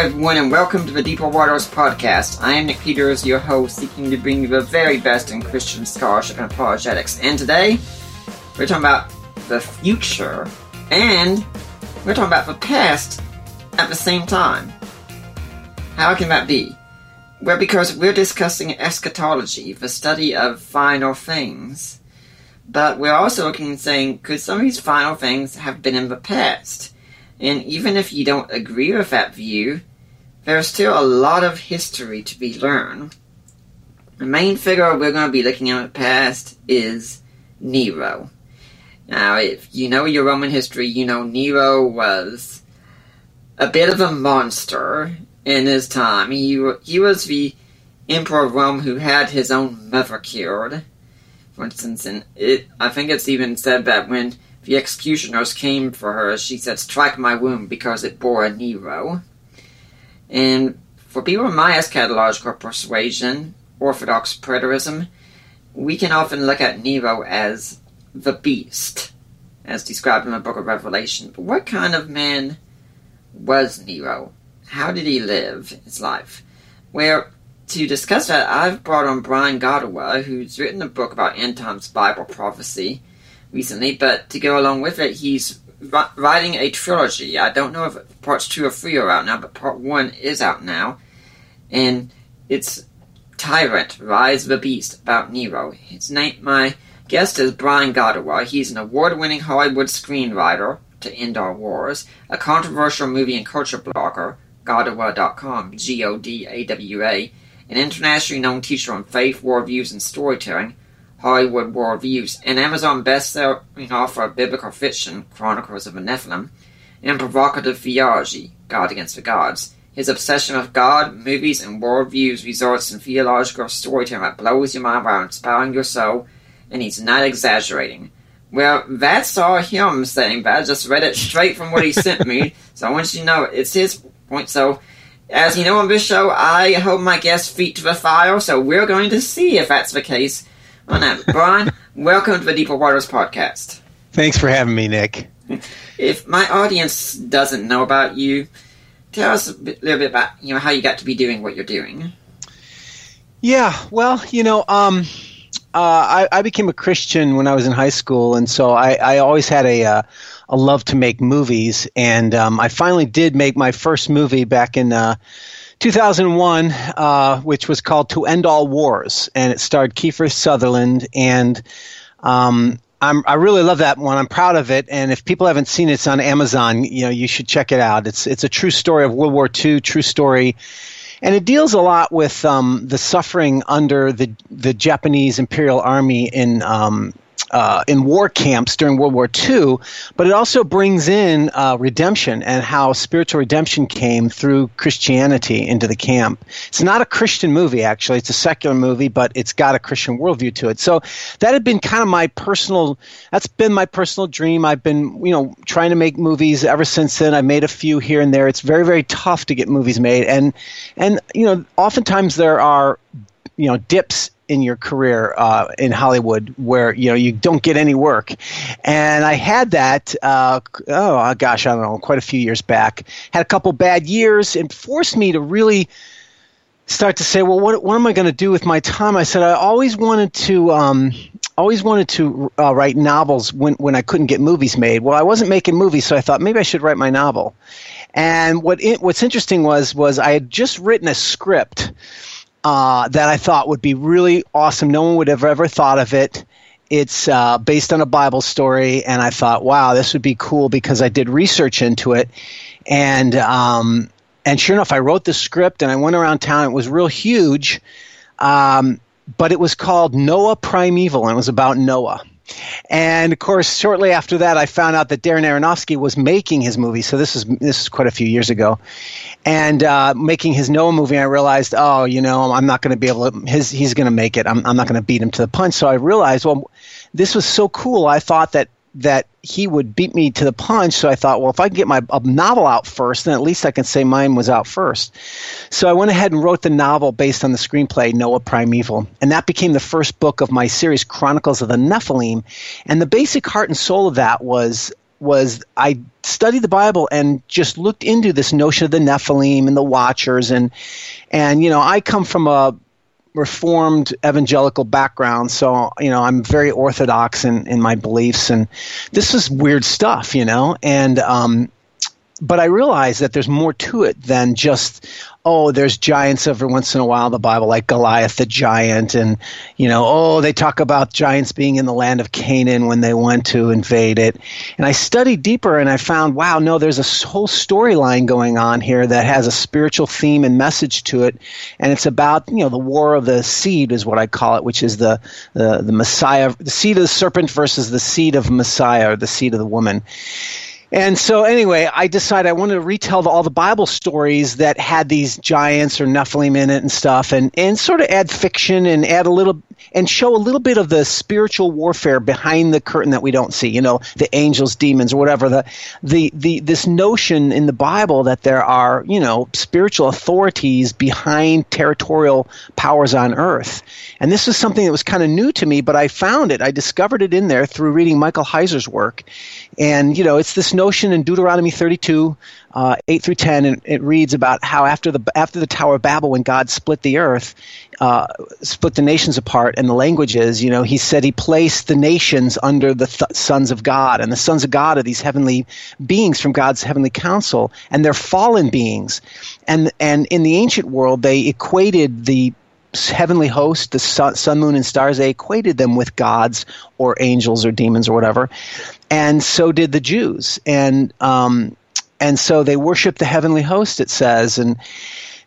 Everyone, and welcome to the Deeper Waters podcast. I am Nick Peters, your host, seeking to bring you the very best in Christian scholarship and apologetics. And today, we're talking about the future, and we're talking about the past at the same time. How can that be? Well, because we're discussing eschatology, the study of final things. But we're also looking and saying, could some of these final things have been in the past? And even if you don't agree with that view, there's still a lot of history to be learned. The main figure we're going to be looking at in the past is Nero. Now, if you know your Roman history, you know Nero was a bit of a monster in his time. He, he was the emperor of Rome who had his own mother killed. For instance, and it, I think it's even said that when the executioners came for her, she said, Strike my womb because it bore a Nero. And for people of my eschatological persuasion, Orthodox preterism, we can often look at Nero as the beast, as described in the book of Revelation. But what kind of man was Nero? How did he live his life? Well, to discuss that, I've brought on Brian Godawa, who's written a book about end times Bible prophecy recently, but to go along with it, he's writing a trilogy. I don't know if parts two or three are out now, but part one is out now. And it's Tyrant, Rise of the Beast, about Nero. His name, my guest is Brian Godawa. He's an award winning Hollywood screenwriter to End All Wars, a controversial movie and culture blogger, Godawa.com, G O D A W A, an internationally known teacher on faith, worldviews, and storytelling, Hollywood Worldviews, an Amazon best-selling author of biblical fiction, Chronicles of the Nephilim, and provocative theology, God Against the Gods. His obsession with God, movies, and worldviews results in theological storytelling that blows your mind while inspiring your soul, and he's not exaggerating. Well, that's all him saying that. I just read it straight from what he sent me, so I want you to know it's his point. So, as you know on this show, I hold my guest's feet to the fire, so we're going to see if that's the case. Well, now, Brian, welcome to the Deeper Waters podcast. Thanks for having me, Nick. If my audience doesn't know about you, tell us a bit, little bit about you know how you got to be doing what you're doing. Yeah, well, you know, um, uh, I, I became a Christian when I was in high school, and so I, I always had a uh, a love to make movies, and um, I finally did make my first movie back in. Uh, 2001, uh, which was called To End All Wars, and it starred Kiefer Sutherland. And um, I really love that one. I'm proud of it. And if people haven't seen it, it's on Amazon. You know, you should check it out. It's it's a true story of World War II, true story, and it deals a lot with um, the suffering under the the Japanese Imperial Army in. Um, uh, in war camps during World War II, but it also brings in uh, redemption and how spiritual redemption came through Christianity into the camp. It's not a Christian movie, actually. It's a secular movie, but it's got a Christian worldview to it. So that had been kind of my personal, that's been my personal dream. I've been, you know, trying to make movies ever since then. I've made a few here and there. It's very, very tough to get movies made. And, and, you know, oftentimes there are, you know, dips in your career uh, in Hollywood where you know you don't get any work, and I had that. Uh, oh gosh, I don't know, quite a few years back. Had a couple bad years, and forced me to really start to say, well, what what am I going to do with my time? I said I always wanted to. Um, always wanted to uh, write novels when, when I couldn't get movies made. Well, I wasn't making movies, so I thought maybe I should write my novel. And what it, what's interesting was was I had just written a script uh, that I thought would be really awesome. No one would have ever thought of it. It's uh, based on a Bible story, and I thought, wow, this would be cool because I did research into it, and um, and sure enough, I wrote the script and I went around town. It was real huge, um, but it was called Noah Primeval and it was about Noah. And of course, shortly after that, I found out that Darren Aronofsky was making his movie. So this is this is quite a few years ago, and uh, making his Noah movie. I realized, oh, you know, I'm not going to be able to. His he's going to make it. I'm I'm not going to beat him to the punch. So I realized, well, this was so cool. I thought that that he would beat me to the punch. So I thought, well, if I can get my novel out first, then at least I can say mine was out first. So I went ahead and wrote the novel based on the screenplay Noah Primeval, and that became the first book of my series Chronicles of the Nephilim. And the basic heart and soul of that was was I studied the Bible and just looked into this notion of the Nephilim and the Watchers and and you know I come from a reformed evangelical background so you know i'm very orthodox in, in my beliefs and this is weird stuff you know and um, but I realize that there's more to it than just oh, there's giants every once in a while in the Bible, like Goliath the giant, and you know, oh, they talk about giants being in the land of Canaan when they went to invade it. And I studied deeper, and I found, wow, no, there's a whole storyline going on here that has a spiritual theme and message to it, and it's about you know the war of the seed is what I call it, which is the the, the Messiah, the seed of the serpent versus the seed of Messiah, or the seed of the woman. And so, anyway, I decided I wanted to retell all the Bible stories that had these giants or Nephilim in it and stuff, and, and sort of add fiction and add a little and show a little bit of the spiritual warfare behind the curtain that we don't see. You know, the angels, demons, or whatever. The the the this notion in the Bible that there are you know spiritual authorities behind territorial powers on earth, and this is something that was kind of new to me, but I found it. I discovered it in there through reading Michael Heiser's work, and you know, it's this notion in Deuteronomy 32 uh, 8 through 10, and it reads about how after the after the Tower of Babel, when God split the earth, uh, split the nations apart and the languages, you know, He said He placed the nations under the th- sons of God, and the sons of God are these heavenly beings from God's heavenly council, and they're fallen beings, and and in the ancient world, they equated the heavenly host, the sun, sun, moon, and stars, they equated them with gods or angels or demons or whatever. And so did the Jews. And um, and so they worshiped the heavenly host. It says, and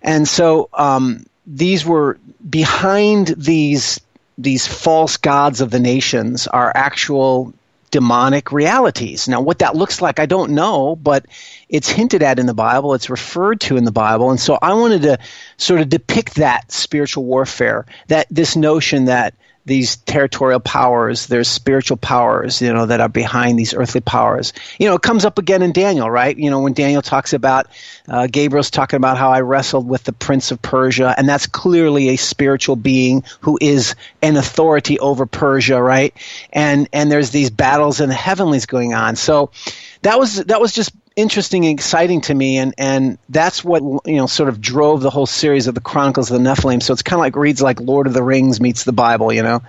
and so um, these were behind these these false gods of the nations are actual demonic realities. Now, what that looks like, I don't know, but it's hinted at in the Bible, it's referred to in the Bible. And so I wanted to sort of depict that spiritual warfare, that this notion that these territorial powers, there's spiritual powers, you know, that are behind these earthly powers. You know, it comes up again in Daniel, right? You know, when Daniel talks about, uh, Gabriel's talking about how I wrestled with the prince of Persia, and that's clearly a spiritual being who is an authority over Persia, right? And, and there's these battles in the heavenlies going on. So that was, that was just interesting and exciting to me, and and that's what you know sort of drove the whole series of the Chronicles of the Nephilim. So it's kind of like reads like Lord of the Rings meets the Bible, you know.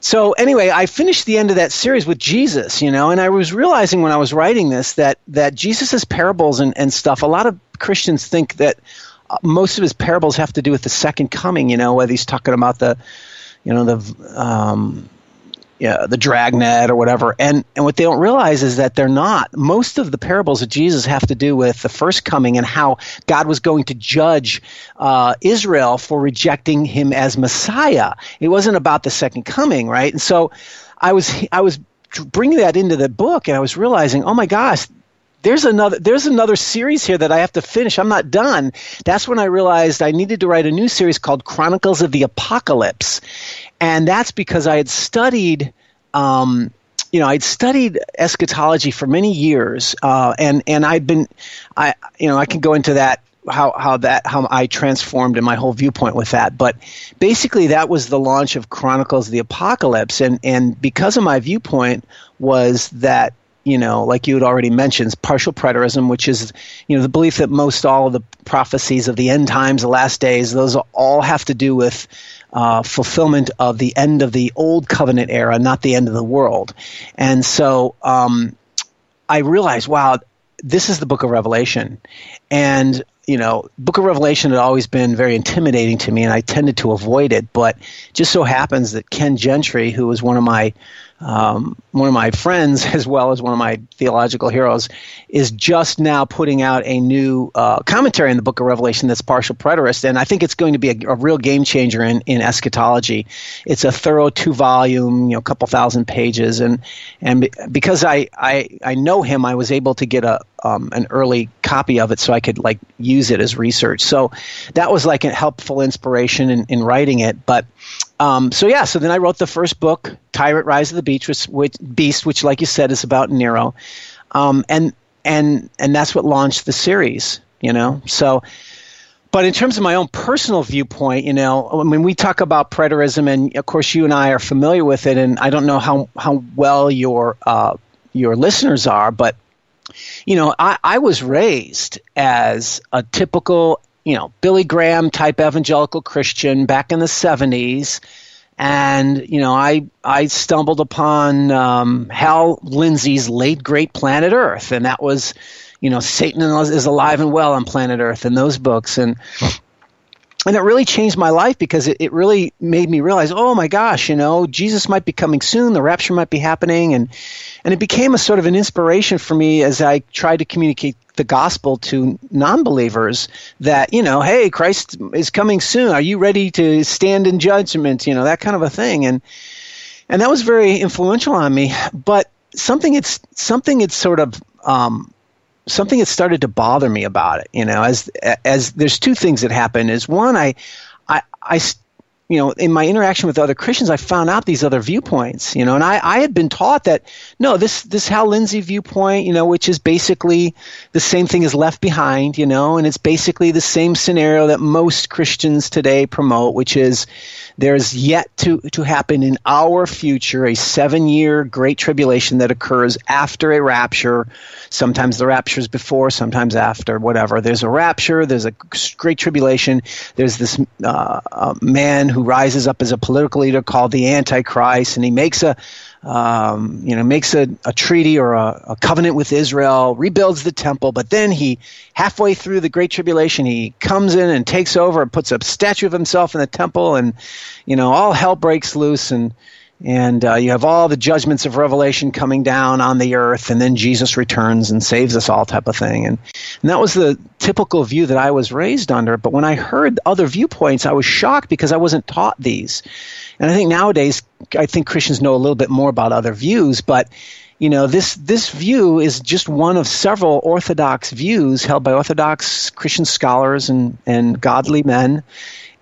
So anyway, I finished the end of that series with Jesus, you know, and I was realizing when I was writing this that that Jesus's parables and, and stuff. A lot of Christians think that uh, most of his parables have to do with the second coming, you know, whether he's talking about the, you know, the um, yeah, the dragnet or whatever. And and what they don't realize is that they're not. Most of the parables of Jesus have to do with the first coming and how God was going to judge uh, Israel for rejecting Him as Messiah. It wasn't about the second coming, right? And so I was I was bringing that into the book, and I was realizing, oh my gosh, there's another there's another series here that I have to finish. I'm not done. That's when I realized I needed to write a new series called Chronicles of the Apocalypse, and that's because I had studied. Um, you know, I'd studied eschatology for many years, uh, and and I'd been, I you know, I can go into that how how that how I transformed in my whole viewpoint with that. But basically, that was the launch of Chronicles of the Apocalypse, and and because of my viewpoint was that you know, like you had already mentioned, partial preterism, which is, you know, the belief that most all of the prophecies of the end times, the last days, those all have to do with uh, fulfillment of the end of the old covenant era, not the end of the world. And so um, I realized, wow, this is the book of Revelation. and you know, Book of Revelation had always been very intimidating to me, and I tended to avoid it. But just so happens that Ken Gentry, who was one of my um, one of my friends, as well as one of my theological heroes, is just now putting out a new uh, commentary in the Book of Revelation that's partial preterist, and I think it's going to be a, a real game changer in, in eschatology. It's a thorough two volume, you know, couple thousand pages, and and because I, I I know him, I was able to get a um, an early copy of it so I could like use it as research. So that was like a helpful inspiration in, in writing it, but. Um, so yeah, so then I wrote the first book, Tyrant Rise of the Beach, which, which, Beast, which, like you said, is about Nero, um, and and and that's what launched the series. You know, so. But in terms of my own personal viewpoint, you know, I mean, we talk about preterism, and of course, you and I are familiar with it, and I don't know how how well your uh, your listeners are, but you know, I, I was raised as a typical you know, Billy Graham type evangelical Christian back in the 70s. And, you know, I, I stumbled upon um, Hal Lindsey's late great Planet Earth. And that was, you know, Satan is alive and well on planet Earth and those books. And, and it really changed my life because it, it really made me realize, oh my gosh, you know, Jesus might be coming soon, the rapture might be happening, and and it became a sort of an inspiration for me as I tried to communicate the gospel to non-believers that you know hey christ is coming soon. Are you ready to stand in judgment? You know that kind of a thing. And and that was very influential on me. But something it's something it's sort of um, something that started to bother me about it you know as as there's two things that happen is one i i i you know, in my interaction with other Christians, I found out these other viewpoints, you know, and I, I had been taught that, no, this, this Hal Lindsey viewpoint, you know, which is basically the same thing as left behind, you know, and it's basically the same scenario that most Christians today promote, which is there's yet to, to happen in our future a seven year great tribulation that occurs after a rapture. Sometimes the rapture is before, sometimes after, whatever. There's a rapture, there's a great tribulation, there's this uh, man who rises up as a political leader called the Antichrist, and he makes a um, you know, makes a, a treaty or a, a, covenant with Israel, rebuilds the temple, but then he, halfway through the Great Tribulation, he comes in and takes over and puts a statue of himself in the temple, and, you know, all hell breaks loose, and, and uh, you have all the judgments of Revelation coming down on the earth, and then Jesus returns and saves us all, type of thing. And, and that was the typical view that I was raised under. But when I heard other viewpoints, I was shocked because I wasn't taught these. And I think nowadays, I think Christians know a little bit more about other views, but you know this this view is just one of several orthodox views held by orthodox Christian scholars and and godly men.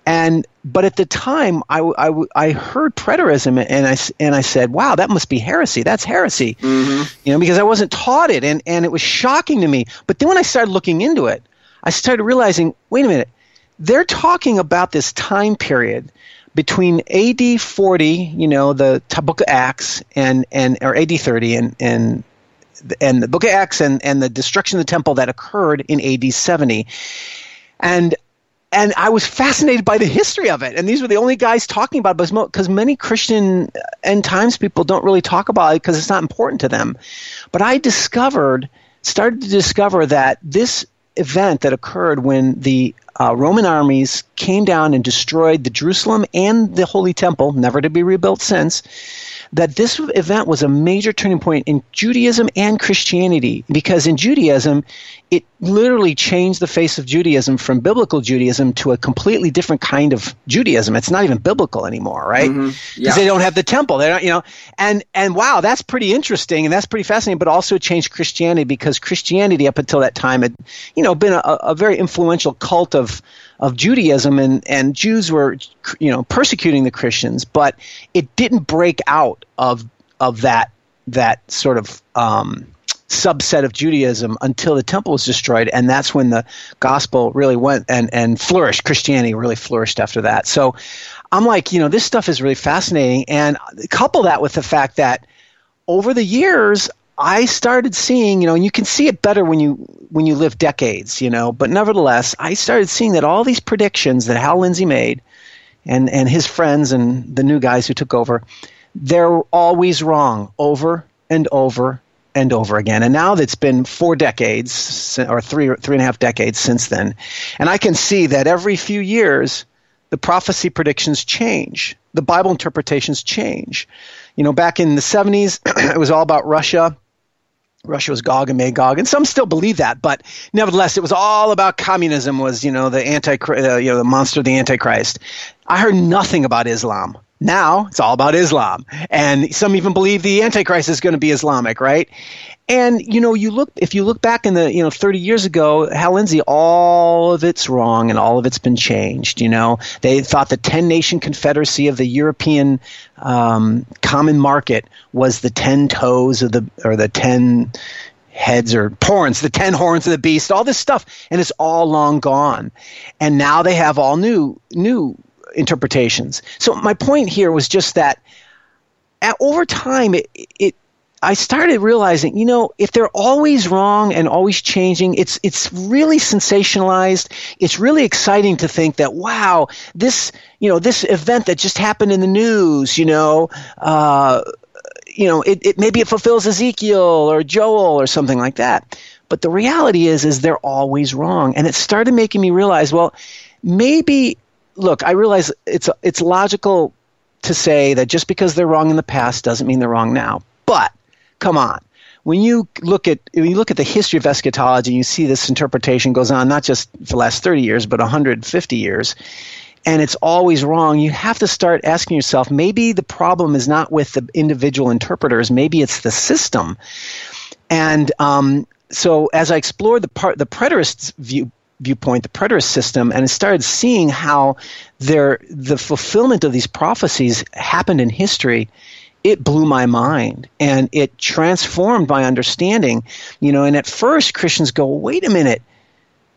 And but at the time, I, I, I heard preterism and I, and I said, wow, that must be heresy. That's heresy. Mm-hmm. You know, because I wasn't taught it and, and it was shocking to me. But then when I started looking into it, I started realizing, wait a minute, they're talking about this time period between AD 40, you know, the book of Acts, and, and or AD 30, and, and and the book of Acts and, and the destruction of the temple that occurred in AD 70. And and I was fascinated by the history of it. And these were the only guys talking about it because many Christian end times people don't really talk about it because it's not important to them. But I discovered, started to discover that this event that occurred when the uh, Roman armies came down and destroyed the Jerusalem and the Holy Temple, never to be rebuilt since, that this event was a major turning point in Judaism and Christianity because in Judaism, it literally changed the face of Judaism from biblical Judaism to a completely different kind of Judaism. It's not even biblical anymore, right? Because mm-hmm. yeah. they don't have the temple. They don't, you know, and and wow, that's pretty interesting and that's pretty fascinating. But also changed Christianity because Christianity up until that time had, you know, been a, a very influential cult of of Judaism, and, and Jews were, you know, persecuting the Christians, but it didn't break out of of that that sort of um, subset of Judaism until the temple was destroyed, and that's when the gospel really went and and flourished. Christianity really flourished after that. So I'm like, you know, this stuff is really fascinating, and couple that with the fact that over the years I started seeing, you know, and you can see it better when you when you live decades, you know, but nevertheless, I started seeing that all these predictions that Hal Lindsey made and and his friends and the new guys who took over, they're always wrong over and over and over again. And now that's been four decades or three three and a half decades since then, and I can see that every few years the prophecy predictions change, the Bible interpretations change. You know, back in the 70s, it was all about Russia. Russia was Gog and Magog, and some still believe that, but nevertheless, it was all about communism. Was you know the anti, uh, you know the monster, the Antichrist. I heard nothing about Islam. Now it's all about Islam, and some even believe the Antichrist is going to be Islamic, right? And you know, you look if you look back in the you know 30 years ago, Hal Lindsey, all of it's wrong and all of it's been changed. You know, they thought the 10 nation confederacy of the European um, common market was the 10 toes of the or the 10 heads or horns, the 10 horns of the beast, all this stuff, and it's all long gone. And now they have all new new interpretations. So my point here was just that at, over time it, it I started realizing, you know, if they're always wrong and always changing, it's it's really sensationalized. It's really exciting to think that wow, this you know this event that just happened in the news, you know, uh, you know, it, it maybe it fulfills Ezekiel or Joel or something like that. But the reality is, is they're always wrong, and it started making me realize, well, maybe look, I realize it's it's logical to say that just because they're wrong in the past doesn't mean they're wrong now. But come on. When you look at when you look at the history of eschatology, you see this interpretation goes on not just for the last 30 years, but 150 years, and it's always wrong. You have to start asking yourself, maybe the problem is not with the individual interpreters, maybe it's the system. And um, so, as I explored the part, the preterist view, viewpoint, the preterist system, and started seeing how there the fulfillment of these prophecies happened in history it blew my mind. And it transformed my understanding you know and at first christians go wait a minute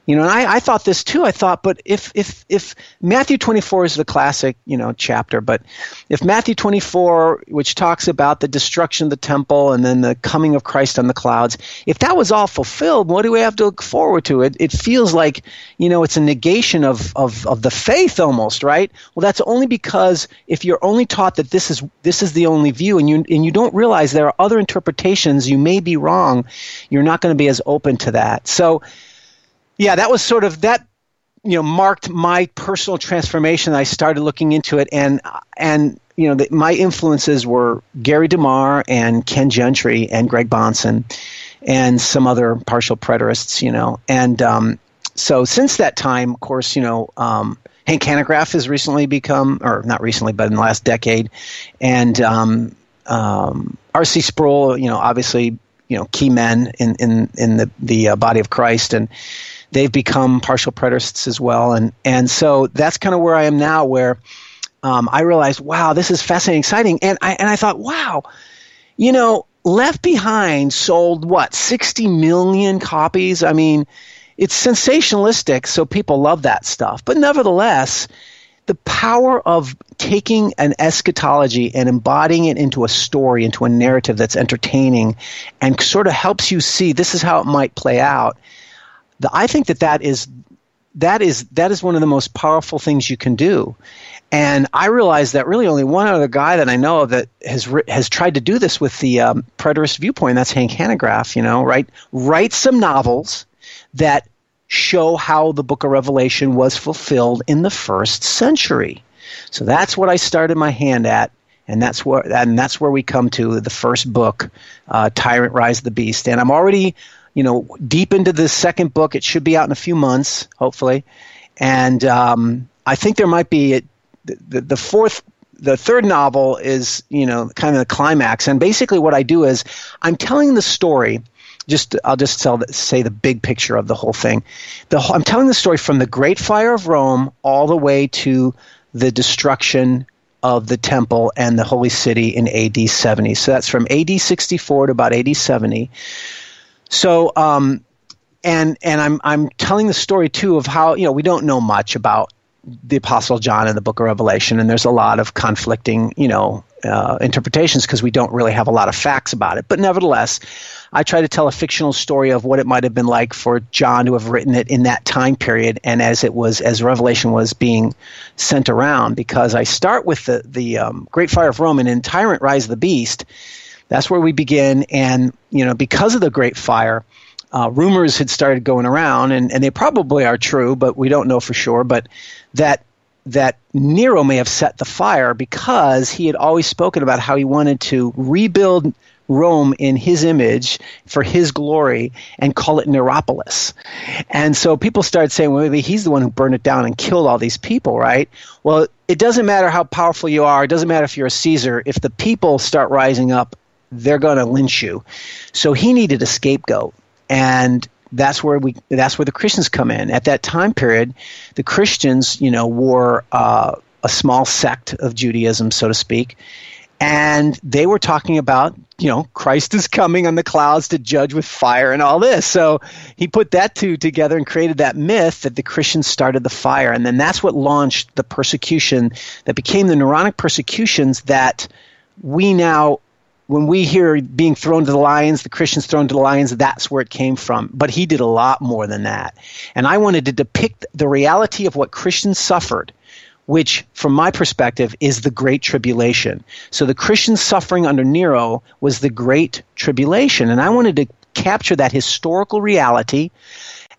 you know, and I, I thought this too. I thought, but if if if Matthew 24 is the classic, you know, chapter, but if Matthew 24, which talks about the destruction of the temple and then the coming of Christ on the clouds, if that was all fulfilled, what do we have to look forward to? It it feels like, you know, it's a negation of of of the faith almost, right? Well, that's only because if you're only taught that this is this is the only view, and you and you don't realize there are other interpretations, you may be wrong. You're not going to be as open to that. So yeah, that was sort of that you know marked my personal transformation. I started looking into it, and and you know the, my influences were Gary DeMar and Ken Gentry and Greg Bahnsen and some other partial preterists. You know, and um, so since that time, of course, you know. Um, Hank Hanegraaff has recently become, or not recently, but in the last decade, and um, um, R.C. Sproul, you know, obviously, you know, key men in in in the the uh, body of Christ, and they've become partial preterists as well, and and so that's kind of where I am now, where um, I realized, wow, this is fascinating, exciting, and I and I thought, wow, you know, Left Behind sold what sixty million copies. I mean, it's sensationalistic, so people love that stuff, but nevertheless. The power of taking an eschatology and embodying it into a story, into a narrative that's entertaining, and sort of helps you see this is how it might play out the, I think that that is that is that is one of the most powerful things you can do. And I realized that really only one other guy that I know that has has tried to do this with the um, preterist viewpoint. That's Hank Hanegraaff. You know, right? Write some novels that show how the Book of Revelation was fulfilled in the first century. So that's what I started my hand at, and that's where and that's where we come to the first book, uh, Tyrant Rise of the Beast. And I'm already you know, deep into the second book. It should be out in a few months, hopefully. And um, I think there might be a, the, the fourth the third novel is you know kind of the climax. And basically what i do is i'm telling the story. Just i'll just tell, say the big picture of the whole thing. The, i'm telling the story from the great fire of rome all the way to the destruction of the temple and the holy city in ad 70 so that's from ad 64 to about ad 70 so, um, and and I'm I'm telling the story too of how you know we don't know much about the Apostle John in the Book of Revelation, and there's a lot of conflicting you know uh, interpretations because we don't really have a lot of facts about it. But nevertheless, I try to tell a fictional story of what it might have been like for John to have written it in that time period, and as it was as Revelation was being sent around. Because I start with the the um, Great Fire of Rome and in Tyrant Rise of the Beast That's where we begin. And, you know, because of the Great Fire, uh, rumors had started going around, and, and they probably are true, but we don't know for sure. But that that Nero may have set the fire because he had always spoken about how he wanted to rebuild Rome in his image for his glory and call it Neropolis. And so people started saying, well, maybe he's the one who burned it down and killed all these people, right? Well, it doesn't matter how powerful you are, it doesn't matter if you're a Caesar, if the people start rising up, they're going to lynch you. So he needed a scapegoat. And that's where we that's where the Christians come in. At that time period, the Christians, you know, were uh, a small sect of Judaism, so to speak, and they were talking about you know Christ is coming on the clouds to judge with fire and all this. So he put that two together and created that myth that the Christians started the fire, and then that's what launched the persecution that became the Neronic persecutions that we now when we hear being thrown to the lions, the Christians thrown to the lions, that's where it came from. But he did a lot more than that. And I wanted to depict the reality of what Christians suffered, which, from my perspective, is the Great Tribulation. So the Christian suffering under Nero was the Great Tribulation. And I wanted to capture that historical reality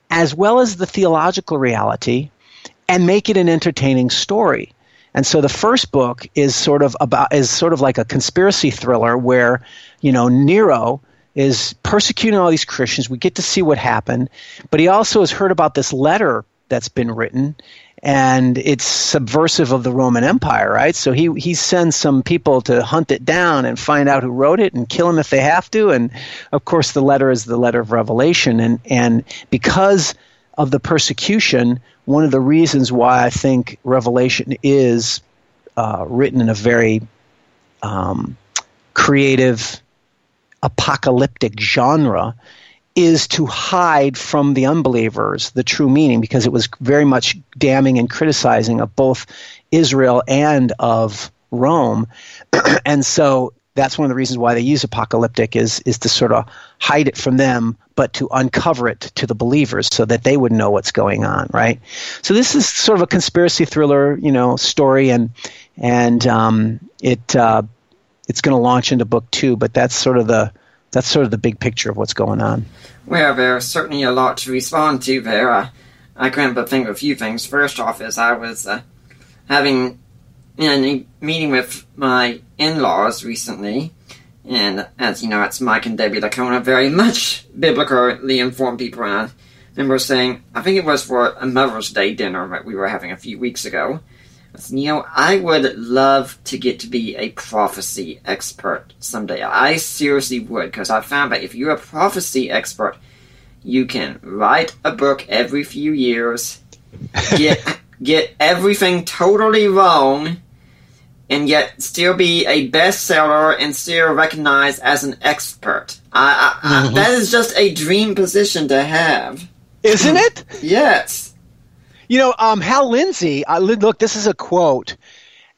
as well as the theological reality and make it an entertaining story. And so the first book is sort of about is sort of like a conspiracy thriller where, you know, Nero is persecuting all these Christians. We get to see what happened, but he also has heard about this letter that's been written and it's subversive of the Roman Empire, right? So he he sends some people to hunt it down and find out who wrote it and kill him if they have to. And of course, the letter is the letter of Revelation, and and because of the persecution, one of the reasons why I think Revelation is uh, written in a very um, creative, apocalyptic genre is to hide from the unbelievers the true meaning because it was very much damning and criticizing of both Israel and of Rome. and so that's one of the reasons why they use apocalyptic is is to sort of hide it from them but to uncover it to the believers so that they would know what's going on right? So this is sort of a conspiracy thriller you know story and and um, it uh, it's going to launch into book two but that's sort of the that's sort of the big picture of what's going on. Well there's certainly a lot to respond to there. I, I couldn't but think of a few things. First off is i was uh, having in a meeting with my in-laws recently, and as you know, it's Mike and Debbie Licona, very much biblically informed people, and I remember saying, I think it was for a Mother's Day dinner that we were having a few weeks ago, I said, you know, I would love to get to be a prophecy expert someday. I seriously would, because I found that if you're a prophecy expert, you can write a book every few years, get get everything totally wrong, and yet still be a bestseller and still recognized as an expert. I, I, mm-hmm. I, that is just a dream position to have. Isn't it? yes. You know, um, Hal Lindsey, uh, look, this is a quote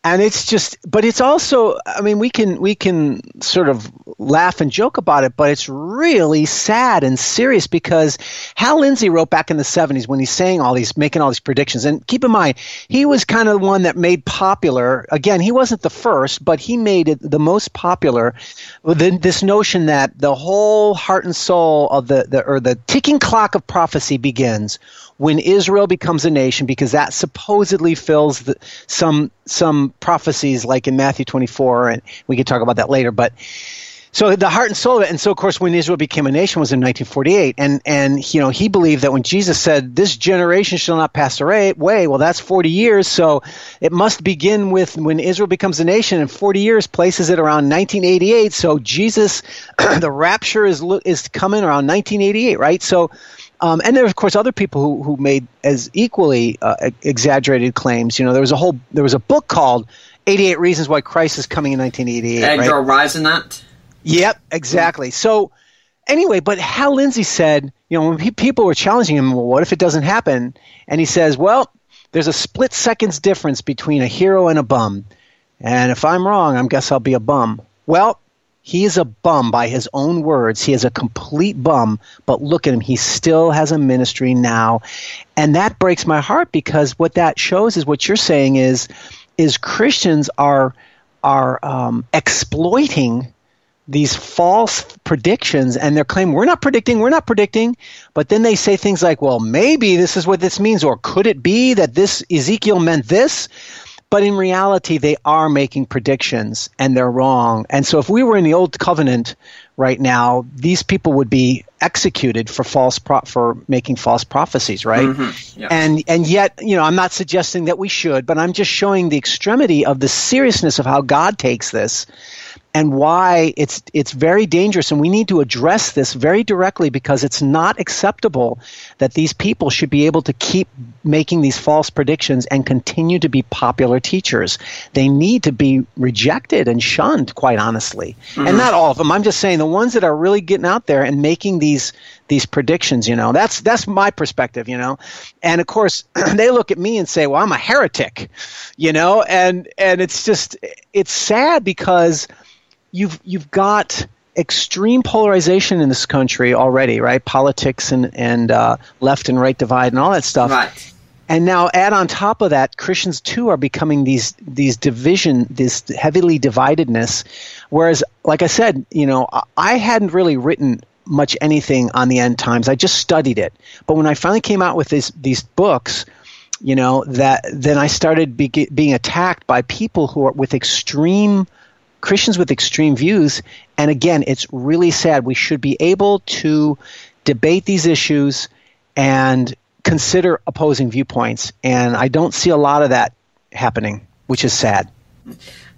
and it's just but it's also i mean we can we can sort of laugh and joke about it but it's really sad and serious because hal lindsey wrote back in the 70s when he's saying all these making all these predictions. And keep in mind he was kind of the one that made popular. Again he wasn't the first but he made it the most popular. This notion that the whole heart and soul of the, the or the ticking clock of prophecy begins when Israel becomes a nation, because that supposedly fills the, some some prophecies, like in Matthew 24, and we can talk about that later. But so the heart and soul of it, and so of course when Israel became a nation was in 1948, and and you know he believed that when Jesus said this generation shall not pass away, well that's 40 years, so it must begin with when Israel becomes a nation, and 40 years places it around 1988. So Jesus, the rapture is is coming around 1988, right? So um, and there are, of course, other people who, who made as equally uh, exaggerated claims. You know, there was a whole there was a book called 88 Reasons Why Christ is Coming in 1988. Edgar right? Whisenant? Yep, exactly. So, anyway, but Hal Lindsey said, you know, when he, people were challenging him, well, what if it doesn't happen? And he says, well, there's a split seconds difference between a hero and a bum. And if I'm wrong, I guess I'll be a bum. Well, he is a bum by his own words. He is a complete bum, but look at him. He still has a ministry now. And that breaks my heart because what that shows is what you're saying is is Christians are are um, exploiting these false predictions and they're claiming we're not predicting, we're not predicting, but then they say things like, well, maybe this is what this means, or could it be that this Ezekiel meant this? But in reality, they are making predictions and they're wrong. And so if we were in the old covenant right now, these people would be executed for false pro- for making false prophecies, right? Mm-hmm. Yeah. And and yet, you know, I'm not suggesting that we should, but I'm just showing the extremity of the seriousness of how God takes this and why it's it's very dangerous. And we need to address this very directly because it's not acceptable that these people should be able to keep making these false predictions and continue to be popular teachers. They need to be rejected and shunned quite honestly. Mm-hmm. and not all of them. I'm just saying the ones that are really getting out there and making these these predictions you know that's that's my perspective you know. And of course they look at me and say well i'm a heretic you know. And and it's just it's sad because you've you've got extreme polarization in this country already, right? Politics and and uh, left and right divide and all that stuff. Right. And now add on top of that, Christians too are becoming these these division, this heavily dividedness. Whereas, like I said, you know, I hadn't really written much anything on the end times. I just studied it. But when I finally came out with these these books, you know, that then I started be, being attacked by people who are with extreme Christians with extreme views. And again, it's really sad. We should be able to debate these issues and consider opposing viewpoints. And I don't see a lot of that happening, which is sad.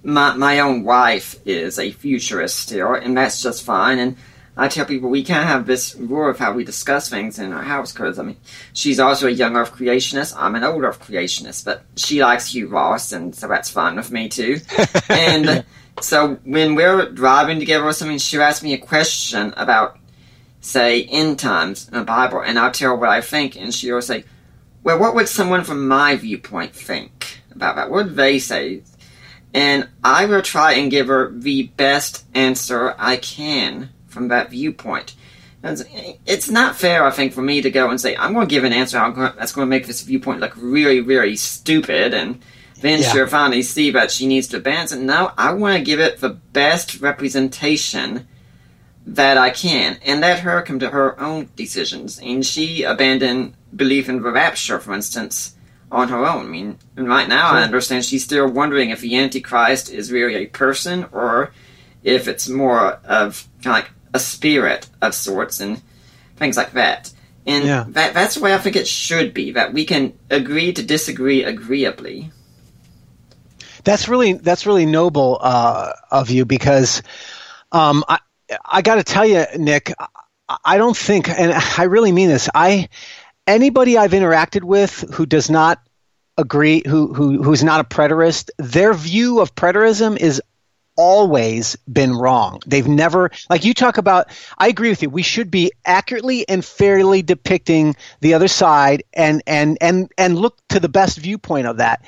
My, my own wife is a futurist still, and that's just fine. And I tell people we can't have this rule of how we discuss things in our house because, I mean, she's also a young Earth creationist. I'm an old Earth creationist, but she likes Hugh Ross, and so that's fine with me too. and so when we're driving together or something, she'll ask me a question about, say, end times in the Bible, and I'll tell her what I think, and she'll say, well, what would someone from my viewpoint think about that? What would they say? And I will try and give her the best answer I can from that viewpoint. It's not fair, I think, for me to go and say, I'm going to give an answer that's going to make this viewpoint look really, really stupid and then yeah. she'll finally see that she needs to advance. And now I want to give it the best representation that I can, and let her come to her own decisions. And she abandoned belief in the rapture, for instance, on her own. I mean, right now I understand she's still wondering if the Antichrist is really a person or if it's more of kind of like a spirit of sorts and things like that. And yeah. that, that's the way I think it should be, that we can agree to disagree agreeably. That's really that's really noble uh, of you because um, I I got to tell you, Nick, I don't think, and I really mean this. I anybody I've interacted with who does not agree, who who who's not a preterist, their view of preterism is always been wrong. They've never, like you talk about, I agree with you. We should be accurately and fairly depicting the other side and, and, and, and look to the best viewpoint of that.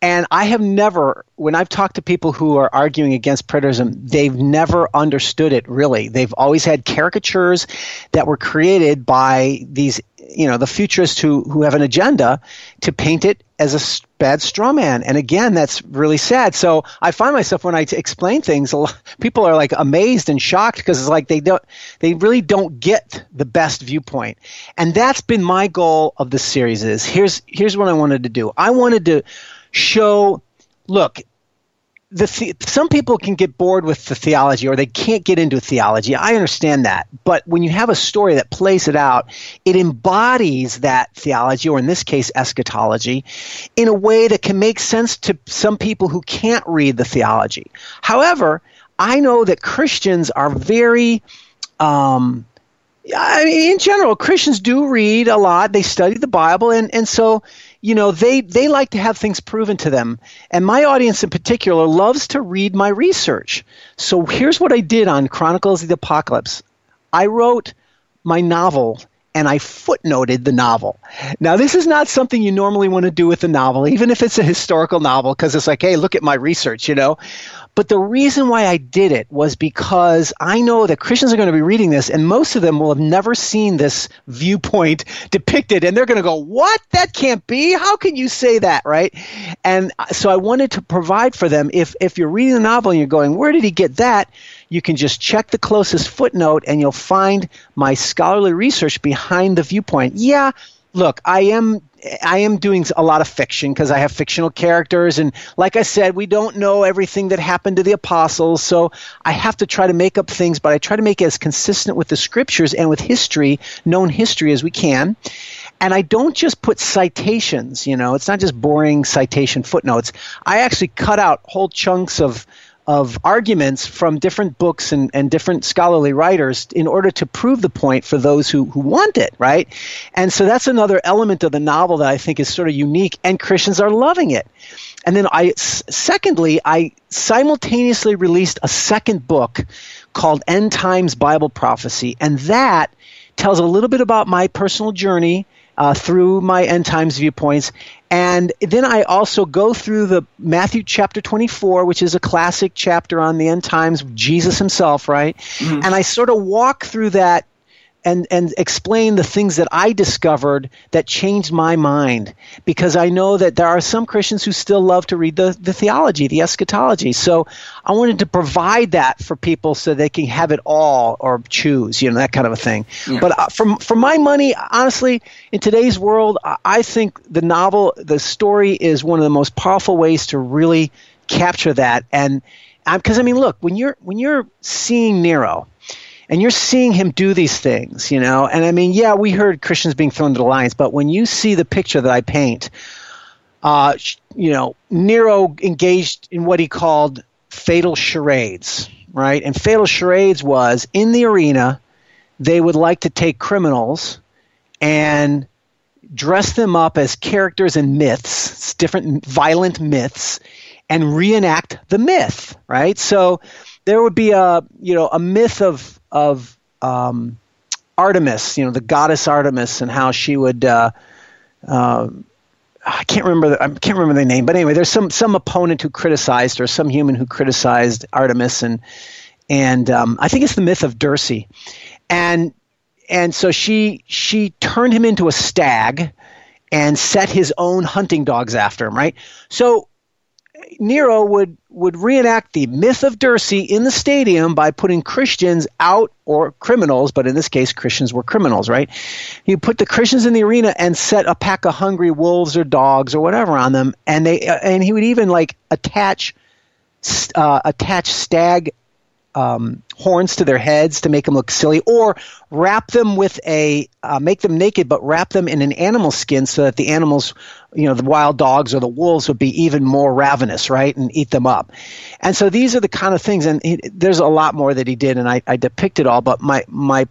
And I have never, when I've talked to people who are arguing against preterism, they've never understood it really. They've always had caricatures that were created by these, you know, the futurists who, who have an agenda to paint it as a bad straw man. And again, that's really sad. So I find myself when I explain things, lot, people are like amazed and shocked because it's like they don't, they really don't get the best viewpoint. And that's been my goal of the series is here's, here's what I wanted to do. I wanted to, show look the, some people can get bored with the theology or they can't get into theology. I understand that. But when you have a story that plays it out, it embodies that theology, or in this case, eschatology, in a way that can make sense to some people who can't read the theology. However, I know that Christians are very, um, I mean, in general, Christians do read a lot. They study the Bible, and, and so you know they they like to have things proven to them and my audience in particular loves to read my research so here's what i did on chronicles of the apocalypse i wrote my novel and I footnoted the novel. Now, this is not something you normally want to do with a novel, even if it's a historical novel, because it's like, hey, look at my research, you know. But the reason why I did it was because I know that Christians are going to be reading this, and most of them will have never seen this viewpoint depicted, and they're going to go, What? That can't be. How can you say that, right? And uh, so I wanted to provide for them if, if you're reading the novel and you're going, Where did he get that? you can just check the closest footnote and you'll find my scholarly research behind the viewpoint. Yeah, look, I am I am doing a lot of fiction because I have fictional characters. And like I said, we don't know everything that happened to the apostles. So I have to try to make up things, but I try to make it as consistent with the scriptures and with history, known history as we can. And I don't just put citations, you know, it's not just boring citation footnotes. I actually cut out whole chunks of of arguments from different books and, and different scholarly writers in order to prove the point for those who, who want it, right? And so that's another element of the novel that I think is sort of unique, and Christians are loving it. And then I, secondly, I simultaneously released a second book called End Times Bible Prophecy, and that tells a little bit about my personal journey uh, through my end times viewpoints. And then I also go through the Matthew chapter 24, which is a classic chapter on the end times, Jesus himself, right? Mm-hmm. And I sort of walk through that and and explain the things that I discovered that changed my mind because I know that there are some Christians who still love to read the, the theology, the eschatology. So I wanted to provide that for people so they can have it all or choose, you know, that kind of a thing. Yeah. But uh, for for my money, honestly, in today's world, I think the novel, the story is one of the most powerful ways to really capture that and because I mean, look, when you're when you're seeing Nero, and you're seeing him do these things, you know. And I mean, yeah, we heard Christians being thrown to the lions, but when you see the picture that I paint, uh, you know, Nero engaged in what he called fatal charades, right? And fatal charades was in the arena, they would like to take criminals and dress them up as characters in myths, different violent myths, and reenact the myth, right? So there would be a you know a myth of of um, Artemis, you know, the goddess Artemis, and how she would. Uh, uh, I can't remember. The, I can't remember the name, but anyway, there's some some opponent who criticized, or some human who criticized Artemis, and and um, I think it's the myth of Dirce, and and so she she turned him into a stag, and set his own hunting dogs after him. Right. So Nero would would reenact the myth of Dirce in the stadium by putting Christians out or criminals, but in this case, Christians were criminals, right? He put the Christians in the arena and set a pack of hungry wolves or dogs or whatever on them, and they uh, and he would even like attach uh, attach stag um, horns to their heads to make them look silly, or wrap them with a uh, make them naked, but wrap them in an animal skin so that the animals, you know, the wild dogs or the wolves would be even more ravenous, right, and eat them up. And so these are the kind of things, and he, there's a lot more that he did, and I, I depict it all. But my my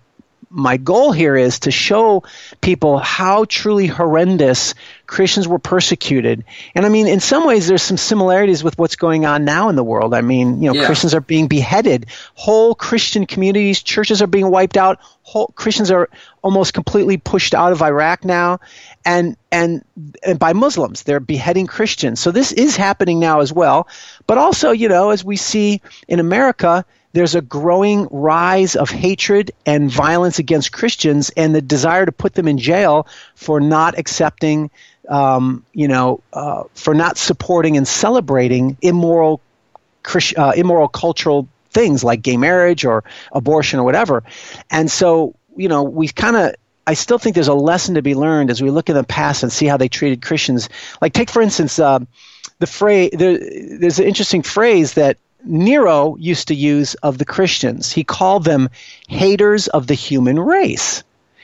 my goal here is to show people how truly horrendous Christians were persecuted. And I mean, in some ways, there's some similarities with what's going on now in the world. I mean, you know, yeah. Christians are being beheaded. Whole Christian communities, churches are being wiped out. Whole Christians are almost completely pushed out of Iraq now. And, and, and by Muslims, they're beheading Christians. So this is happening now as well. But also, you know, as we see in America, there's a growing rise of hatred and violence against Christians and the desire to put them in jail for not accepting, um, you know, uh, for not supporting and celebrating immoral, uh, immoral cultural things like gay marriage or abortion or whatever. And so, you know, we kind of I still think there's a lesson to be learned as we look in the past and see how they treated Christians. Like, take for instance, uh, the phrase. There, there's an interesting phrase that Nero used to use of the Christians. He called them haters of the human race.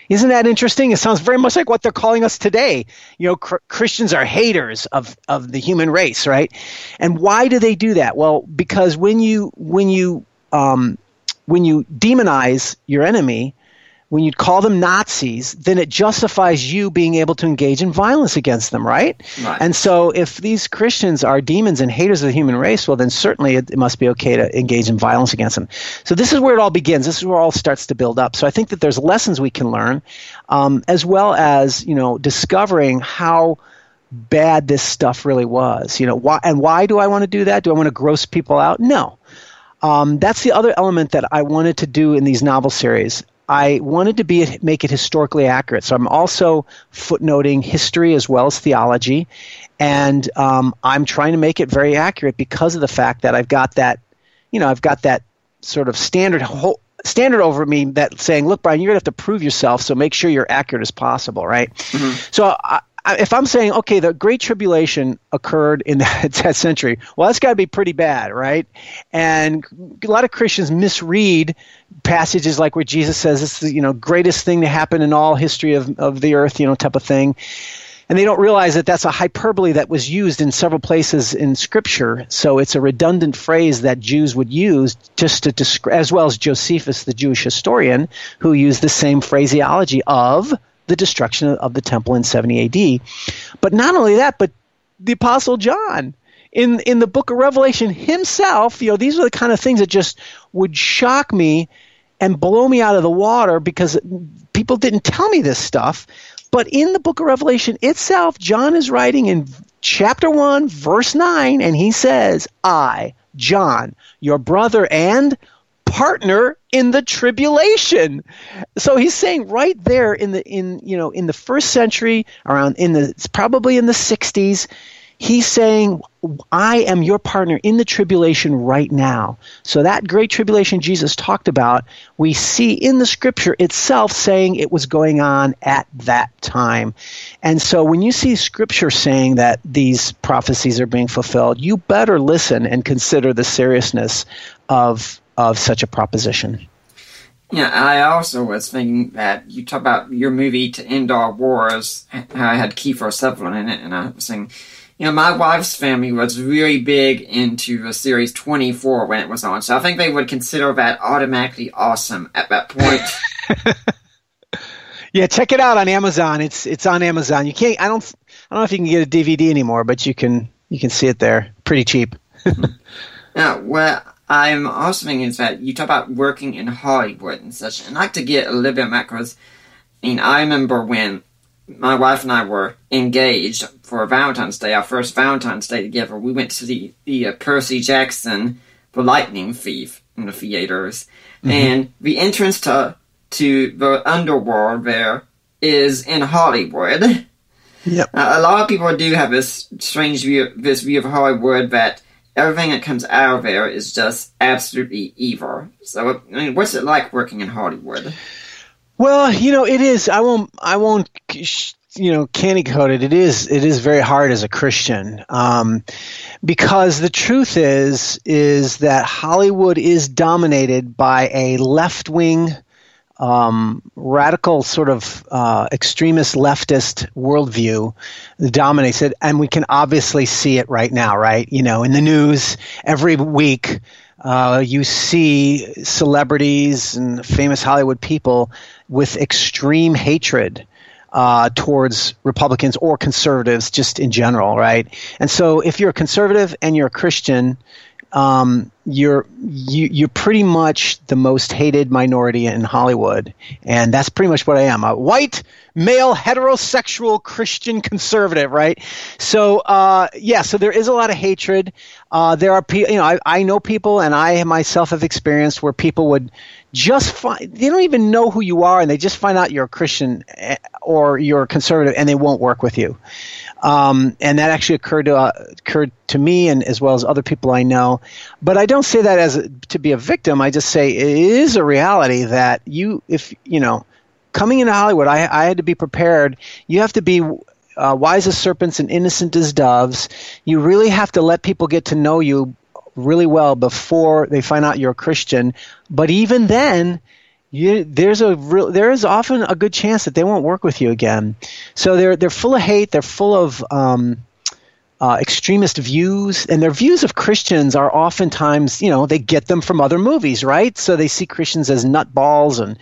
Isn't that interesting? It sounds very much like what they're calling us today. You know, cr- Christians are haters of, of the human race, right? And why do they do that? Well, because when you when you um, when you demonize your enemy, when you call them Nazis, then it justifies you being able to engage in violence against them, right? right? And so if these Christians are demons and haters of the human race, well, then certainly it, it, must be okay to engage in violence against them. So this is where it all begins. This is where it all starts to build up. So I think that there's lessons we can learn, um, as well as, you know, discovering how bad this stuff really was. You know, why, and why do I want to do that? Do I want to gross people out? No. Um, that's the other element that I wanted to do in these novel series. I wanted to be make it historically accurate. So I'm also footnoting history as well as theology, and um, I'm trying to make it very accurate because of the fact that I've got that, you know, I've got that sort of standard ho- standard over me that saying, "Look, Brian, you're gonna have to prove yourself, so make sure you're accurate as possible." Right. Mm-hmm. So I, if I'm saying, okay, the Great Tribulation occurred in that, that century, well, that's got to be pretty bad, right? And a lot of Christians misread passages like where Jesus says it's the you know greatest thing to happen in all history of, of the earth, you know, type of thing. And they don't realize that that's a hyperbole that was used in several places in Scripture. So it's a redundant phrase that Jews would use just to describe, as well as Josephus, the Jewish historian, who used the same phraseology of the destruction of the temple in 70 AD. But not only that, but the Apostle John in in the book of Revelation himself, you know, these are the kind of things that just would shock me and blow me out of the water because people didn't tell me this stuff. But in the book of Revelation itself, John is writing in chapter 1, verse 9, and he says, I, John, your brother and partner in the tribulation. So he's saying right there in the in you know in the first century around in the probably in the 60s he's saying I am your partner in the tribulation right now. So that great tribulation Jesus talked about, we see in the scripture itself saying it was going on at that time. And so when you see scripture saying that these prophecies are being fulfilled, you better listen and consider the seriousness of of such a proposition. Yeah, I also was thinking that you talk about your movie to end all wars, how I had Kiefer Sutherland in it, and I was saying, you know, my wife's family was really big into the series 24 when it was on, so I think they would consider that automatically awesome at that point. yeah, check it out on Amazon. It's it's on Amazon. You can't. I don't. I don't know if you can get a DVD anymore, but you can. You can see it there, pretty cheap. yeah, well, I'm also thinking is that you talk about working in Hollywood and such, and I'd like to get a little bit back because, I mean, I remember when my wife and I were engaged for Valentine's Day, our first Valentine's Day together. We went to the, the uh, Percy Jackson, The Lightning Thief in the theaters, mm-hmm. and the entrance to to the underworld there is in Hollywood. Yep. Uh, a lot of people do have this strange view, this view of Hollywood that everything that comes out of there is just absolutely evil. So, I mean, what's it like working in Hollywood? Well, you know, it is. I won't. I won't. You know, candy coated. It is. It is very hard as a Christian, um, because the truth is, is that Hollywood is dominated by a left wing um, radical sort of uh, extremist leftist worldview dominates it, and we can obviously see it right now, right? You know, in the news every week, uh, you see celebrities and famous Hollywood people with extreme hatred. Uh, towards Republicans or conservatives, just in general, right? And so, if you're a conservative and you're a Christian, um, you're you, you're pretty much the most hated minority in Hollywood, and that's pretty much what I am. A white male heterosexual Christian conservative, right? So uh, yeah, so there is a lot of hatred. Uh, there are people, you know, I, I know people, and I myself have experienced where people would just find they don't even know who you are, and they just find out you're a Christian eh, or you're a conservative, and they won't work with you. Um, and that actually occurred to uh, occurred to me and as well as other people I know. But I don't say that as a, to be a victim. I just say it is a reality that you, if you know, coming into Hollywood, I, I had to be prepared. You have to be uh, wise as serpents and innocent as doves. You really have to let people get to know you really well before they find out you're a Christian. But even then, you, there's a real, there is often a good chance that they won't work with you again. So they're they're full of hate. They're full of um, uh, extremist views, and their views of Christians are oftentimes, you know, they get them from other movies, right? So they see Christians as nutballs and,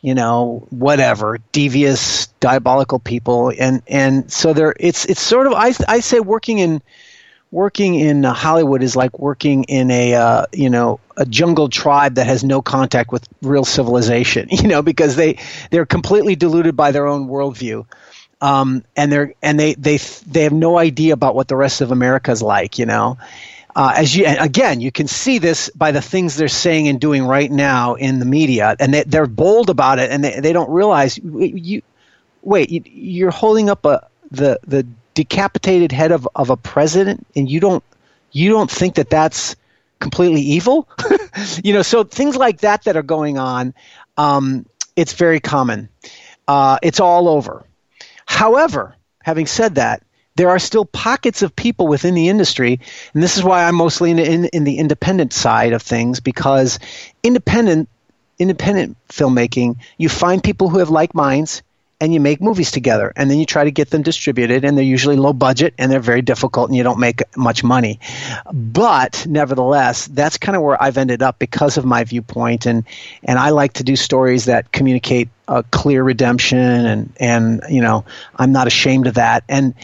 you know, whatever, devious, diabolical people, and and so they're it's it's sort of I I say working in working in Hollywood is like working in a uh, you know a jungle tribe that has no contact with real civilization. You know because they they're completely deluded by their own worldview, um, and they're and they they they have no idea about what the rest of America is like. You know. Uh, as you again, you can see this by the things they're saying and doing right now in the media, and they, they're bold about it, and they, they don't realize you. Wait, you, are holding up a the the decapitated head of, of a president and you don't you don't think that that's completely evil. you know, so things like that that are going on, um, it's very common. Uh, it's all over. However, having said that, there are still pockets of people within the industry, and this is why I'm mostly in, in, in the independent side of things because independent independent filmmaking, you find people who have like minds and you make movies together and then you try to get them distributed and they're usually low budget and they're very difficult and you don't make much money but nevertheless that's kind of where i've ended up because of my viewpoint and and i like to do stories that communicate a clear redemption and and you know i'm not ashamed of that and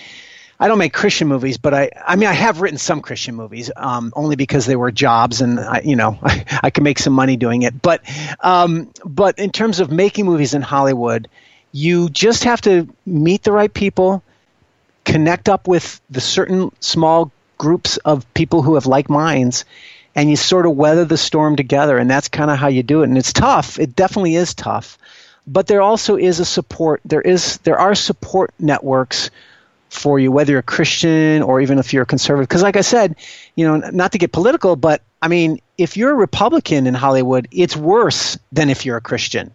I don't make Christian movies, but I, I mean, I have written some Christian movies, um, only because they were jobs and I, you know, I, I can make some money doing it. But, um, but in terms of making movies in Hollywood, you just have to meet the right people, connect up with the certain small groups of people who have like minds, and you sort of weather the storm together. And that's kind of how you do it. And it's tough. It definitely is tough. But there also is a support. There is there are support networks for you, whether you're a Christian or even if you're a conservative. Because, like I said, you know, not to get political, but I mean, if you're a Republican in Hollywood, it's worse than if you're a Christian.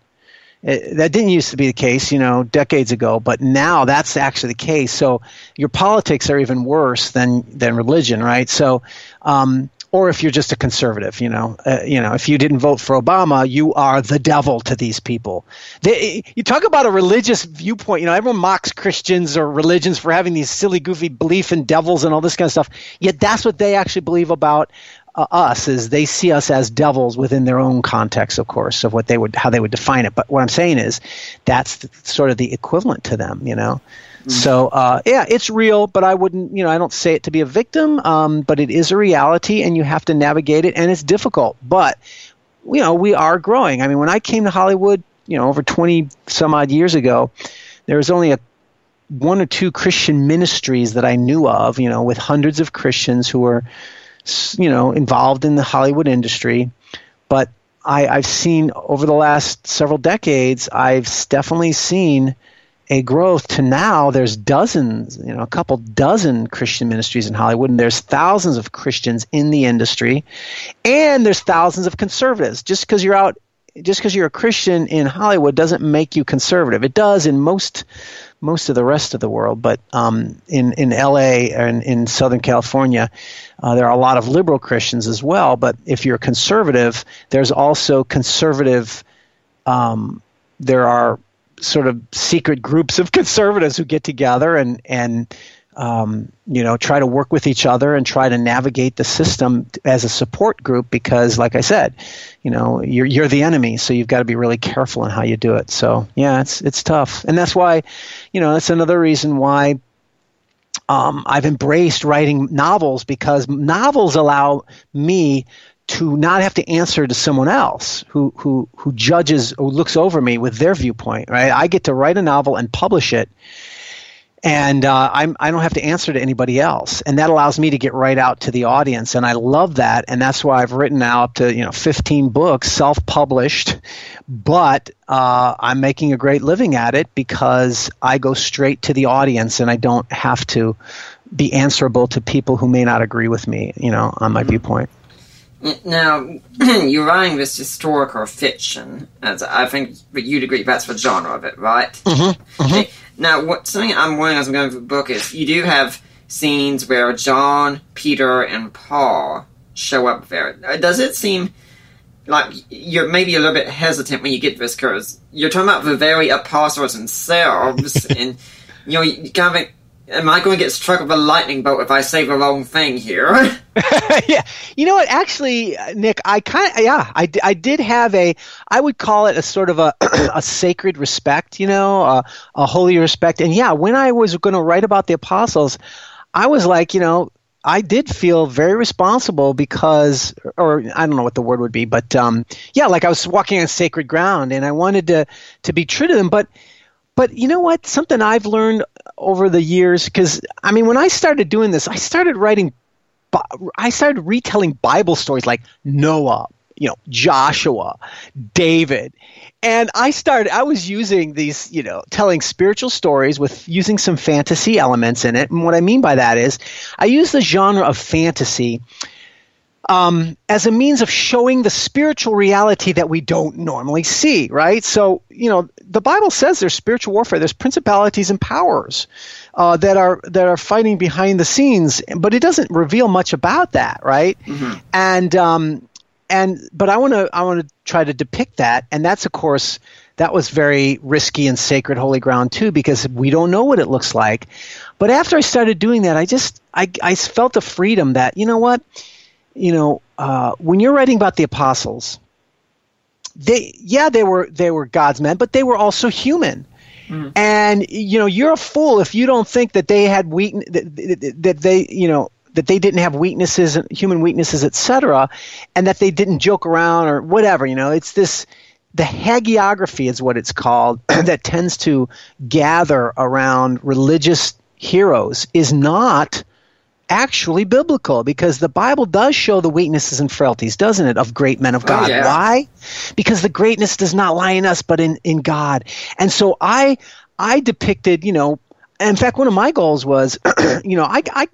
It, that didn't used to be the case, you know, decades ago, but now that's actually the case. So your politics are even worse than than religion, right? So, um, or if you're just a conservative, you know, uh, you know, if you didn't vote for Obama, you are the devil to these people. They, you talk about a religious viewpoint. You know, everyone mocks Christians or religions for having these silly, goofy belief in devils and all this kind of stuff. Yet that's what they actually believe about uh, us. Is they see us as devils within their own context, of course, of what they would, how they would define it. But what I'm saying is, that's the, sort of the equivalent to them. You know. Mm-hmm. So uh, yeah, it's real, but I wouldn't, you know, I don't say it to be a victim, um, but it is a reality, and you have to navigate it, and it's difficult. But you know, we are growing. I mean, when I came to Hollywood, you know, over twenty some odd years ago, there was only a one or two Christian ministries that I knew of, you know, with hundreds of Christians who were, you know, involved in the Hollywood industry. But I, I've seen over the last several decades, I've definitely seen a growth to now there's dozens, you know, a couple dozen Christian ministries in Hollywood, and there's thousands of Christians in the industry, and there's thousands of conservatives. Just because you're out, just because you're a Christian in Hollywood doesn't make you conservative. It does in most most of the rest of the world, but um, in in L.A. and in Southern California, uh, there are a lot of liberal Christians as well. But if you're conservative, there's also conservative. Um, there are sort of secret groups of conservatives who get together and and um, you know try to work with each other and try to navigate the system as a support group because like I said you know you're you're the enemy so you've got to be really careful in how you do it. So yeah it's it's tough. And that's why you know that's another reason why um, I've embraced writing novels because novels allow me to not have to answer to someone else who who who judges or looks over me with their viewpoint right? I get to write a novel and publish it and uh, I'm, I don't have to answer to anybody else, and that allows me to get right out to the audience, and I love that, and that's why I've written now up to you know 15 books, self-published, but uh, I'm making a great living at it because I go straight to the audience, and I don't have to be answerable to people who may not agree with me, you know, on my mm-hmm. viewpoint. Now, you're writing this historical fiction, as I think but you'd agree that's the genre of it, right? Mm-hmm, mm-hmm. Okay. Now, what something I'm wondering as I'm going through the book is you do have scenes where John, Peter, and Paul show up there. Uh, does it seem like you're maybe a little bit hesitant when you get this because you're talking about the very apostles themselves, and you know, you kind of Am I going to get struck with a lightning bolt if I say the wrong thing here? yeah, you know what? Actually, Nick, I kind of yeah, I, I did have a I would call it a sort of a a sacred respect, you know, a, a holy respect. And yeah, when I was going to write about the apostles, I was like, you know, I did feel very responsible because, or I don't know what the word would be, but um, yeah, like I was walking on sacred ground, and I wanted to to be true to them, but but you know what? Something I've learned over the years, because I mean, when I started doing this, I started writing, I started retelling Bible stories like Noah, you know, Joshua, David. And I started, I was using these, you know, telling spiritual stories with using some fantasy elements in it. And what I mean by that is I use the genre of fantasy um, as a means of showing the spiritual reality that we don't normally see, right? So, you know, the Bible says there's spiritual warfare, there's principalities and powers uh, that are that are fighting behind the scenes, but it doesn't reveal much about that, right? Mm-hmm. And um, and but I want to I want to try to depict that, and that's of course that was very risky and sacred holy ground too because we don't know what it looks like. But after I started doing that, I just I I felt a freedom that you know what you know, uh, when you're writing about the apostles, they yeah they were they were God's men, but they were also human. Mm. And you know, you're a fool if you don't think that they had weak that, that they you know that they didn't have weaknesses, human weaknesses, etc., and that they didn't joke around or whatever. You know, it's this the hagiography is what it's called that tends to gather around religious heroes is not actually biblical because the Bible does show the weaknesses and frailties, doesn't it, of great men of oh, God? Oh, yeah. Why? Because the greatness does not lie in us, but in, in God. And so I I depicted, you know, in fact, one of my goals was, you know, I, I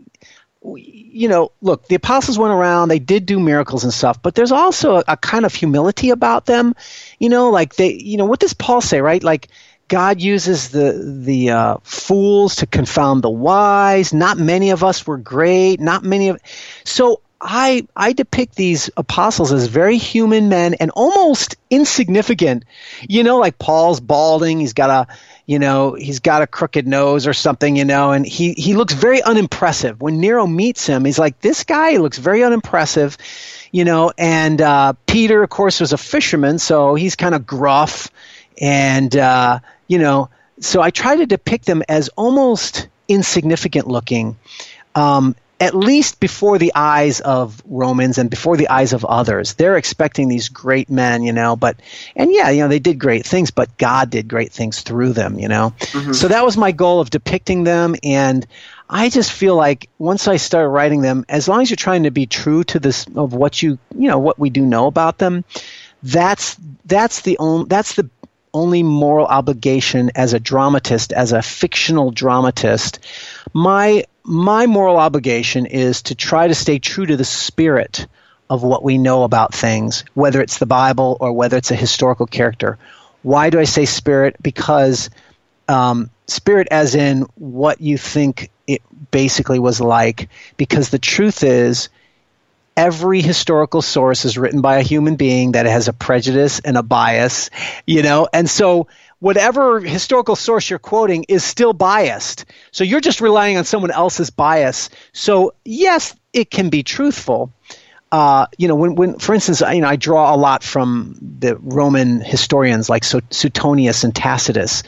you know, look, the apostles went around, they did do miracles and stuff, but there's also a, a kind of humility about them. You know, like they, you know, what does Paul say, right? Like, God uses the the uh, fools to confound the wise. Not many of us were great. Not many of so I I depict these apostles as very human men and almost insignificant. You know, like Paul's balding. He's got a you know he's got a crooked nose or something. You know, and he he looks very unimpressive. When Nero meets him, he's like this guy looks very unimpressive. You know, and uh, Peter, of course, was a fisherman, so he's kind of gruff and uh, you know, so I try to depict them as almost insignificant looking, um, at least before the eyes of Romans and before the eyes of others. They're expecting these great men, you know, but, and yeah, you know, they did great things, but God did great things through them, you know. Mm-hmm. So that was my goal of depicting them. And I just feel like once I start writing them, as long as you're trying to be true to this, of what you, you know, what we do know about them, that's, that's the only, that's the only moral obligation as a dramatist, as a fictional dramatist. My my moral obligation is to try to stay true to the spirit of what we know about things, whether it's the Bible or whether it's a historical character. Why do I say spirit? Because um, spirit, as in what you think it basically was like, because the truth is every historical source is written by a human being that has a prejudice and a bias, you know, and so whatever historical source you're quoting is still biased. So you're just relying on someone else's bias. So yes, it can be truthful. Uh, you know, when, when, for instance, you know, I draw a lot from the Roman historians like Suetonius and Tacitus.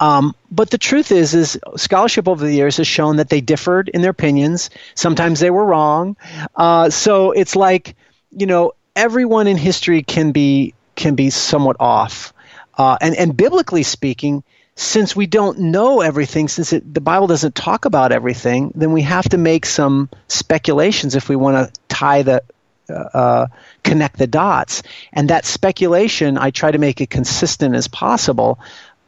Um, but the truth is, is scholarship over the years has shown that they differed in their opinions. Sometimes they were wrong. Uh, so it's like, you know, everyone in history can be can be somewhat off. Uh, and and biblically speaking, since we don't know everything, since it, the Bible doesn't talk about everything, then we have to make some speculations if we want to tie the uh, uh, connect the dots. And that speculation, I try to make it consistent as possible.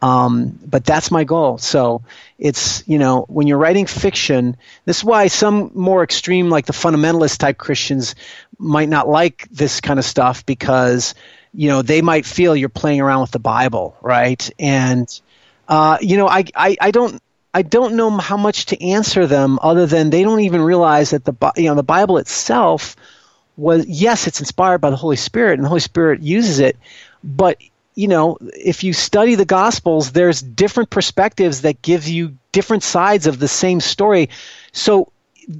Um, but that's my goal. So it's, you know, when you're writing fiction, this is why some more extreme, like the fundamentalist type Christians, might not like this kind of stuff because, you know, they might feel you're playing around with the Bible, right? And, uh, you know, I, I, I don't. I don't know how much to answer them other than they don't even realize that the you know the Bible itself was yes it's inspired by the Holy Spirit and the Holy Spirit uses it but you know, if you study the Gospels, there's different perspectives that give you different sides of the same story. So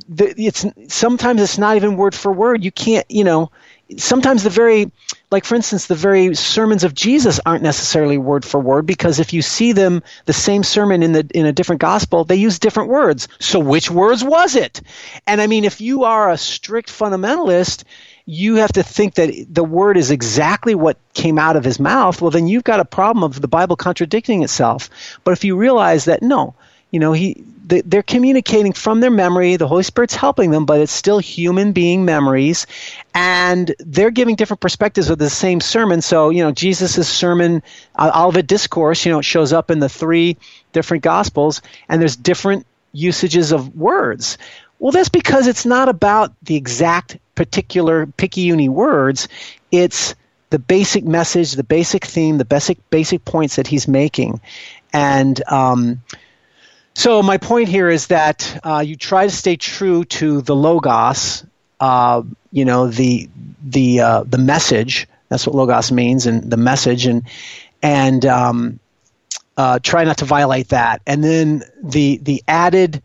the, it's sometimes it's not even word for word. You can't, you know, sometimes the very, like for instance, the very sermons of Jesus aren't necessarily word for word because if you see them, the same sermon in the in a different gospel, they use different words. So which words was it? And I mean, if you are a strict fundamentalist you have to think that the word is exactly what came out of his mouth, well, then you've got a problem of the Bible contradicting itself. But if you realize that, no, you know, he, they're communicating from their memory. The Holy Spirit's helping them, but it's still human being memories, and they're giving different perspectives of the same sermon. So, you know, Jesus' sermon, uh, Olivet Discourse, you know, it shows up in the three different Gospels, and there's different usages of words. Well, that's because it's not about the exact particular picayune words. It's the basic message, the basic theme, the basic basic points that he's making, and um, so my point here is that uh, you try to stay true to the logos, uh, you know the the uh, the message. That's what logos means, and the message, and and um, uh, try not to violate that. And then the the added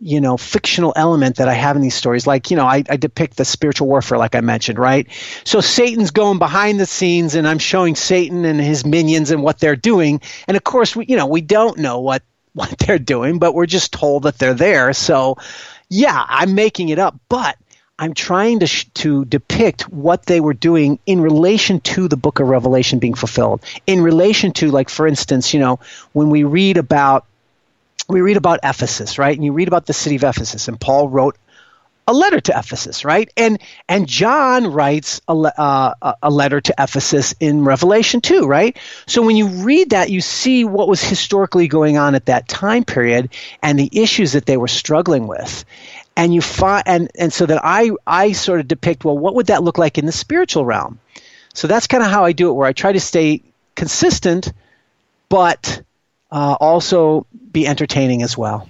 you know fictional element that i have in these stories. Like you know I, I, depict the spiritual warfare like i mentioned right? So satan's going behind the scenes and i'm showing satan and his minions and what they're doing. And of course we you know we don't know what what they're doing but we're just told that they're there. So yeah i'm making it up but i'm trying to sh- to depict what they were doing in relation to the book of revelation being fulfilled. In relation to like for instance you know when we read about we read about Ephesus, right? And you read about the city of Ephesus, and Paul wrote a letter to Ephesus, right? And and John writes a, uh, a letter to Ephesus in Revelation 2, right? So when you read that, you see what was historically going on at that time period and the issues that they were struggling with. And you find and and so that I I sort of depict well, what would that look like in the spiritual realm? So that's kind of how I do it, where I try to stay consistent, but uh, also be entertaining as well.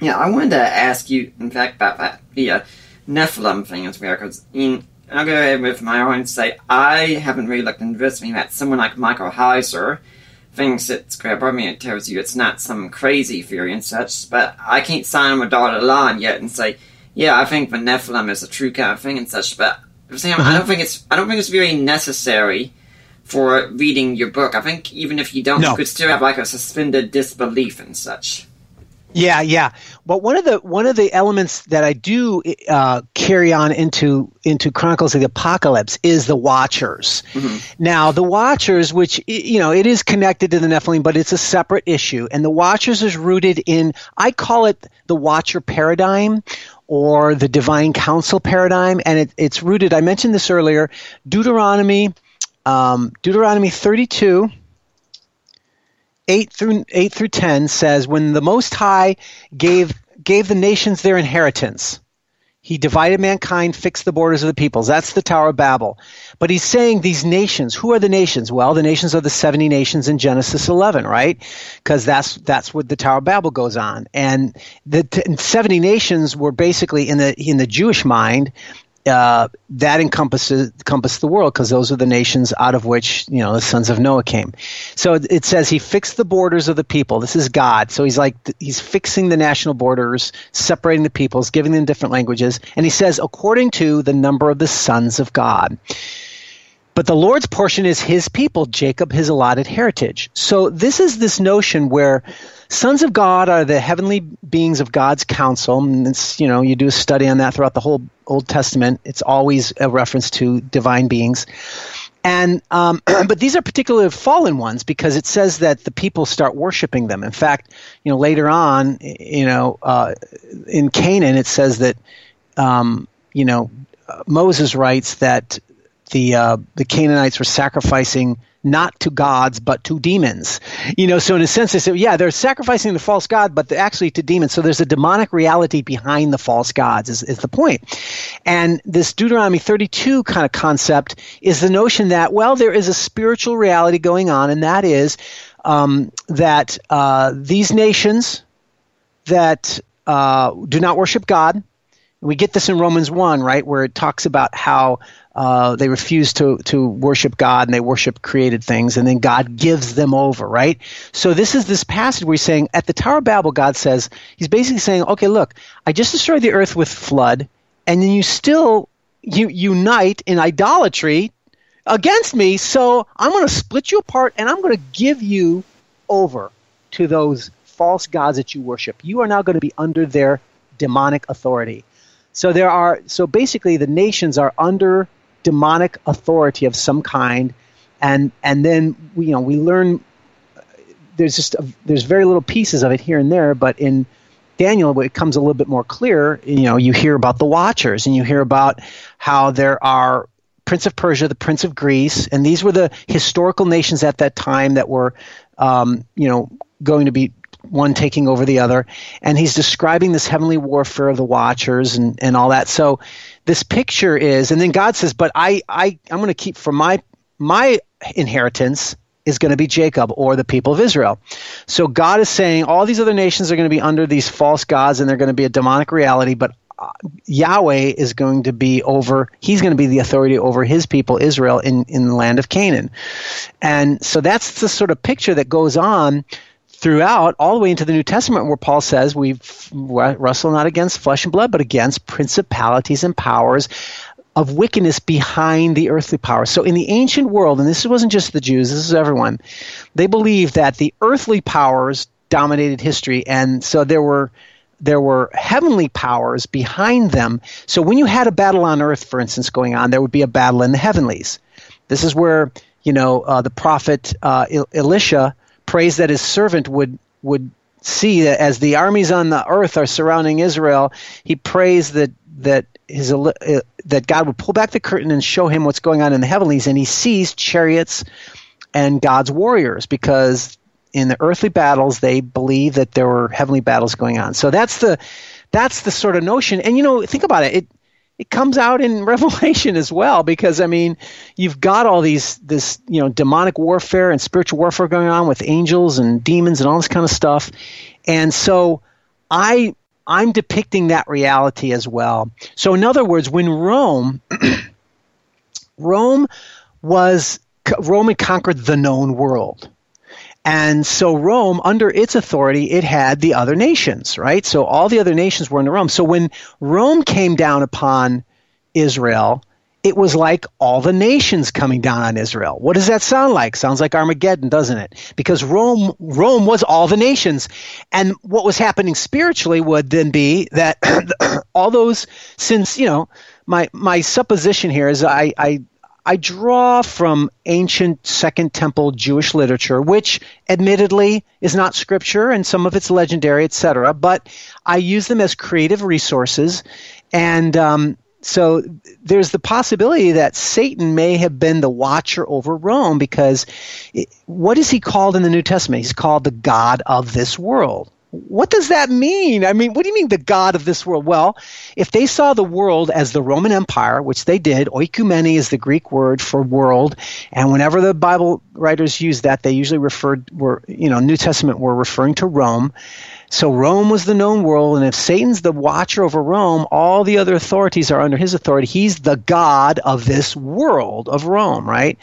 Yeah, I wanted to ask you, in fact, about that the uh, Nephilim thing as well, because I'll go ahead with my own say I haven't really looked into this. I mean, that someone like Michael Heiser thinks it's crap. I mean, it tells you it's not some crazy theory and such, but I can't sign on a dotted line yet and say, yeah, I think the Nephilim is a true kind of thing and such. But Sam, I don't think it's I don't think it's very necessary for reading your book. I think even if you don't, no. you could still have like a suspended disbelief and such. Yeah, yeah. But one of the one of the elements that I do uh, carry on into into Chronicles of the Apocalypse is the Watchers. Mm-hmm. Now, the Watchers, which you know, it is connected to the Nephilim, but it's a separate issue. And the Watchers is rooted in I call it the Watcher paradigm or the Divine Council paradigm, and it, it's rooted. I mentioned this earlier. Deuteronomy um, Deuteronomy 32, 8 through, 8 through 10 says, When the Most High gave, gave the nations their inheritance, he divided mankind, fixed the borders of the peoples. That's the Tower of Babel. But he's saying these nations, who are the nations? Well, the nations are the 70 nations in Genesis 11, right? Because that's, that's what the Tower of Babel goes on. And the t- 70 nations were basically in the, in the Jewish mind, uh, that encompasses encompass the world because those are the nations out of which you know the sons of Noah came. So it, it, says he fixed the borders of the people. This is God. So he's like he's fixing the national borders, separating the peoples, giving them different languages, and he says according to the number of the sons of God. But the Lord's portion is his people, Jacob his allotted heritage. So this is this notion where Sons of God are the heavenly beings of God's council. And it's, you know, you do a study on that throughout the whole Old Testament. It's always a reference to divine beings. And um, but these are particularly fallen ones because it says that the people start worshiping them. In fact, you know, later on, you know, uh, in Canaan, it says that, um, you know, Moses writes that the uh, the Canaanites were sacrificing not to gods but to demons. You know, so in a sense, they say, yeah, they're sacrificing the false god, but actually to demons. So there's a demonic reality behind the false gods, is, is the point. And this Deuteronomy 32 kind of concept is the notion that, well, there is a spiritual reality going on, and that is um, that uh, these nations that uh, do not worship God, we get this in Romans 1, right, where it talks about how uh, they refuse to, to worship God and they worship created things, and then God gives them over, right? So this is this passage where he's saying, at the Tower of Babel, God says, he's basically saying, okay, look, I just destroyed the earth with flood, and then you still you unite in idolatry against me, so I'm going to split you apart and I'm going to give you over to those false gods that you worship. You are now going to be under their demonic authority. So there are so basically the nations are under demonic authority of some kind, and and then we, you know we learn. There's just a, there's very little pieces of it here and there, but in Daniel, it comes a little bit more clear. You know, you hear about the Watchers, and you hear about how there are Prince of Persia, the Prince of Greece, and these were the historical nations at that time that were, um, you know, going to be one taking over the other, and he's describing this heavenly warfare of the Watchers and and all that. So this picture is, and then God says, "But I I I'm going to keep for my my inheritance." Is going to be Jacob or the people of Israel. So God is saying all these other nations are going to be under these false gods and they're going to be a demonic reality, but uh, Yahweh is going to be over, he's going to be the authority over his people, Israel, in, in the land of Canaan. And so that's the sort of picture that goes on throughout, all the way into the New Testament, where Paul says we wrestle not against flesh and blood, but against principalities and powers of wickedness behind the earthly powers. So in the ancient world, and this wasn't just the Jews, this is everyone, they believed that the earthly powers dominated history, and so there were there were heavenly powers behind them. So when you had a battle on earth, for instance, going on, there would be a battle in the heavenlies. This is where you know uh, the prophet uh, Elisha prays that his servant would would see that as the armies on the earth are surrounding Israel, he prays that that his uh, that God would pull back the curtain and show him what's going on in the heavenlies, and he sees chariots and God's warriors because in the earthly battles they believe that there were heavenly battles going on. So that's the that's the sort of notion. And you know think about it. It it comes out in revelation as well because i mean you've got all these this you know demonic warfare and spiritual warfare going on with angels and demons and all this kind of stuff. And so i i'm depicting that reality as well. So in other words when rome rome was rome conquered the known world and so Rome, under its authority, it had the other nations, right? So all the other nations were under Rome. So when Rome came down upon Israel, it was like all the nations coming down on Israel. What does that sound like? Sounds like Armageddon, doesn't it? Because Rome Rome was all the nations. And what was happening spiritually would then be that all those since, you know, my my supposition here is I, I I draw from ancient Second Temple Jewish literature, which admittedly is not scripture and some of it's legendary, etc. But I use them as creative resources, and um, so there's the possibility that Satan may have been the watcher over Rome because it, what is he called in the New Testament? He's called the God of this world. What does that mean? I mean, what do you mean the God of this world? Well, if they saw the world as the Roman Empire, which they did, oikumene is the Greek word for world, and whenever the Bible writers use that, they usually referred were you know New Testament were referring to Rome. So Rome was the known world, and if Satan's the watcher over Rome, all the other authorities are under his authority. He's the God of this world of Rome, right?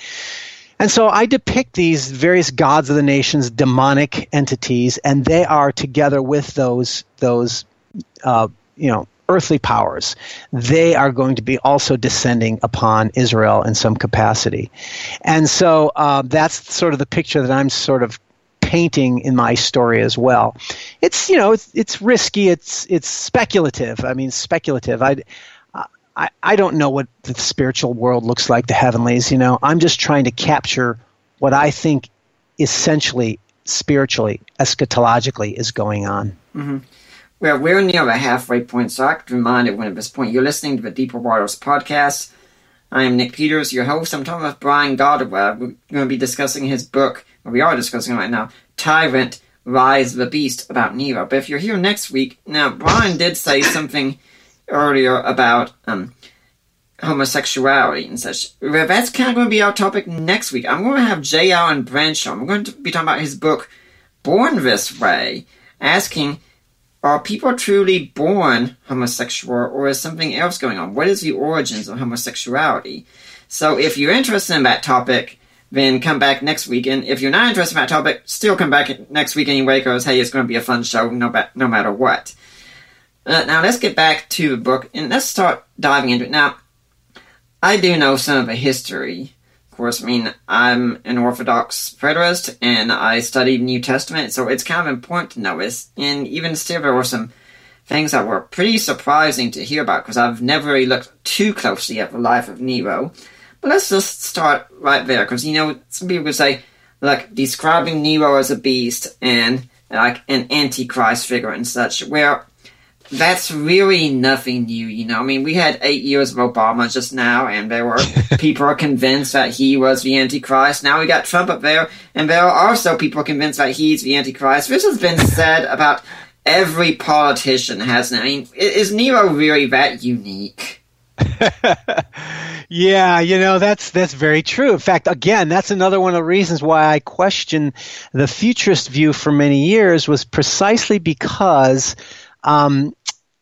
And so I depict these various gods of the nations, demonic entities, and they are together with those those uh, you know earthly powers. They are going to be also descending upon Israel in some capacity, and so uh, that's sort of the picture that I'm sort of painting in my story as well. It's you know it's it's risky. It's it's speculative. I mean speculative. I I, I don't know what the spiritual world looks like, the heavenlies, you know. I'm just trying to capture what I think essentially, spiritually, eschatologically is going on. Mm-hmm. Well, we're near the halfway point, so I to remind everyone at this point you're listening to the Deeper Waters podcast. I am Nick Peters, your host. I'm talking with Brian Godawa. We're going to be discussing his book, or we are discussing right now, Tyrant Rise of the Beast about Nero. But if you're here next week, now, Brian did say something earlier about um, homosexuality and such. That's kind of going to be our topic next week. I'm going to have J. Alan Branch. I'm going to be talking about his book, Born This Way, asking, are people truly born homosexual or is something else going on? What is the origins of homosexuality? So if you're interested in that topic, then come back next week. And if you're not interested in that topic, still come back next week anyway, because hey, it's going to be a fun show no, ba- no matter what. Uh, now let's get back to the book and let's start diving into it. Now, I do know some of the history. Of course, I mean, I'm an Orthodox preterist and I studied New Testament, so it's kind of important to know this. And even still, there were some things that were pretty surprising to hear about because I've never really looked too closely at the life of Nero. But let's just start right there because, you know, some people would say, like, describing Nero as a beast and like an antichrist figure and such, where that's really nothing new, you know. I mean, we had eight years of Obama just now, and there were people are convinced that he was the Antichrist. Now we got Trump up there, and there are also people convinced that he's the Antichrist. This has been said about every politician, hasn't it? I mean, is Nero really that unique? yeah, you know that's that's very true. In fact, again, that's another one of the reasons why I question the futurist view for many years was precisely because um,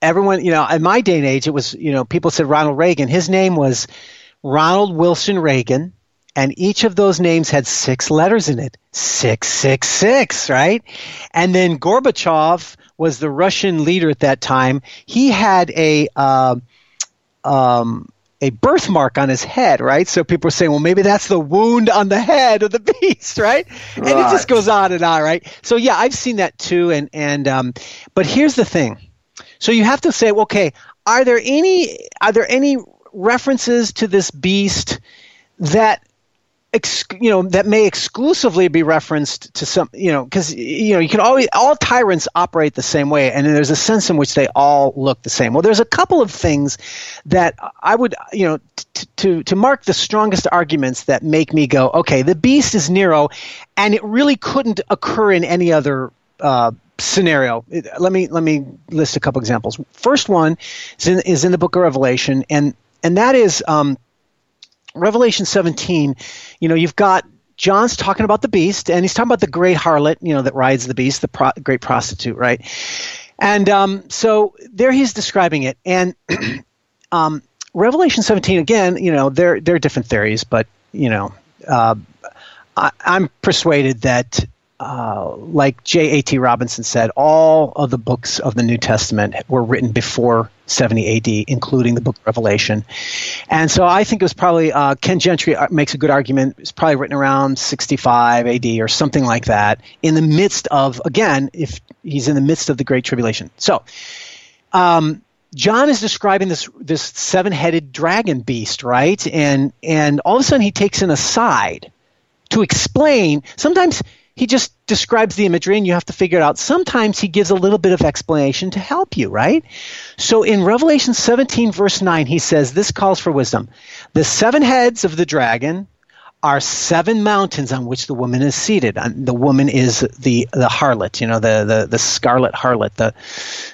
everyone, you know, in my day and age, it was you know people said Ronald Reagan. His name was Ronald Wilson Reagan, and each of those names had six letters in it. Six, six, six, right? And then Gorbachev was the Russian leader at that time. He had a uh, um, a birthmark on his head, right? So people are saying, well, maybe that's the wound on the head of the beast, right? right. And it just goes on and on, right? So yeah, I've seen that too. And and um, but here's the thing. So you have to say, okay, are there any are there any references to this beast that ex, you know that may exclusively be referenced to some you know because you know you can always all tyrants operate the same way and there's a sense in which they all look the same. Well there's a couple of things that i would you know t- to to mark the strongest arguments that make me go okay the beast is nero and it really couldn't occur in any other uh, scenario. Let me let me list a couple examples. First one is in, is in the book of Revelation, and and that is um, Revelation 17, you know, you've got John's talking about the beast, and he's talking about the great harlot, you know, that rides the beast, the pro- great prostitute, right? And um, so there he's describing it. And um, Revelation 17, again, you know, there, there are different theories, but, you know, uh, I, am persuaded that uh, like J.A.T. Robinson said, all of the books of the New Testament were written before 70 AD, including the book of Revelation. And so I think it was probably, uh, Ken Gentry uh, makes a good argument, it's probably written around 65 AD or something like that, in the midst of, again, if he's in the midst of the Great Tribulation. So, um, John is describing this this seven headed dragon beast, right? And and all of a sudden he takes an aside to explain. Sometimes he just describes the imagery and you have to figure it out. Sometimes he gives a little bit of explanation to help you, right? So in Revelation 17, verse 9, he says, This calls for wisdom. The seven heads of the dragon are seven mountains on which the woman is seated. The woman is the, the harlot, you know, the, the, the scarlet harlot, the,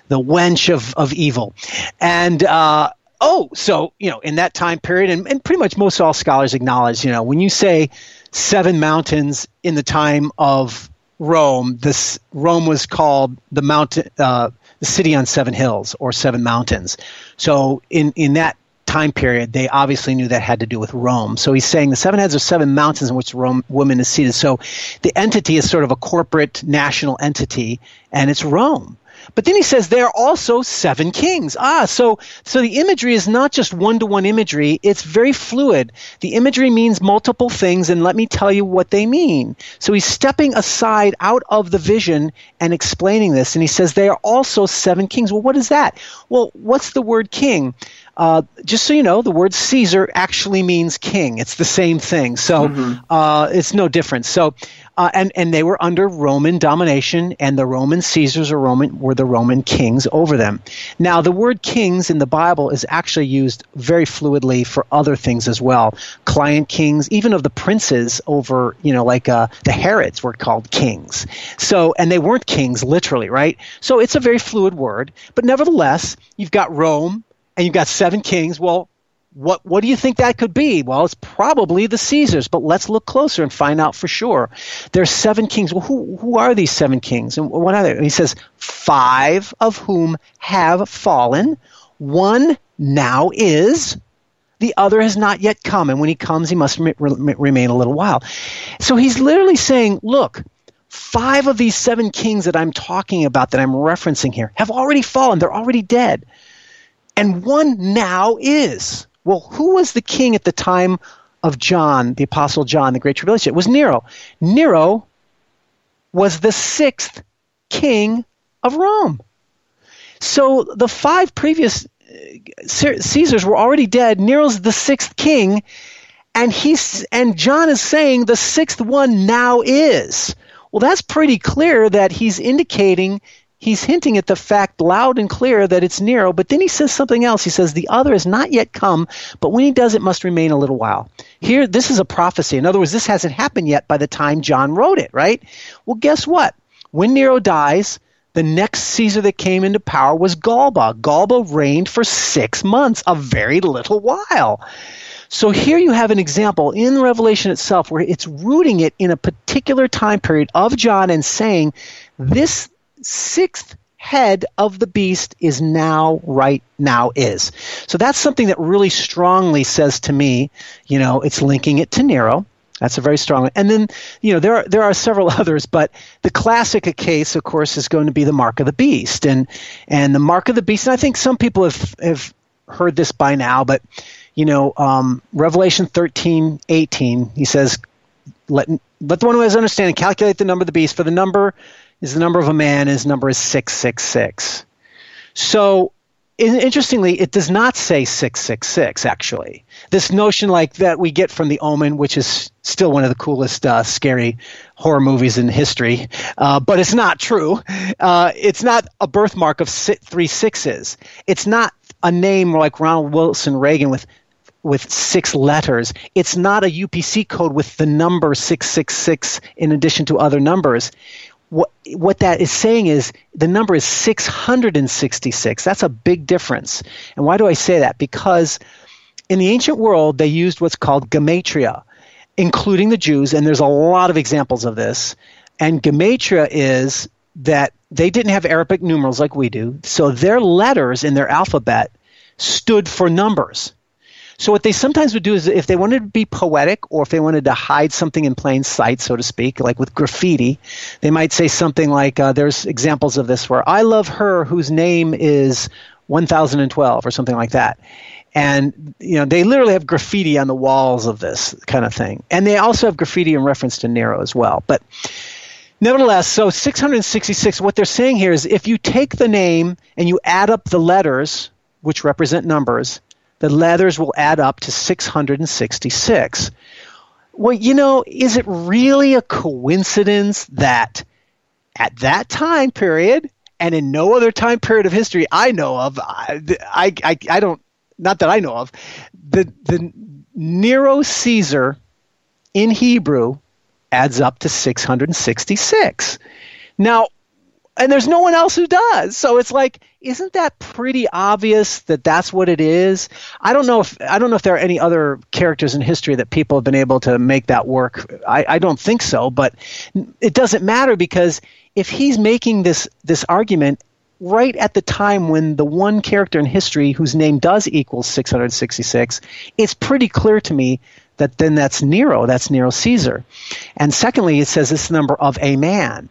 the wench of, of evil. And, uh, oh, so, you know, in that time period, and, and pretty much most all scholars acknowledge, you know, when you say seven mountains in the time of Rome. This Rome was called the mountain, uh, the city on seven hills or seven mountains. So in in that time period, they obviously knew that had to do with Rome. So he's saying the seven heads are seven mountains in which Rome woman is seated. So the entity is sort of a corporate national entity, and it's Rome. But then he says there are also seven kings. Ah, so so the imagery is not just one-to-one imagery, it's very fluid. The imagery means multiple things and let me tell you what they mean. So he's stepping aside out of the vision and explaining this and he says there are also seven kings. Well, what is that? Well, what's the word king? Uh, just so you know, the word Caesar actually means king. It's the same thing. So mm-hmm. uh, it's no difference. So uh, and and they were under Roman domination, and the Roman Caesars or Roman were the Roman kings over them. Now, the word kings in the Bible is actually used very fluidly for other things as well. Client kings, even of the princes over, you know, like uh, the Herods were called kings. So, and they weren't kings literally, right? So it's a very fluid word, but nevertheless, you've got Rome and you've got seven kings. Well, what what do you think that could be? Well, it's probably the Caesars, but let's look closer and find out for sure. There's seven kings. Well, who who are these seven kings? And what are they? And he says, five of whom have fallen. One now is. The other has not yet come, and when he comes, he must re- re- remain a little while. So he's literally saying, look, five of these seven kings that I'm talking about, that I'm referencing here, have already fallen. They're already dead. And one now is. Well, who was the king at the time of John, the Apostle John, the Great Tribulation? It was Nero. Nero was the sixth king of Rome. So the five previous uh, Caesars were already dead. Nero's the sixth king, and he's and John is saying the sixth one now is. Well, that's pretty clear that he's indicating he's hinting at the fact loud and clear that it's Nero, but then he says something else. He says, The other has not yet come, but when he does, it must remain a little while. Here, this is a prophecy. In other words, this hasn't happened yet by the time John wrote it, right? Well, guess what? When Nero dies, the next Caesar that came into power was Galba. Galba reigned for six months, a very little while. So here you have an example in Revelation itself where it's rooting it in a particular time period of John and saying this sixth head of the beast is now right now is. So that's something that really strongly says to me, you know, it's linking it to Nero. That's a very strong one. And then, you know, there are there are several others, but the classic case, of course, is going to be the mark of the beast. And and the mark of the beast, and I think some people have have heard this by now, but you know, um, Revelation 13, 18, he says, let, let the one who has understanding calculate the number of the beast, for the number is the number of a man, his number is 666. So, interestingly, it does not say 666, actually. This notion like that we get from The Omen, which is still one of the coolest uh, scary horror movies in history, uh, but it's not true. Uh, it's not a birthmark of three sixes. It's not a name like Ronald Wilson Reagan with with six letters. It's not a UPC code with the number 666 in addition to other numbers. What, what that is saying is the number is 666. That's a big difference. And why do I say that? Because in the ancient world, they used what's called gematria, including the Jews, and there's a lot of examples of this. And gematria is that they didn't have Arabic numerals like we do, so their letters in their alphabet stood for numbers. So what they sometimes would do is if they wanted to be poetic or if they wanted to hide something in plain sight, so to speak, like with graffiti, they might say something like, uh, there's examples of this where I love her whose name is 1012 or something like that. And you know they literally have graffiti on the walls of this kind of thing, and they also have graffiti in reference to Nero as well. But nevertheless, so 666. What they're saying here is if you take the name and you add up the letters, which represent numbers, the leathers will add up to 666. Well, you know, is it really a coincidence that at that time period and in no other time period of history I know of, I, I, I, I don't, not that I know of, the, the Nero Caesar in Hebrew adds up to 666. Now, and there's no one else who does. So it's like, isn't that pretty obvious that that's what it is? I don't know if I don't know if there are any other characters in history that people have been able to make that work. I, I don't think so, but it doesn't matter because if he's making this this argument right at the time when the one character in history whose name does equal 666, it's pretty clear to me that then that's Nero, that's Nero Caesar. And secondly, it says this number of a man.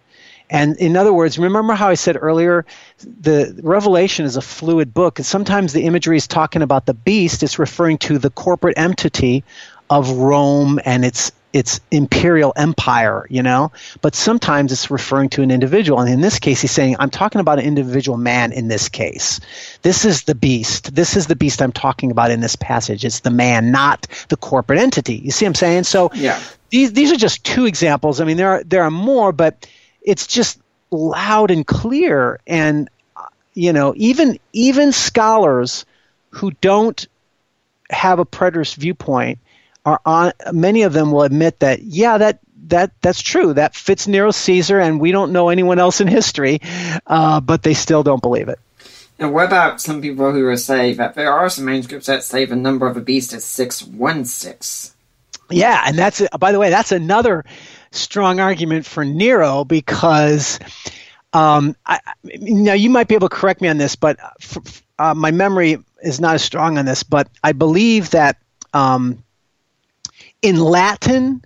And in other words, remember how I said earlier, the Revelation is a fluid book. And sometimes the imagery is talking about the beast. It's referring to the corporate entity of Rome and its its imperial empire, you know. But sometimes it's referring to an individual. And in this case, he's saying, I'm talking about an individual man in this case. This is the beast. This is the beast I'm talking about in this passage. It's the man, not the corporate entity. You see what I'm saying? So yeah. these these are just two examples. I mean, there are there are more, but it's just loud and clear. And you know even even scholars who don't have a preterist viewpoint are on many of them will admit that yeah that that that's true. That fits Nero Caesar and we don't know anyone else in history uh, but they still don't believe it. And what about some people who will say that there are some manuscripts that say the number of a beast is 616 yeah and that's by the way that's another strong argument for Nero because um, I, now you might be able to correct me on this, but uh, my memory is not as strong on this. But I believe that um, in Latin,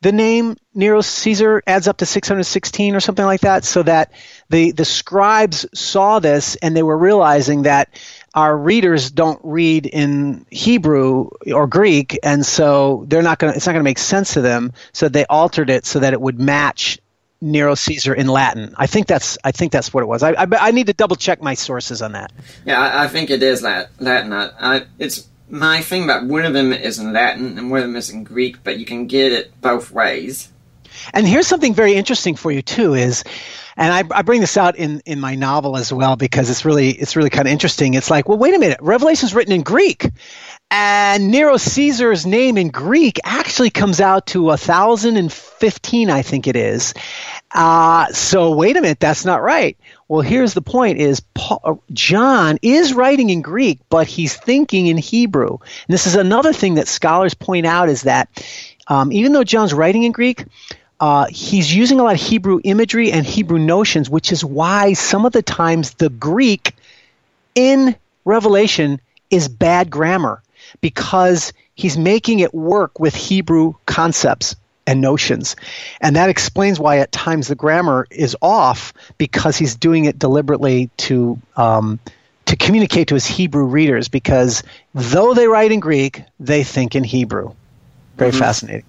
the name Nero Caesar adds up to 616 or something like that, so that the the scribes saw this and they were realizing that our readers don't read in Hebrew or Greek, and so they're not going. It's not going to make sense to them. So they altered it so that it would match Nero Caesar in Latin. I think that's. I think that's what it was. I I, I need to double check my sources on that. Yeah, I, I think it is Latin. I, it's my thing about one of them is in Latin and one of them is in Greek, but you can get it both ways. And here's something very interesting for you too: is and I, I, bring this out in, in my novel as well because it's really it's really kind of interesting. It's like, well, wait a minute, Revelation is written in Greek, and Nero Caesar's name in Greek actually comes out to a thousand and fifteen, I think it is. Uh, so wait a minute, that's not right. Well, here's the point: is Paul, uh, John is writing in Greek, but he's thinking in Hebrew. And this is another thing that scholars point out is that um, even though John's writing in Greek, uh, he's using a lot of Hebrew imagery and Hebrew notions, which is why some of the times the Greek in Revelation is bad grammar because he's making it work with Hebrew concepts and notions. And that explains why at times the grammar is off because he's doing it deliberately to um, to communicate to his Hebrew readers because though they write in Greek, they think in Hebrew. Very mm-hmm. fascinating.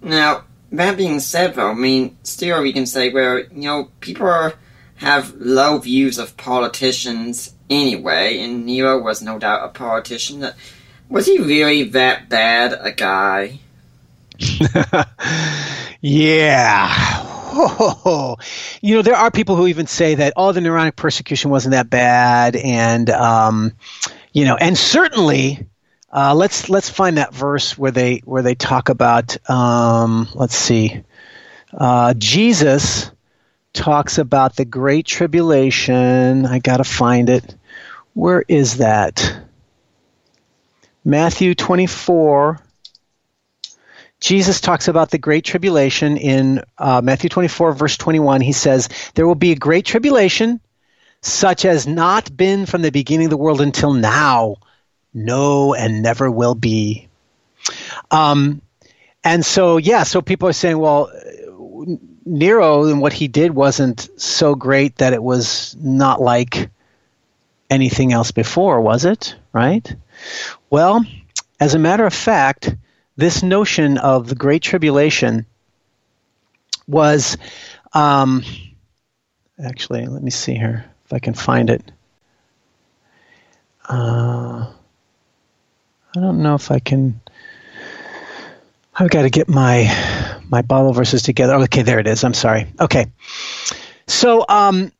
Now, that being said, though, I mean, still we can say, well, you know, people have low views of politicians anyway, and Nero was no doubt a politician. Was he really that bad a guy? yeah. You know, there are people who even say that, oh, the Neronic persecution wasn't that bad, and um, you know, and certainly, uh, let's let's find that verse where they where they talk about. Um, let's see, uh, Jesus talks about the great tribulation. I gotta find it. Where is that? Matthew twenty four. Jesus talks about the great tribulation in uh, Matthew 24, verse 21. He says, There will be a great tribulation, such as not been from the beginning of the world until now, no, and never will be. Um, and so, yeah, so people are saying, well, Nero and what he did wasn't so great that it was not like anything else before, was it? Right? Well, as a matter of fact, this notion of the Great Tribulation was um, actually, let me see here if I can find it. Uh, I don't know if I can. I've got to get my my Bible verses together. Okay, there it is. I'm sorry. Okay, so um,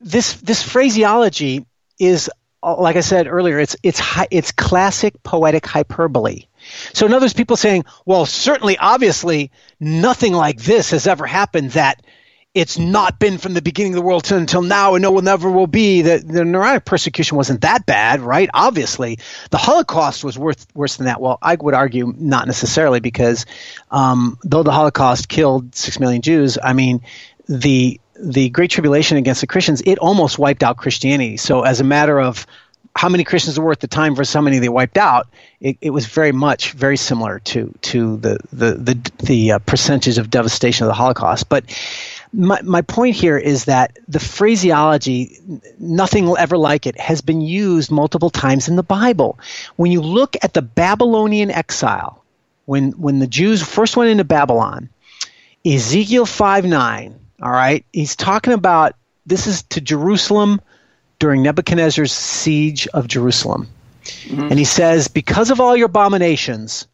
this this phraseology is, like I said earlier, it's it's it's classic poetic hyperbole. So, in other words, people saying, well, certainly, obviously, nothing like this has ever happened that it's not been from the beginning of the world until now and no one ever will be. That the Neronic persecution wasn't that bad, right? Obviously. The Holocaust was worth, worse than that. Well, I would argue not necessarily because um, though the Holocaust killed six million Jews, I mean, the the Great Tribulation against the Christians, it almost wiped out Christianity. So, as a matter of how many Christians were at the time versus how many they wiped out, it, it was very much very similar to to the the the, the uh, percentage of devastation of the Holocaust. But my my point here is that the phraseology, nothing will ever like it, has been used multiple times in the Bible. When you look at the Babylonian exile, when when the Jews first went into Babylon, Ezekiel five nine, all right, he's talking about this is to Jerusalem during Nebuchadnezzar's siege of Jerusalem. Mm-hmm. And he says, Because of all your abominations,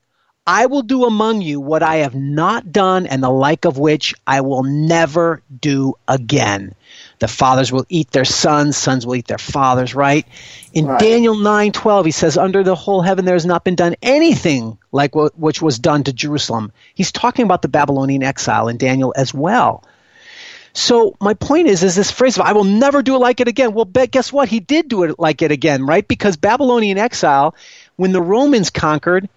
I will do among you what I have not done, and the like of which I will never do again. The fathers will eat their sons, sons will eat their fathers, right? In right. Daniel 9:12 he says under the whole heaven there has not been done anything like what which was done to Jerusalem. He's talking about the Babylonian exile in Daniel as well. So my point is, is this phrase of "I will never do it like it again." Well, bet guess what? He did do it like it again, right? Because Babylonian exile, when the Romans conquered,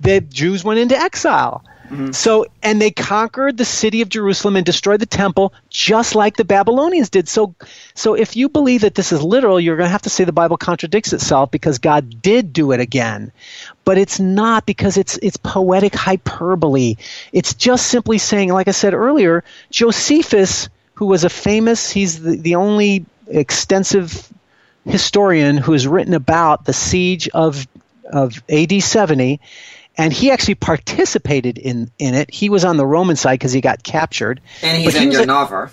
the Jews went into exile. Mm-hmm. So, and they conquered the city of Jerusalem and destroyed the temple, just like the Babylonians did. So, so if you believe that this is literal, you're going to have to say the Bible contradicts itself because God did do it again. But it's not because it's it's poetic hyperbole. It's just simply saying, like I said earlier, Josephus who was a famous, he's the, the only extensive historian who has written about the siege of, of AD 70 and he actually participated in, in it. He was on the Roman side because he got captured. And he's in he your novel.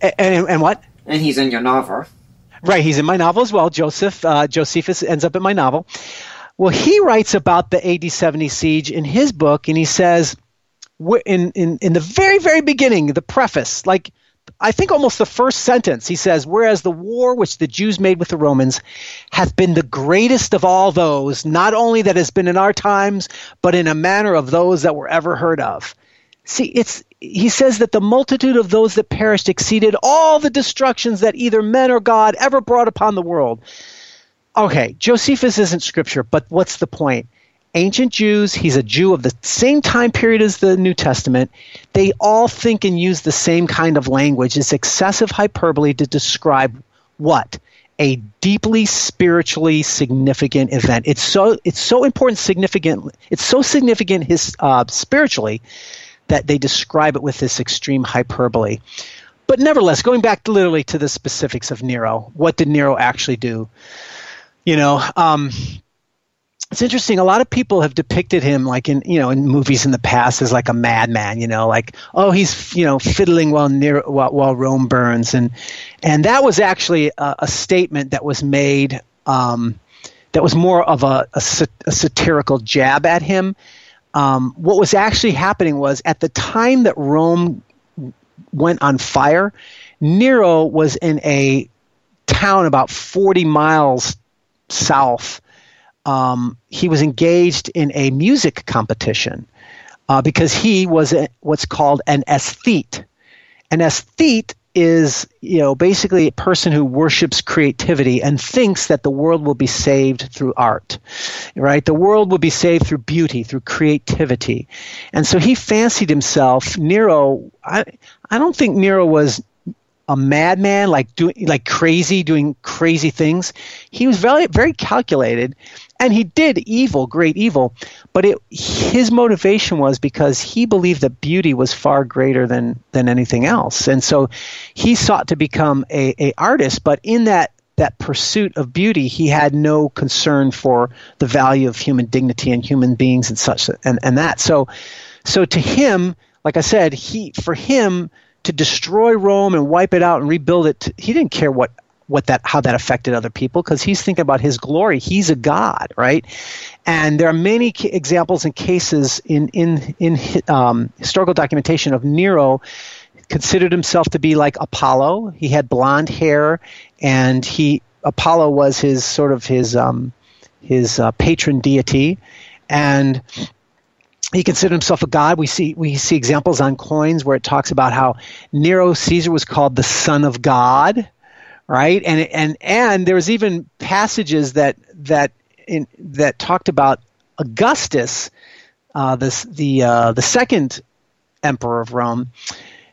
And, and, and, what? And he's in your novel. Right, he's in my novel as well. Joseph uh, Josephus ends up in my novel. Well, he writes about the AD 70 siege in his book, and he says, in, in, in the very, very beginning, the preface, like I think almost the first sentence. He says, Whereas the war which the Jews made with the Romans hath been the greatest of all those, not only that has been in our times, but in a manner of those that were ever heard of. See, it's he says that the multitude of those that perished exceeded all the destructions that either men or God ever brought upon the world. Okay, Josephus isn't scripture, but what's the point? Ancient Jews, he's a Jew of the same time period as the New Testament. They all think and use the same kind of language. It's excessive hyperbole to describe what? A deeply spiritually significant event. It's so it's so important, significant. It's so significant his uh, spiritually that they describe it with this extreme hyperbole. But nevertheless, going back literally to the specifics of Nero, what did Nero actually do? You know, um, it's interesting. A lot of people have depicted him like in you know in movies in the past as like a madman. You know, like oh he's you know fiddling while near while, while Rome burns, and and that was actually a, a statement that was made um, that was more of a, a, a satirical jab at him. Um, what was actually happening was at the time that Rome went on fire, Nero was in a town about 40 miles south um, he was engaged in a music competition uh, because he was a, what's called an aesthete. An aesthete is, you know, basically a person who worships creativity and thinks that the world will be saved through art, right? The world will be saved through beauty, through creativity. And so he fancied himself, Nero, I, I don't think Nero was a madman, like doing like crazy, doing crazy things. He was very very calculated, and he did evil, great evil. But it, his motivation was because he believed that beauty was far greater than than anything else, and so he sought to become a, a artist. But in that that pursuit of beauty, he had no concern for the value of human dignity and human beings and such and, and that. So so to him, like I said, he for him to destroy Rome and wipe it out and rebuild it. he didn't care what what that how that affected other people because he's thinking about his glory. He's a god, right? And there are many examples and cases in in in um, historical documentation of Nero considered himself to be like Apollo. He had blonde hair, and he Apollo was his sort of his um, his uh, patron deity, and he considered himself a god. We see we see examples on coins where it talks about how Nero Caesar was called the son of God, right? And and and there's even passages that that in, that talked about Augustus, uh, this the uh, the second emperor of Rome,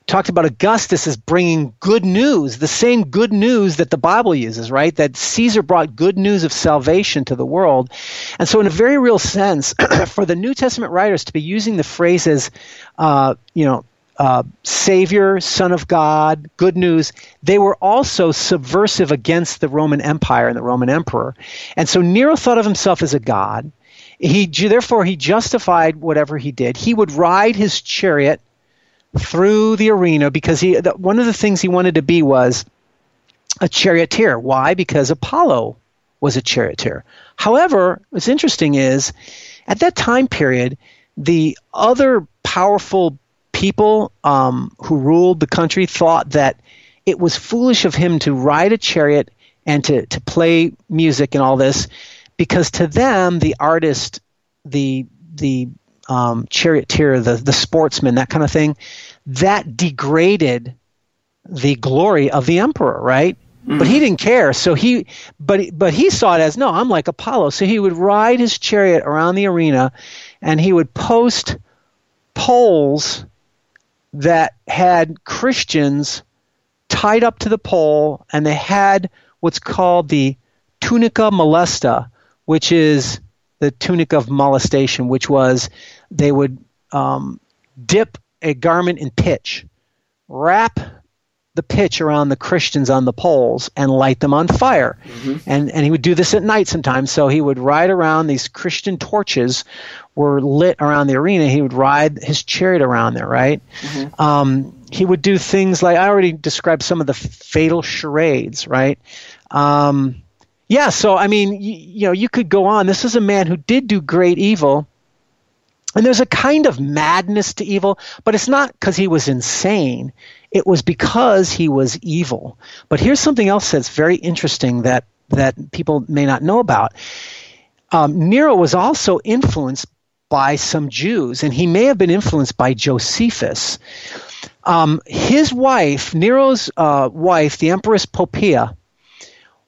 talked about Augustus as bringing good news, the same good news that the Bible uses, right? That Caesar brought good news of salvation to the world. And so, in a very real sense, for the New Testament writers to be using the phrases, uh, you know, uh, Savior, Son of God, good news, they were also subversive against the Roman Empire and the Roman Emperor. And so Nero thought of himself as a god. He therefore he justified whatever he did. He would ride his chariot through the arena because he the, one of the things he wanted to be was a charioteer. Why? Because Apollo was a charioteer. However, what's interesting is at that time period, the other powerful people um, who ruled the country thought that it was foolish of him to ride a chariot and to, to play music and all this because to them the artist the the um, charioteer, the, the sportsman, that kind of thing, that degraded the glory of the emperor, right? Mm-hmm. But he didn't care. So he, but but he saw it as no, I'm like Apollo. So he would ride his chariot around the arena, and he would post poles that had Christians tied up to the pole, and they had what's called the tunica molesta, which is the tunic of molestation, which was they would um, dip a garment in pitch, wrap the pitch around the Christians on the poles and light them on fire. Mm-hmm. And and he would do this at night sometimes. So he would ride around these Christian torches were lit around the arena. He would ride his chariot around there, right? Mm-hmm. Um, he would do things like I already described some of the fatal charades, right? Um, yeah, so I mean, you, you know, you could go on. This is a man who did do great evil, And there's a kind of madness to evil, but it's not because he was insane. It was because he was evil. But here's something else that's very interesting that, that people may not know about. Um, Nero was also influenced by some Jews, and he may have been influenced by Josephus. Um, his wife, Nero's uh, wife, the Empress Poppaea,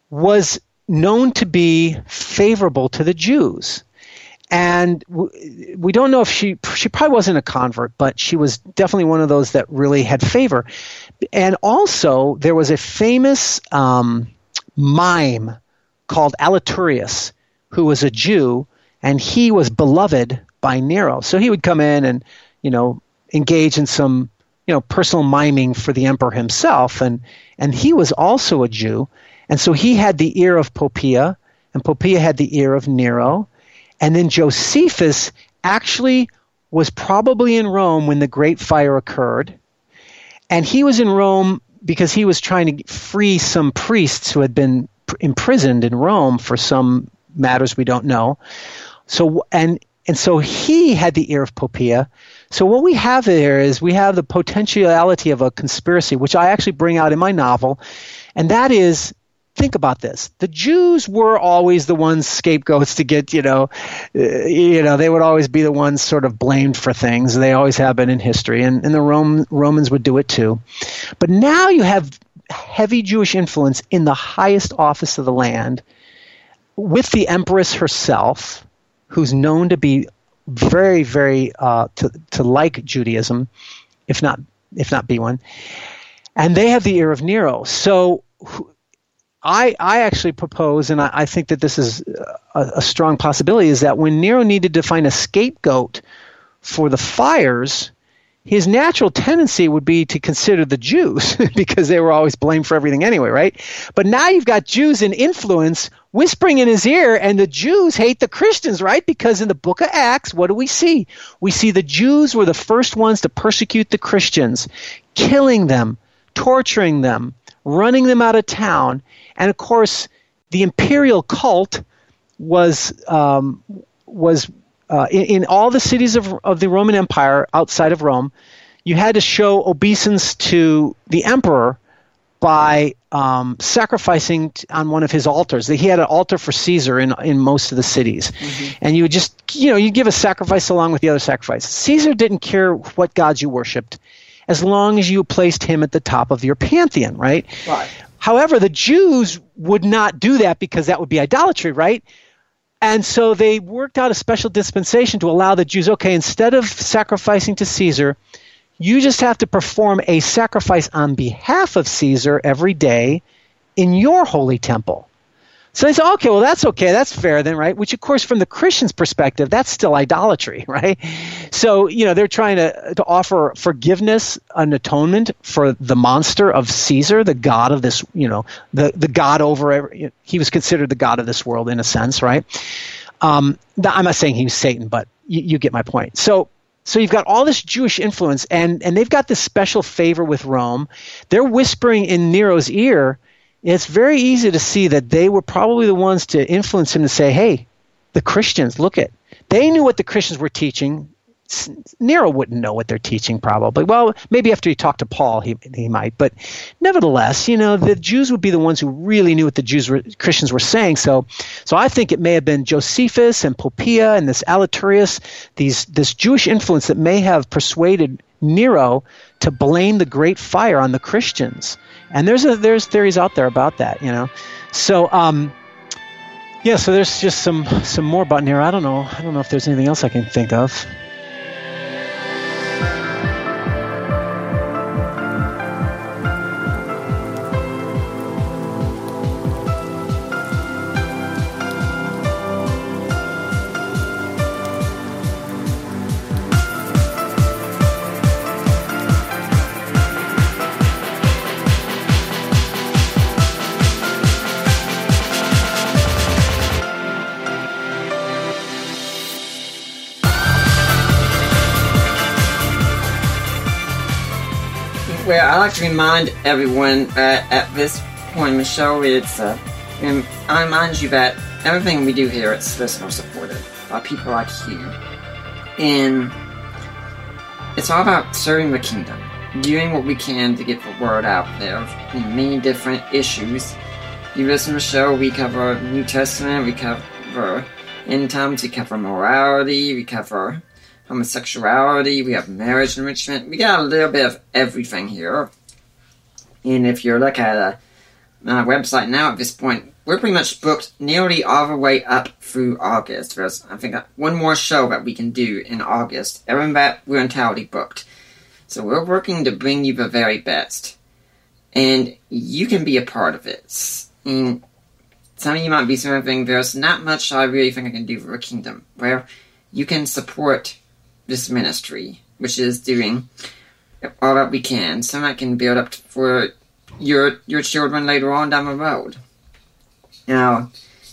was known to be favorable to the Jews and we don't know if she she probably wasn't a convert, but she was definitely one of those that really had favor. And also, there was a famous um, mime called Alitorius, who was a Jew, and he was beloved by Nero. So he would come in and you know engage in some you know personal miming for the emperor himself, and and he was also a Jew, and so he had the ear of Poppaea, and Poppaea had the ear of Nero and then Josephus actually was probably in Rome when the Great Fire occurred. And he was in Rome because he was trying to free some priests who had been imprisoned in Rome for some matters we don't know. So and and so he had the ear of Poppaea. So what we have there is we have the potentiality of a conspiracy, which I actually bring out in my novel, and that is think about this. The Jews were always the ones scapegoats to get, you know, uh, you know, they would always be the ones sort of blamed for things. They always have been in history, and, and the Rome, Romans would do it too. But now you have heavy Jewish influence in the highest office of the land with the empress herself, who's known to be very, very uh, to, to like Judaism, if not if not be one. And they have the ear of Nero. So I, I actually propose, and I, I think that this is a, a, strong possibility, is that when Nero needed to find a scapegoat for the fires, his natural tendency would be to consider the Jews because they were always blamed for everything anyway, right? But now you've got Jews in influence whispering in his ear, and the Jews hate the Christians, right? Because in the book of Acts, what do we see? We see the Jews were the first ones to persecute the Christians, killing them, torturing them, running them out of town. And of course, the imperial cult was um, was uh, in, in, all the cities of, of the Roman Empire outside of Rome. You had to show obeisance to the emperor by um, sacrificing on one of his altars. He had an altar for Caesar in in most of the cities, mm-hmm. and you would just you know you'd give a sacrifice along with the other sacrifices. Caesar didn't care what gods you worshipped as long as you placed him at the top of your pantheon, right? Right. However, the Jews would not do that because that would be idolatry, right? And so they worked out a special dispensation to allow the Jews, okay, instead of sacrificing to Caesar, you just have to perform a sacrifice on behalf of Caesar every day in your holy temple. So they say, okay, well, that's okay. That's fair then, right? Which, of course, from the Christian's perspective, that's still idolatry, right? So, you know, they're trying to, to offer forgiveness, an atonement for the monster of Caesar, the god of this, you know, the, the god over, he was considered the god of this world in a sense, right? Um, I'm not saying he was Satan, but you, you get my point. So, so you've got all this Jewish influence, and, and they've got this special favor with Rome. They're whispering in Nero's ear, it's very easy to see that they were probably the ones to influence him to say, hey, the Christians, look at. They knew what the Christians were teaching. Nero wouldn't know what they're teaching, probably. Well, maybe after he talked to Paul, he, he might. But nevertheless, you know, the Jews would be the ones who really knew what the Jews were, Christians were saying. So, so I think it may have been Josephus and Poppaea and this Alitorius, these this Jewish influence that may have persuaded Nero to blame the Great Fire on the Christians. And there's a, there's theories out there about that, you know. So um, yeah, so there's just some some more about here. I don't know. I don't know if there's anything else I can think of. Well, I like to remind everyone uh, at this point Michelle it's uh, I remind you that everything we do here at listener supported by people like you. And it's all about serving the kingdom, doing what we can to get the word out there in many different issues. You listen to the show, we cover New Testament, we cover end times, we cover morality, we cover homosexuality, we have marriage enrichment. We got a little bit of everything here. And if you're looking at uh, a, a website now at this point, we're pretty much booked nearly all the way up through August. There's, I think, uh, one more show that we can do in August. Other than that, we're entirely booked. So we're working to bring you the very best. And you can be a part of it. And some of you might be saying, there's not much I really think I can do for a kingdom. Well, you can support this ministry, which is doing all that we can so that can build up for your your children later on down the road. Now,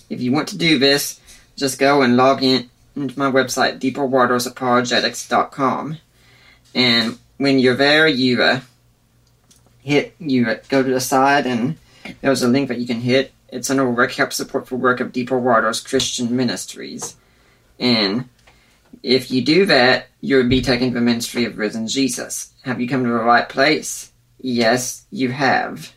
if you want to do this, just go and log in into my website, deeperwatersapologetics.com. And when you're there, you uh, hit, you uh, go to the side, and there's a link that you can hit. It's under Work Help Support for Work of Deeper Waters Christian Ministries. And if you do that, you'll be taken to the ministry of risen Jesus. Have you come to the right place? Yes, you have.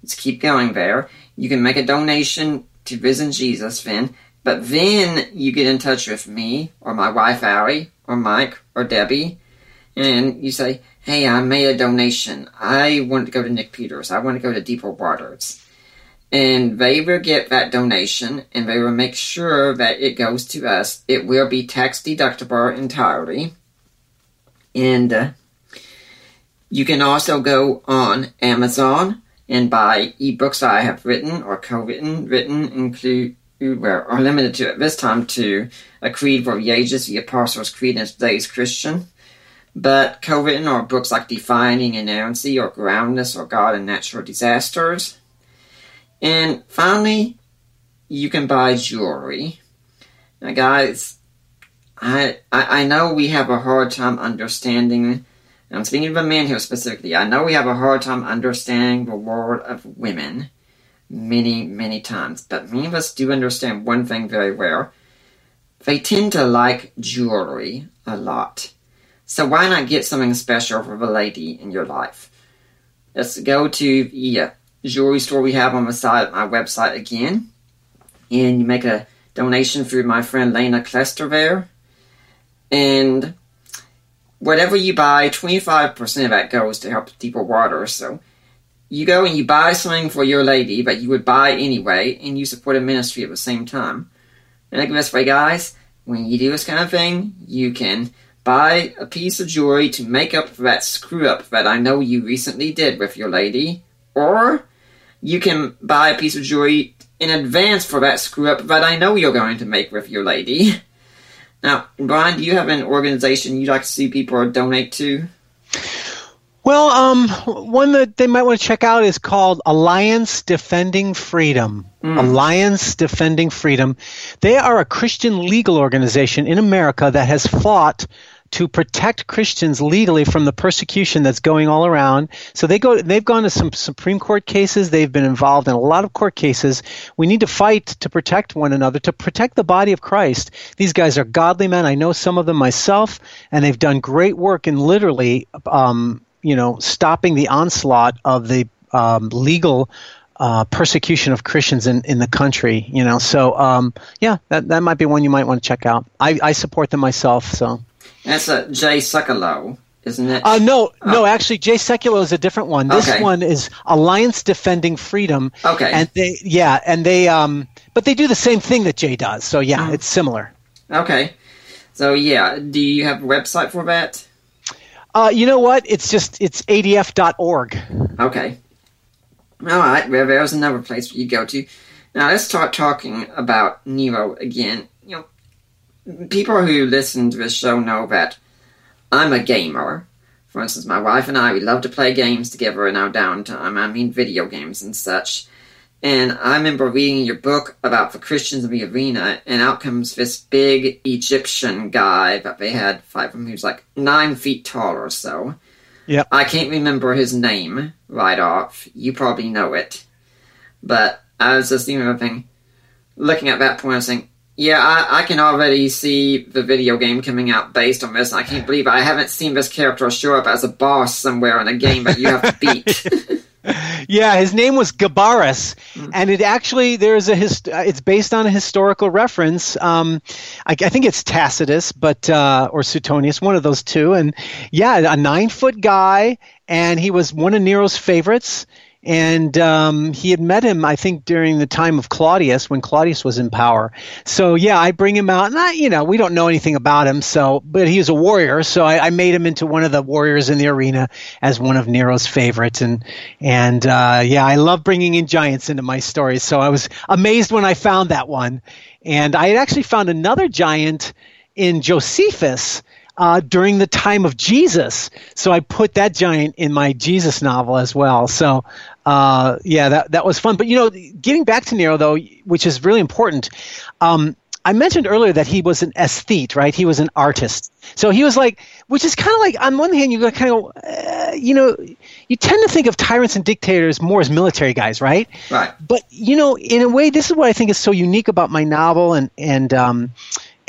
Let's keep going there. You can make a donation to Risen Jesus, Finn, but then you get in touch with me, or my wife, Allie, or Mike, or Debbie, and you say, Hey, I made a donation. I want to go to Nick Peters. I want to go to Deeper Waters. And they will get that donation, and they will make sure that it goes to us. It will be tax deductible entirely. And uh, you can also go on Amazon and buy ebooks I have written or co-written, written include well, are limited to at this time to a creed for the ages, the Apostles' Creed, and today's Christian. But co-written are books like Defining Inerrancy or Groundless or God and Natural Disasters. And finally, you can buy jewelry. Now, guys, I, I I know we have a hard time understanding and I'm speaking of a man here specifically. I know we have a hard time understanding the world of women many, many times, but many of us do understand one thing very well. They tend to like jewelry a lot. So why not get something special for the lady in your life? Let's go to uh, jewelry store we have on the side of my website again. And you make a donation through my friend Lena Klester. And whatever you buy, 25% of that goes to help deeper water. So you go and you buy something for your lady, but you would buy anyway, and you support a ministry at the same time. And like this way, guys, when you do this kind of thing, you can buy a piece of jewelry to make up for that screw up that I know you recently did with your lady, or you can buy a piece of jewelry in advance for that screw up that I know you're going to make with your lady. Now, Brian, do you have an organization you'd like to see people donate to? Well, um, one that they might want to check out is called Alliance Defending Freedom. Mm. Alliance Defending Freedom. They are a Christian legal organization in America that has fought to protect Christians legally from the persecution that's going all around. So they go they've gone to some Supreme Court cases, they've been involved in a lot of court cases. We need to fight to protect one another, to protect the body of Christ. These guys are godly men. I know some of them myself, and they've done great work in literally um, you know, stopping the onslaught of the um, legal uh, persecution of Christians in, in the country, you know. So, um, yeah, that, that might be one you might want to check out. I, I support them myself, so. That's a Jay Sekulow, isn't it? Uh, no, oh. no. Actually, Jay Sekulow is a different one. This okay. one is Alliance Defending Freedom. Okay. And they, yeah, and they, um, but they do the same thing that Jay does. So yeah, oh. it's similar. Okay. So yeah, do you have a website for that? Uh, you know what? It's just it's adf.org. Okay. All right. Well, there's another place you go to. Now let's start talking about Nero again people who listen to this show know that I'm a gamer. For instance, my wife and I, we love to play games together in our downtime. I mean, video games and such. And I remember reading your book about the Christians in the arena, and out comes this big Egyptian guy that they had five of him He was like nine feet tall or so. Yeah. I can't remember his name right off. You probably know it. But I was just thinking, looking at that point, I was saying, Yeah, I, I, can already see the video game coming out based on this. I can't believe I haven't seen this character show up as a boss somewhere in a game that you have to beat. yeah, his name was Gabarus, mm. and it actually there's a hist- it's based on a historical reference. Um, I, I, think it's Tacitus, but uh, or Suetonius, one of those two. And yeah, a nine foot guy, and he was one of Nero's favorites and um, he had met him, I think, during the time of Claudius when Claudius was in power. So yeah, I bring him out, and I, you know, we don't know anything about him, so but he was a warrior, so I, I made him into one of the warriors in the arena as one of Nero's favorites, and and uh, yeah, I love bringing in giants into my stories. So I was amazed when I found that one, and I had actually found another giant in Josephus uh, during the time of Jesus. So I put that giant in my Jesus novel as well. So uh, yeah, that that was fun. But you know, getting back to Nero though, which is really important. Um, I mentioned earlier that he was an aesthete, right? He was an artist. So he was like, which is kind of like, on one hand, you kind of, uh, you know, you tend to think of tyrants and dictators more as military guys, right? Right. But you know, in a way, this is what I think is so unique about my novel and and um,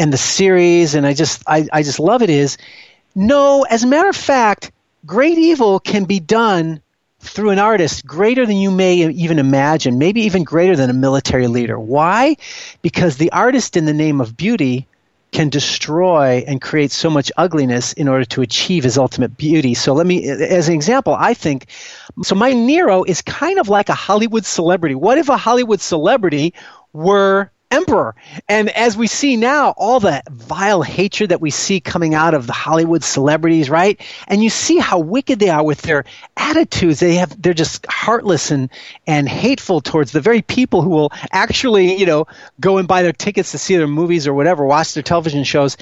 and the series, and I just I, I just love it. Is no, as a matter of fact, great evil can be done through an artist greater than you may even imagine, maybe even greater than a military leader. Why? Because the artist, in the name of beauty, can destroy and create so much ugliness in order to achieve his ultimate beauty. So let me, as an example, I think, so my Nero is kind of like a Hollywood celebrity. What if a Hollywood celebrity were emperor. And as we see now, all the vile hatred that we see coming out of the Hollywood celebrities, right? And you see how wicked they are with their attitudes. They have they're just heartless and and hateful towards the very people who will actually, you know, go and buy their tickets to see their movies or whatever, watch their television shows.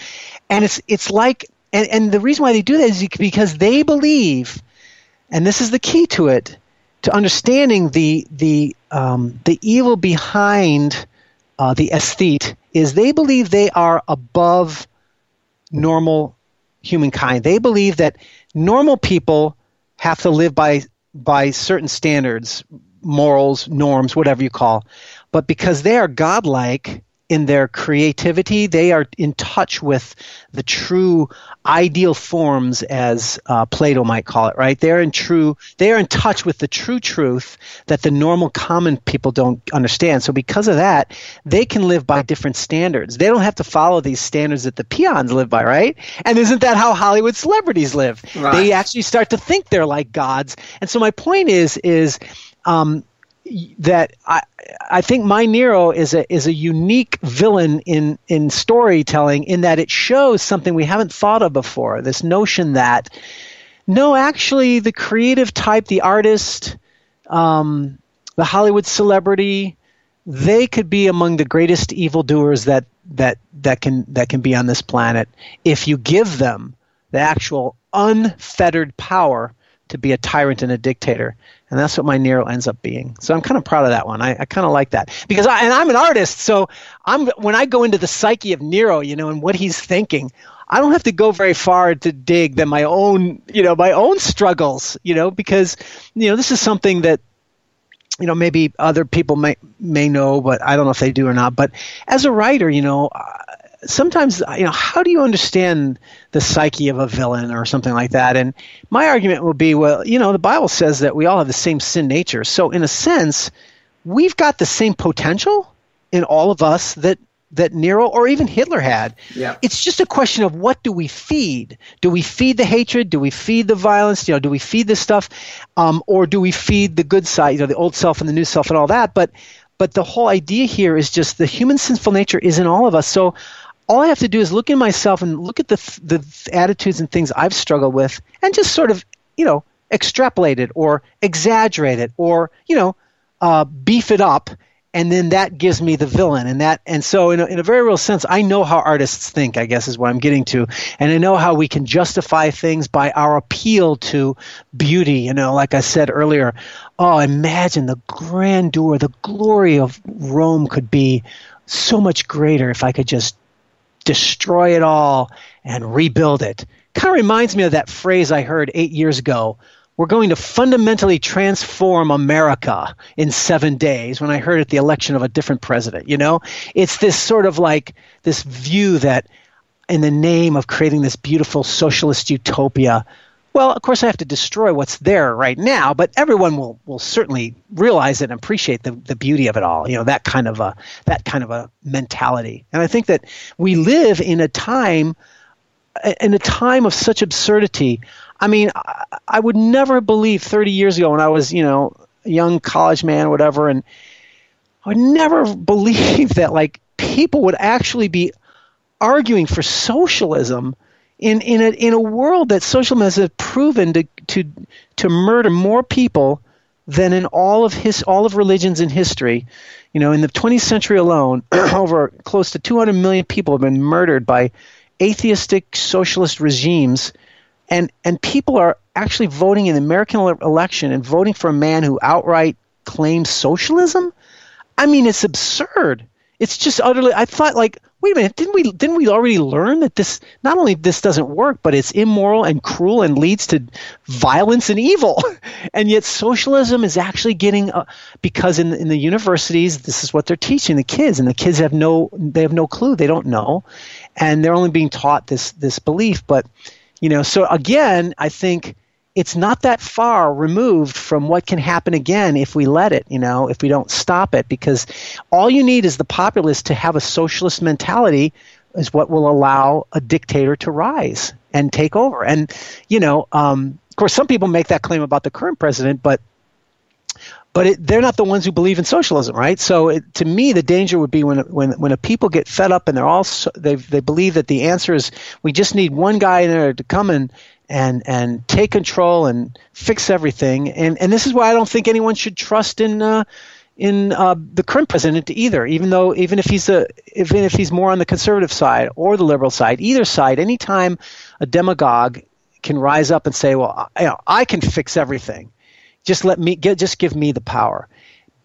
And it's it's like and, and the reason why they do that is because they believe, and this is the key to it, to understanding the the um, the evil behind uh, the aesthete, is they believe they are above normal humankind. They believe that normal people have to live by by certain standards, morals, norms, whatever you call. But because they are godlike, in their creativity. They are in touch with the true ideal forms, as uh, Plato might call it. Right? They're in true. They are in touch with the true truth that the normal common people don't understand. So because of that, they can live by different standards. They don't have to follow these standards that the peons live by. Right? And isn't that how Hollywood celebrities live? Right. They actually start to think they're like gods. And so my point is is um, that I I think my Nero is a is a unique villain in in storytelling in that it shows something we haven't thought of before. This notion that no, actually, the creative type, the artist, um, the Hollywood celebrity, they could be among the greatest evildoers that that that can that can be on this planet if you give them the actual unfettered power to be a tyrant and a dictator and that's what my Nero ends up being. So I'm kind of proud of that one. I, I kind of like that because I and I'm an artist, so I'm when I go into the psyche of Nero, you know, and what he's thinking. I don't have to go very far to dig than my own, you know, my own struggles, you know, because you know this is something that you know maybe other people may may know, but I don't know if they do or not. But as a writer, you know, sometimes you know how do you understand the psyche of a villain or something like that and my argument would be well you know the bible says that we all have the same sin nature so in a sense we've got the same potential in all of us that that Nero or even Hitler had. Yeah. It's just a question of what do we feed? Do we feed the hatred? Do we feed the violence? You know, do we feed this stuff, um, or do we feed the good side? You know, the old self and the new self and all that. But but the whole idea here is just the human sinful nature is in all of us. So all I have to do is look in myself and look at the the attitudes and things I've struggled with, and just sort of you know extrapolate it or exaggerate it or you know uh, beef it up, and then that gives me the villain. And that and so in a, in a very real sense, I know how artists think. I guess is what I'm getting to, and I know how we can justify things by our appeal to beauty. You know, like I said earlier. Oh, imagine the grandeur, the glory of Rome could be so much greater if I could just destroy it all and rebuild it. Kind of reminds me of that phrase I heard eight years ago we're going to fundamentally transform America in seven days when I heard it the election of a different president. You know, it's this sort of like this view that in the name of creating this beautiful socialist utopia, well, of course, I have to destroy what's there right now, but everyone will, will certainly realize it and appreciate the, the beauty of it all. You know that kind of a that kind of a mentality. And I think that we live in a time in a time of such absurdity. I mean, I, I would never believe 30 years ago when I was, you know, a young college man, or whatever, and I would never believe that like people would actually be arguing for socialism in in a in a world that socialism has proven to to to murder more people than in all of his all of religions in history. You know, in the 20th century alone, over close to 200 million people have been murdered by atheistic socialist regimes, and and people are actually voting in the American election and voting for a man who outright claims socialism. I mean, it's absurd. It's just utterly. I thought like wait a minute, didn't we didn't we already learn that this not only this doesn't work, but it's immoral and cruel and leads to violence and evil, and yet socialism is actually getting uh, because in in the universities this is what they're teaching the kids, and the kids have no they have no clue, they don't know, and they're only being taught this this belief, but you know, so again, I think it's not that far removed from what can happen again if we let it, you know, if we don't stop it, because all you need is the populace to have a socialist mentality is what will allow a dictator to rise and take over. And, you know, um, of course, some people make that claim about the current president, but but it, they're not the ones who believe in socialism, right? So it, to me, the danger would be when when when a people get fed up and they're all so, they they believe that the answer is we just need one guy in there to come and and and take control and fix everything. And and this is why I don't think anyone should trust in. Uh, in uh, the current president either, even though even if he's a even if he's more on the conservative side or the liberal side, either side, anytime a demagogue can rise up and say, "Well, I, you know, I can fix everything," just let me get just give me the power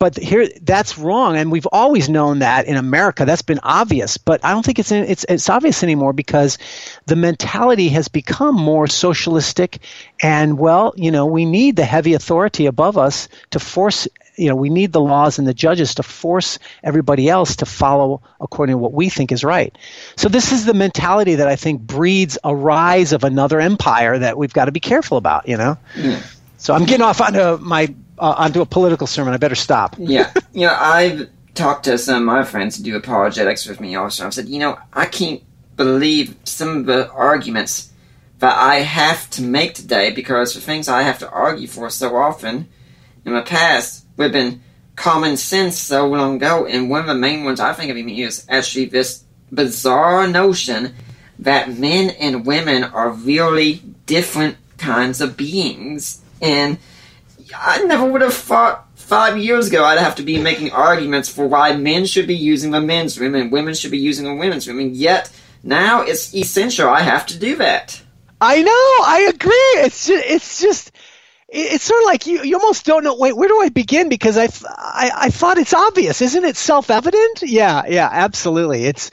but here that's wrong. And we've always known that in america. That's been obvious. But i don't think it's it's it's obvious anymore because the mentality has become more socialistic. And well you know we need the heavy authority above us to force you know we need the laws and the judges to force everybody else to follow according to what we think is right. So this is the mentality that i think breeds a rise of another empire that we've got to be careful about you know? Mm. So I'm getting off onto my uh, onto a political sermon. I better stop. yeah, you know, I've talked to some of my friends who do apologetics with me also. I've said, you know, I can't believe some of the arguments that I have to make today because the things I have to argue for so often in the past would have been common sense so long ago. And one of the main ones I think of is actually this bizarre notion that men and women are really different kinds of beings and I never would have thought five years ago I'd have to be making arguments for why men should be using the men's room and women should be using the women's room. And yet, now it's essential I have to do that. I know, I agree. It's just, it's just, it's sort of like you, you almost don't know. Wait, where do I begin? Because I, I, I thought it's obvious, isn't it? Self-evident? Yeah, yeah, absolutely. It's,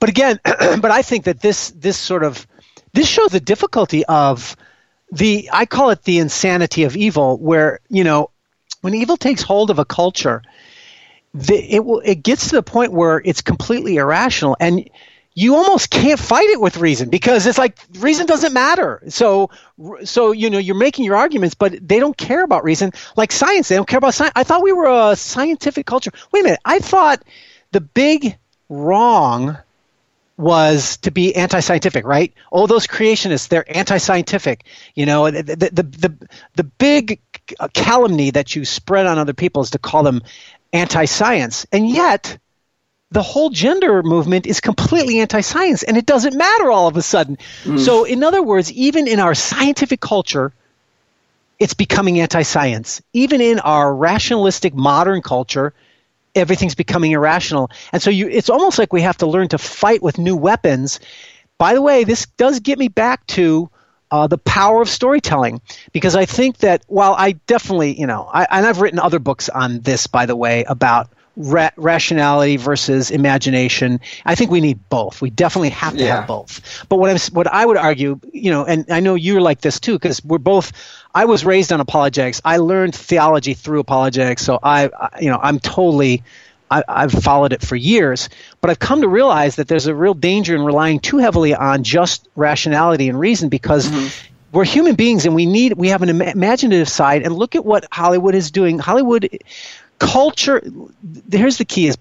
but again, but I think that this, this sort of, this shows the difficulty of the I call it the insanity of evil, where you know when evil takes hold of a culture, the, it will it gets to the point where it's completely irrational and you almost can't fight it with reason because it's like reason doesn't matter. So, so you know, you're making your arguments, but they don't care about reason. Like science, they don't care about science. I thought we were a scientific culture. Wait a minute, I thought the big wrong was to be anti-scientific, right? All those creationists, they're anti-scientific. You know, the the the, the, the big calumny that you spread on other people is to call them anti-science, and yet the whole gender movement is completely anti-science, and it doesn't matter all of a sudden. Mm. So, in other words, even in our scientific culture, it's becoming anti-science. Even in our rationalistic modern culture, everything's becoming irrational. And so you, it's almost like we have to learn to fight with new weapons. By the way, this does get me back to uh, the power of storytelling because I think that while I definitely, you know, I, and I've written other books on this, by the way, about ra- rationality versus imagination. I think we need both. We definitely have to Yeah. have both. But what I'm what I would argue, you know, and I know you're like this too, because we're both. I was raised on apologetics. I learned theology through apologetics, so I, I you know, I'm totally. I, I've followed it for years, but I've come to realize that there's a real danger in relying too heavily on just rationality and reason because mm-hmm. we're human beings and we need we have an imaginative side. And look at what Hollywood is doing. Hollywood culture. Here's the key: is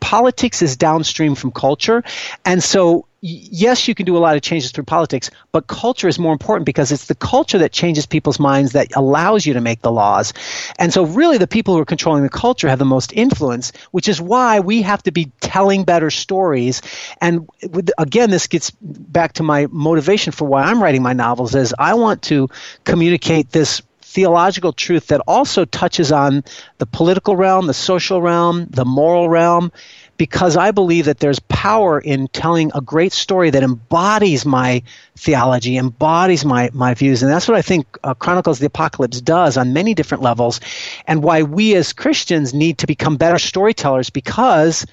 politics is downstream from culture, and so yes, you can do a lot of changes through politics, but culture is more important because it's the culture that changes people's minds that allows you to make the laws. And so, really, the people who are controlling the culture have the most influence, which is why we have to be telling better stories. And with, again, this gets back to my motivation for why I'm writing my novels: is I want to communicate this theological truth that also touches on the political realm, the social realm, the moral realm, because I believe that there's power in telling a great story that embodies my theology, embodies my, my views. And that's what I think uh, Chronicles of the Apocalypse does on many different levels, and why we as Christians need to become better storytellers because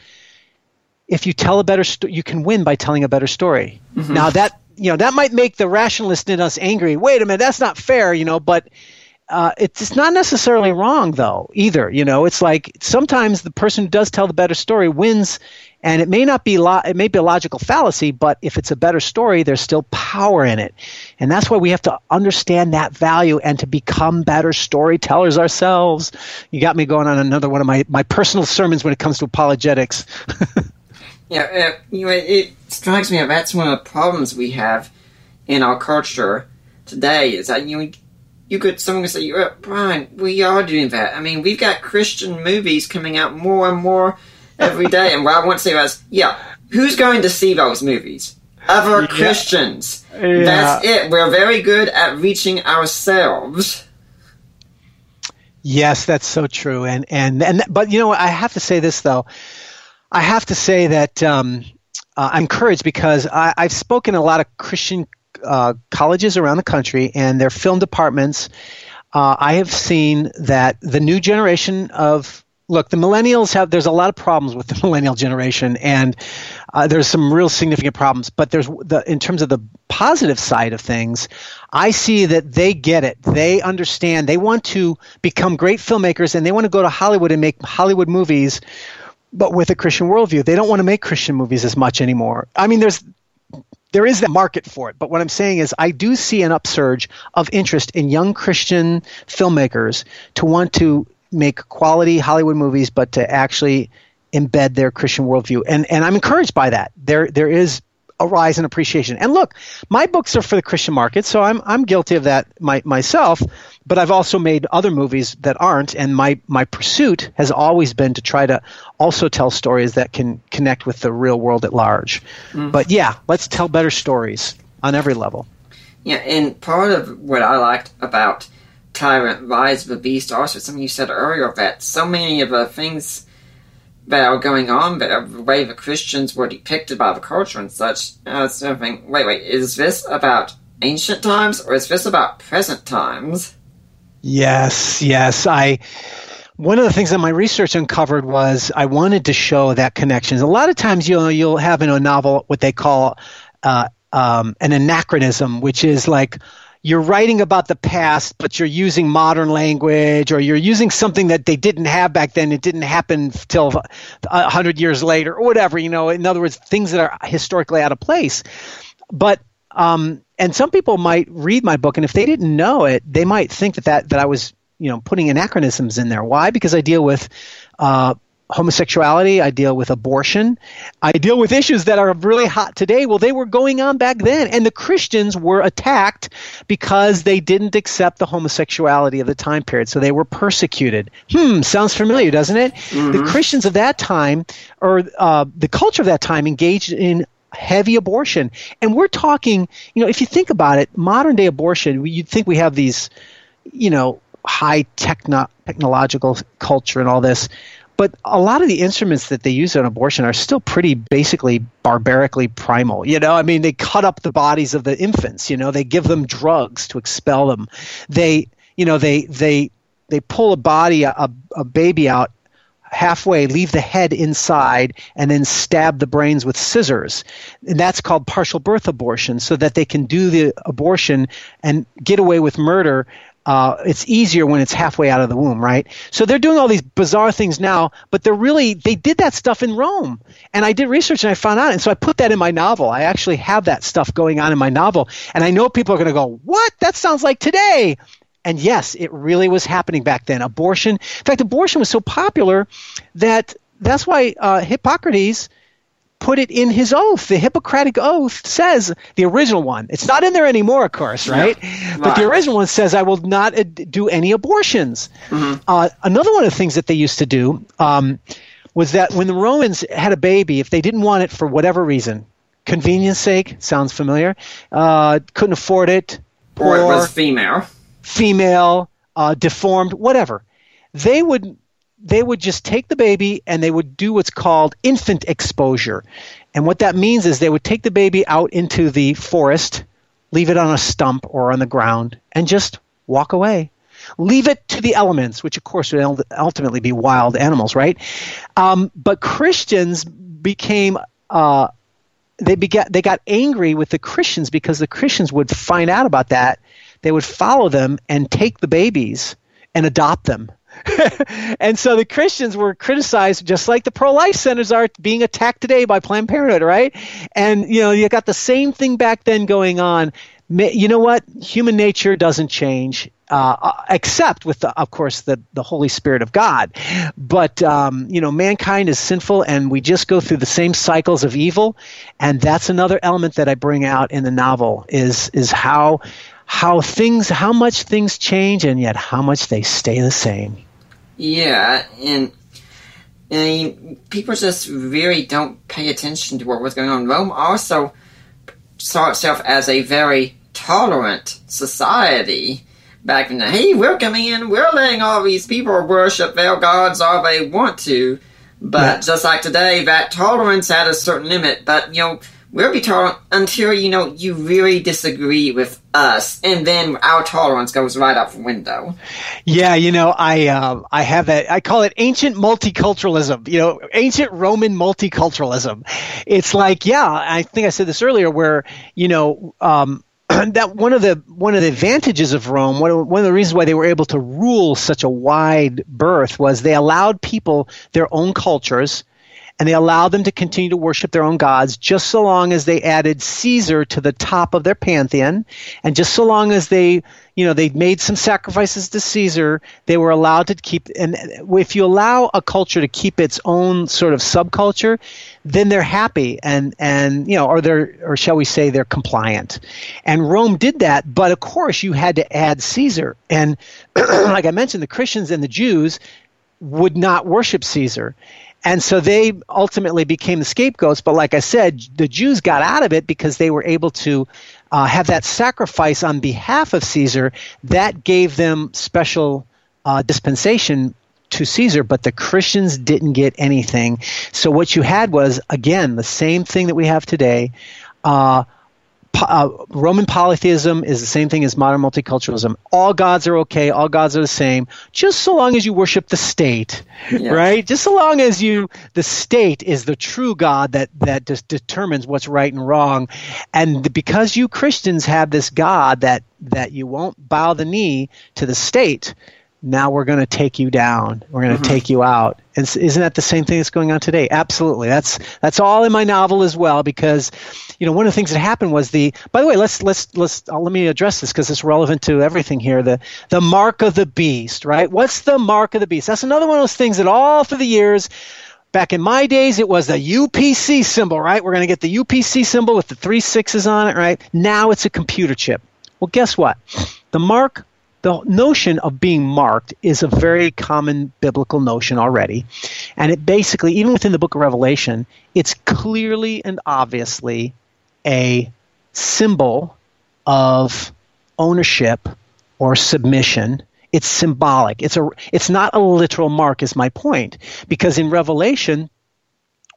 if you tell a better story, you can win by telling a better story. Now that you know that might make the rationalist in us angry. Wait a minute, that's not fair, you know. But uh, it's, it's not necessarily wrong though either. You know, it's like sometimes the person who does tell the better story wins, and it may not be lo- it may be a logical fallacy, but if it's a better story, there's still power in it, and that's why we have to understand that value and to become better storytellers ourselves. You got me going on another one of my my personal sermons when it comes to apologetics. Yeah, uh, you know, it, strikes me that that's one of the problems we have in our culture today. Is that you know, you could someone could say, "Uh, Brian, we are doing that. I mean, we've got Christian movies coming out more and more every day, and what I want to say is, yeah, who's going to see those movies? Other Christians. That's it. We're very good at reaching ourselves. Yes, that's so true. And and and but you know what? I have to say this though. I have to say that um, uh, I'm encouraged because I, I've spoken a lot of Christian uh, colleges around the country and their film departments. Uh, I have seen that the new generation of look, the millennials have. There's a lot of problems with the millennial generation, and uh, there's some real significant problems. But there's the in terms of the positive side of things, I see that they get it. They understand. They want to become great filmmakers, and they want to go to Hollywood and make Hollywood movies but with a Christian worldview. They don't want to make Christian movies as much anymore. I mean, there's there is that market for it, but what I'm saying is I do see an upsurge of interest in young Christian filmmakers to want to make quality Hollywood movies, but to actually embed their Christian worldview. And and I'm encouraged by that. There there is a rise in appreciation. And look, my books are for the Christian market, so I'm I'm guilty of that my, myself. But I've also made other movies that aren't, and my my pursuit has always been to try to also tell stories that can connect with the real world at large. Mm-hmm. But yeah, let's tell better stories on every level. Yeah, and part of what I liked about Tyrant Rise of the Beast also something you said earlier that so many of the things that are going on, that the way the Christians were depicted by the culture and such, I was sort of thinking, wait, wait, is this about ancient times or is this about present times? Yes, yes. I one of the things that my research uncovered was I wanted to show that connections. A lot of times you'll you'll have in a novel what they call uh, um, an anachronism, which is like you're writing about the past, but you're using modern language, or you're using something that they didn't have back then. It didn't happen till a hundred years later, or whatever. You know, in other words, things that are historically out of place. But um, and some people might read my book, and if they didn't know it, they might think that that, that I was you know putting anachronisms in there. Why? Because I deal with uh, homosexuality, I deal with abortion, I deal with issues that are really hot today. Well, they were going on back then, and the Christians were attacked because they didn't accept the homosexuality of the time period, so they were persecuted. Hmm, sounds familiar, doesn't it? The Christians of that time, or uh, the culture of that time, engaged in heavy abortion, and we're talking. You know, if you think about it, modern day abortion, you'd think we have these, you know, high techno- technological culture and all this but a lot of the instruments that they use on abortion are still pretty basically barbarically primal you know i mean they cut up the bodies of the infants you know they give them drugs to expel them they you know they they they pull a body a, a baby out halfway, leave the head inside, and then stab the brains with scissors. And that's called partial birth abortion, so that they can do the abortion and get away with murder. Uh, it's easier when it's halfway out of the womb, right? So they're doing all these bizarre things now, but they're really, they did that stuff in Rome. And I did research and I found out. And so I put that in my novel. I actually have that stuff going on in my novel. And I know people are going to go, what? That sounds like today. And yes, it really was happening back then. Abortion, in fact, abortion was so popular that that's why uh, Hippocrates put it in his oath. The Hippocratic oath says the original one. It's not in there anymore, of course, right? Yeah. But the original one says, "I will not do any abortions." Mm-hmm. Uh, another one of the things that they used to do um, was that when the Romans had a baby, if they didn't want it for whatever reason, convenience sake, sounds familiar, uh, couldn't afford it, or it was female female, uh, deformed, whatever. They would they would just take the baby and they would do what's called infant exposure. And what that means is they would take the baby out into the forest, leave it on a stump or on the ground, and just walk away. Leave it to the elements, which of course would ultimately be wild animals, right? Um, but Christians became uh, they begat they got angry with the Christians because the Christians would find out about that they would follow them and take the babies and adopt them. and so the Christians were criticized just like the pro-life centers are being attacked today by Planned Parenthood, right? And you know, you got the same thing back then going on. You know what? Human nature doesn't change. Uh, uh, except with, the, of course, the, the Holy Spirit of God. But, um, you know, mankind is sinful and we just go through the same cycles of evil. And that's another element that I bring out in the novel is, is how how things, how much things change, and yet how much they stay the same. Yeah, and I mean, people just really don't pay attention to what was going on. Rome also saw itself as a very tolerant society back in the hey, we're coming in, we're letting all these people worship their gods all they want to. But yeah. just like today, that tolerance had a certain limit. But you know, we'll be tolerant until you know you really disagree with us, and then our tolerance goes right out the window. Yeah, you know, I uh, I have that. I call it ancient multiculturalism. You know, ancient Roman multiculturalism. It's like, yeah, I think I said this earlier, where you know. Um, that one of the one of the advantages of Rome, one one of the reasons why they were able to rule such a wide berth was they allowed people their own cultures, and they allowed them to continue to worship their own gods just so long as they added Caesar to the top of their pantheon, and just so long as they, you know, they made some sacrifices to Caesar, they were allowed to keep. And if you allow a culture to keep its own sort of subculture, then they're happy and and you know, or they're or shall we say they're compliant. And Rome did that, but of course you had to add Caesar. And like I mentioned, the Christians and the Jews would not worship Caesar. And so they ultimately became the scapegoats. But like I said, the Jews got out of it because they were able to uh, have that sacrifice on behalf of Caesar. That gave them special uh, dispensation to Caesar, but the Christians didn't get anything. So what you had was, again, the same thing that we have today. Uh, uh, Roman polytheism is the same thing as modern multiculturalism. All gods are okay. All gods are the same, just so long as you worship the state, yeah. right? Just so long as you, the state is the true God that that just determines what's right and wrong, and because you Christians have this God that that you won't bow the knee to the state, now we're going to take you down. We're going to mm-hmm. take you out. And isn't that the same thing that's going on today? Absolutely. That's that's all in my novel as well because you know one of the things that happened was the by the way, let's let's let's uh, let me address this because it's relevant to everything here. The the mark of the beast, right? What's the mark of the beast? That's another one of those things that all through the years Back in my days, it was the UPC symbol, right? We're going to get the UPC symbol with the three sixes on it, right? Now it's a computer chip. Well, guess what? The mark the notion of being marked is a very common biblical notion already. And it basically, even within the book of Revelation, it's clearly and obviously a symbol of ownership or submission. It's symbolic. It's a it's not a literal mark is my point. Because in Revelation,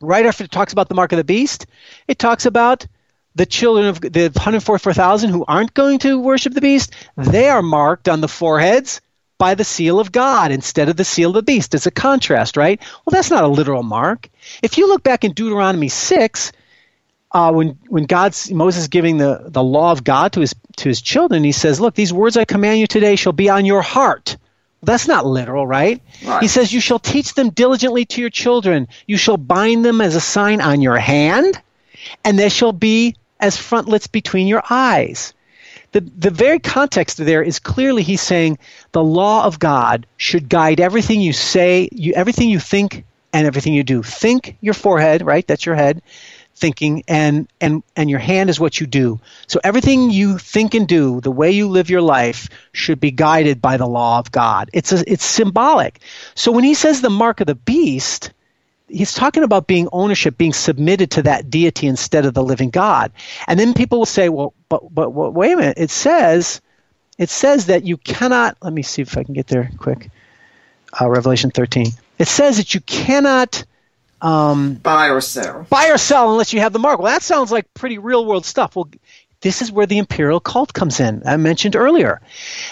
right after it talks about the mark of the beast, it talks about the children of the 144,000 who aren't going to worship the beast, they are marked on the foreheads by the seal of God instead of the seal of the beast. It's a contrast, right? Well, that's not a literal mark. If you look back in Deuteronomy 6, uh, when when God's Moses giving the, the law of God to his to his children, he says, "Look, these words I command you today shall be on your heart." That's not literal, right? right? He says, "You shall teach them diligently to your children. You shall bind them as a sign on your hand, and they shall be as frontlets between your eyes." The the very context there is clearly he's saying the law of God should guide everything you say, you everything you think, and everything you do. Think your forehead, right? That's your head thinking and and and your hand is what you do so everything you think and do the way you live your life should be guided by the law of god it's a, it's symbolic so when he says the mark of the beast he's talking about being ownership being submitted to that deity instead of the living god and then people will say well but but, but wait a minute it says it says that you cannot let me see if i can get there quick uh, revelation 13 it says that you cannot um, buy or sell. Buy or sell unless you have the mark. Well, that sounds like pretty real world stuff. Well, this is where the imperial cult comes in. I mentioned earlier.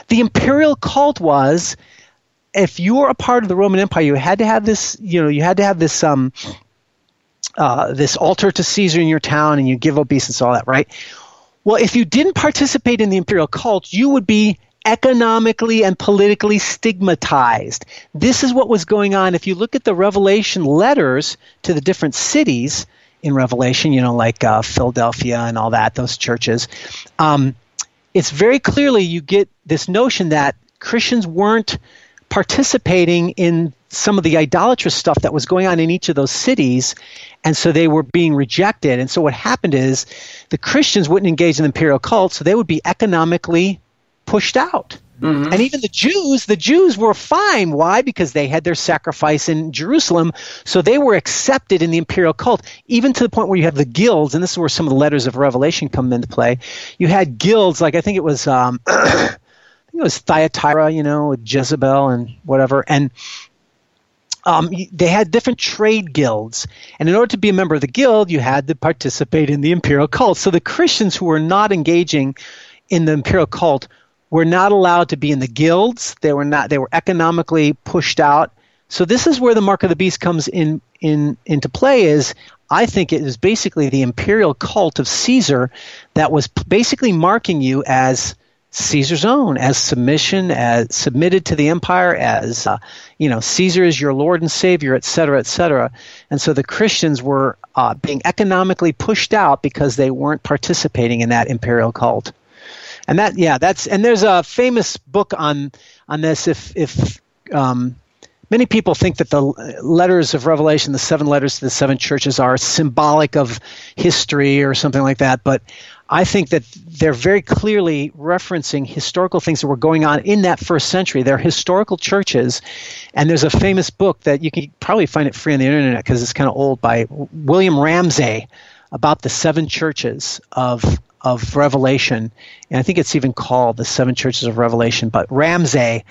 The imperial cult was if you were a part of the Roman Empire, you had to have this, you know, you had to have this um, uh, this altar to Caesar in your town, and you give obeisance, all that, right? Well, if you didn't participate in the imperial cult, you would be economically and politically stigmatized. This is what was going on. If you look at the Revelation letters to the different cities in Revelation, you know, like uh, Philadelphia and all that, those churches, um, it's very clearly you get this notion that Christians weren't participating in some of the idolatrous stuff that was going on in each of those cities, and so they were being rejected. And so what happened is the Christians wouldn't engage in the imperial cult, so they would be economically pushed out. Mm-hmm. And even the Jews, the Jews were fine. Why? Because they had their sacrifice in Jerusalem, so they were accepted in the imperial cult, even to the point where you have the guilds, and this is where some of the letters of Revelation come into play. You had guilds, like I think it was, um, think it was Thyatira, you know, with Jezebel and whatever, and um, they had different trade guilds, and in order to be a member of the guild, you had to participate in the imperial cult. So the Christians who were not engaging in the imperial cult were not allowed to be in the guilds. They were not. They were economically pushed out. So this is where the mark of the beast comes in in into play. Is I think it is basically the imperial cult of Caesar that was basically marking you as Caesar's own, as submission, as submitted to the empire, as uh, you know, Caesar is your Lord and Savior, et cetera, et cetera. And so the Christians were uh, being economically pushed out because they weren't participating in that imperial cult and that yeah that's and there's a famous book on on this if if um, many people think that the letters of revelation the seven letters to the seven churches are symbolic of history or something like that but i think that they're very clearly referencing historical things that were going on in that first century they're historical churches and there's a famous book that you can probably find it free on the internet because it's kind of old by william ramsay about the seven churches of of Revelation, and I think it's even called the Seven Churches of Revelation. But Ramsay,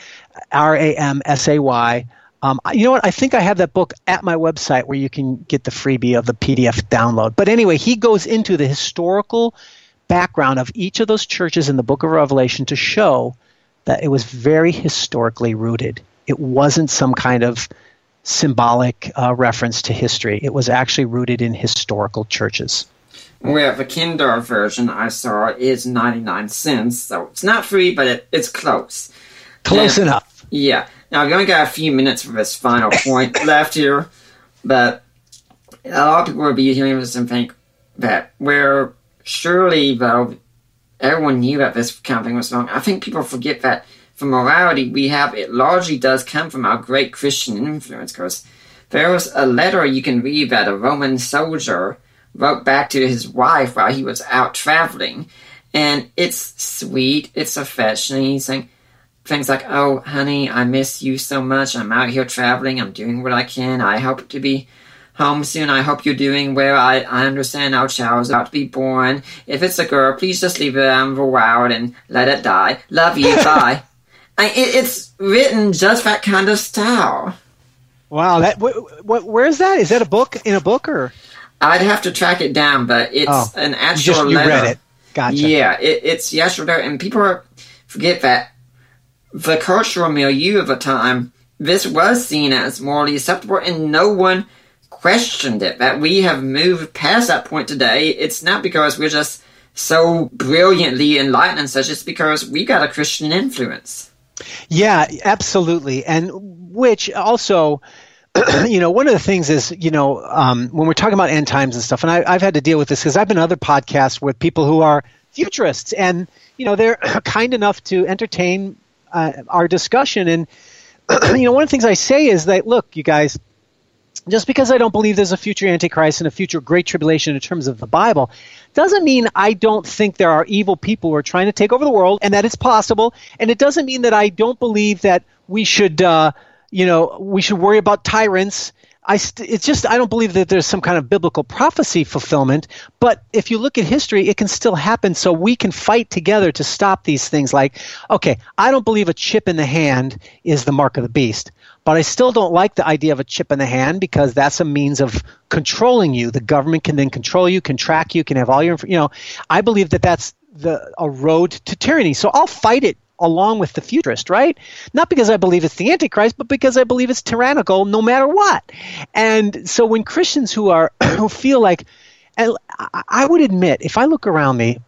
R A M S A Y. Um, you know what? I think I have that book at my website where you can get the freebie of the PDF download. But anyway, he goes into the historical background of each of those churches in the book of Revelation to show that it was very historically rooted. It wasn't some kind of symbolic uh, reference to history, it was actually rooted in historical churches. Well, the Kindle version I saw is 99 cents, so it's not free, but it, it's close. Close and, enough. Yeah. Now, I've only got a few minutes for this final point left here, but a lot of people will be hearing this and think that, well, surely, though, everyone knew that this thing was wrong. I think people forget that for morality we have, it largely does come from our great Christian influence, because there was a letter you can read that a Roman soldier wrote back to his wife while he was out traveling. And it's sweet, it's affectionate. He's saying things like, Oh, honey, I miss you so much. I'm out here traveling. I'm doing what I can. I hope to be home soon. I hope you're doing well. I, I understand our child's about to be born. If it's a girl, please just leave it out the wild and let it die. Love you. Bye. I, it, it's written just that kind of style. Wow, that wh- wh- where's that? Is that a book in a book or? I'd have to track it down, but it's oh, an actual you just, letter. You read it. Gotcha. Yeah, it, it's yesterday, and people are, forget that the cultural milieu of the time, this was seen as morally acceptable and no one questioned it. That we have moved past that point today, it's not because we're just so brilliantly enlightened and such, it's because we got a Christian influence. Yeah, absolutely. And which also, you know, one of the things is, you know, um, when we're talking about end times and stuff, and I, have had to deal with this because I've been other podcasts with people who are futurists, and you know, they're kind enough to entertain uh, our discussion. And you know, one of the things I say is that, look, you guys, just because I don't believe there's a future Antichrist and a future Great Tribulation in terms of the Bible, doesn't mean I don't think there are evil people who are trying to take over the world and that it's possible. And it doesn't mean that I don't believe that we should, uh, you know, we should worry about tyrants. I st- it's just I don't believe that there's some kind of biblical prophecy fulfillment. But if you look at history, it can still happen. So we can fight together to stop these things. Like, okay, I don't believe a chip in the hand is the mark of the beast. But I still don't like the idea of a chip in the hand because that's a means of controlling you. The government can then control you, can track you, can have all your, you know. I believe that that's the a road to tyranny. So I'll fight it along with the futurist, right? Not because I believe it's the Antichrist, but because I believe it's tyrannical no matter what. And so when Christians who are who feel like, I would admit, if I look around me,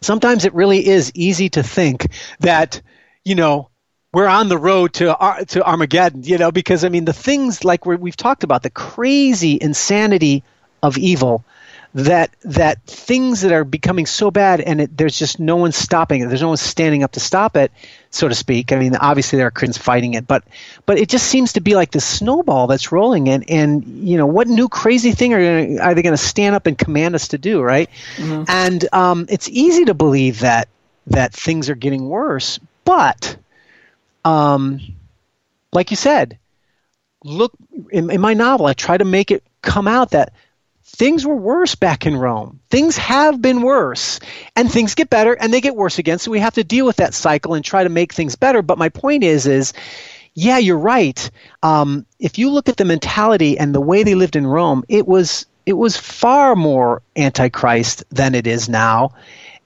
sometimes it really is easy to think that, you know, we're on the road to to Armageddon, you know, because I mean the things like we have talked about the crazy insanity of evil that that things that are becoming so bad and it, there's just no one stopping it. There's no one standing up to stop it, so to speak. I mean, obviously there are Christians fighting it, but but it just seems to be like this snowball that's rolling. And and you know what new crazy thing are gonna, are they going to stand up and command us to do, right? Mm-hmm. And um, it's easy to believe that that things are getting worse, but um, like you said, look in, in my novel, I try to make it come out that things were worse back in Rome. Things have been worse, and things get better, and they get worse again. So we have to deal with that cycle and try to make things better. But my point is, is yeah, you're right. Um, if you look at the mentality and the way they lived in Rome, it was it was far more antichrist than it is now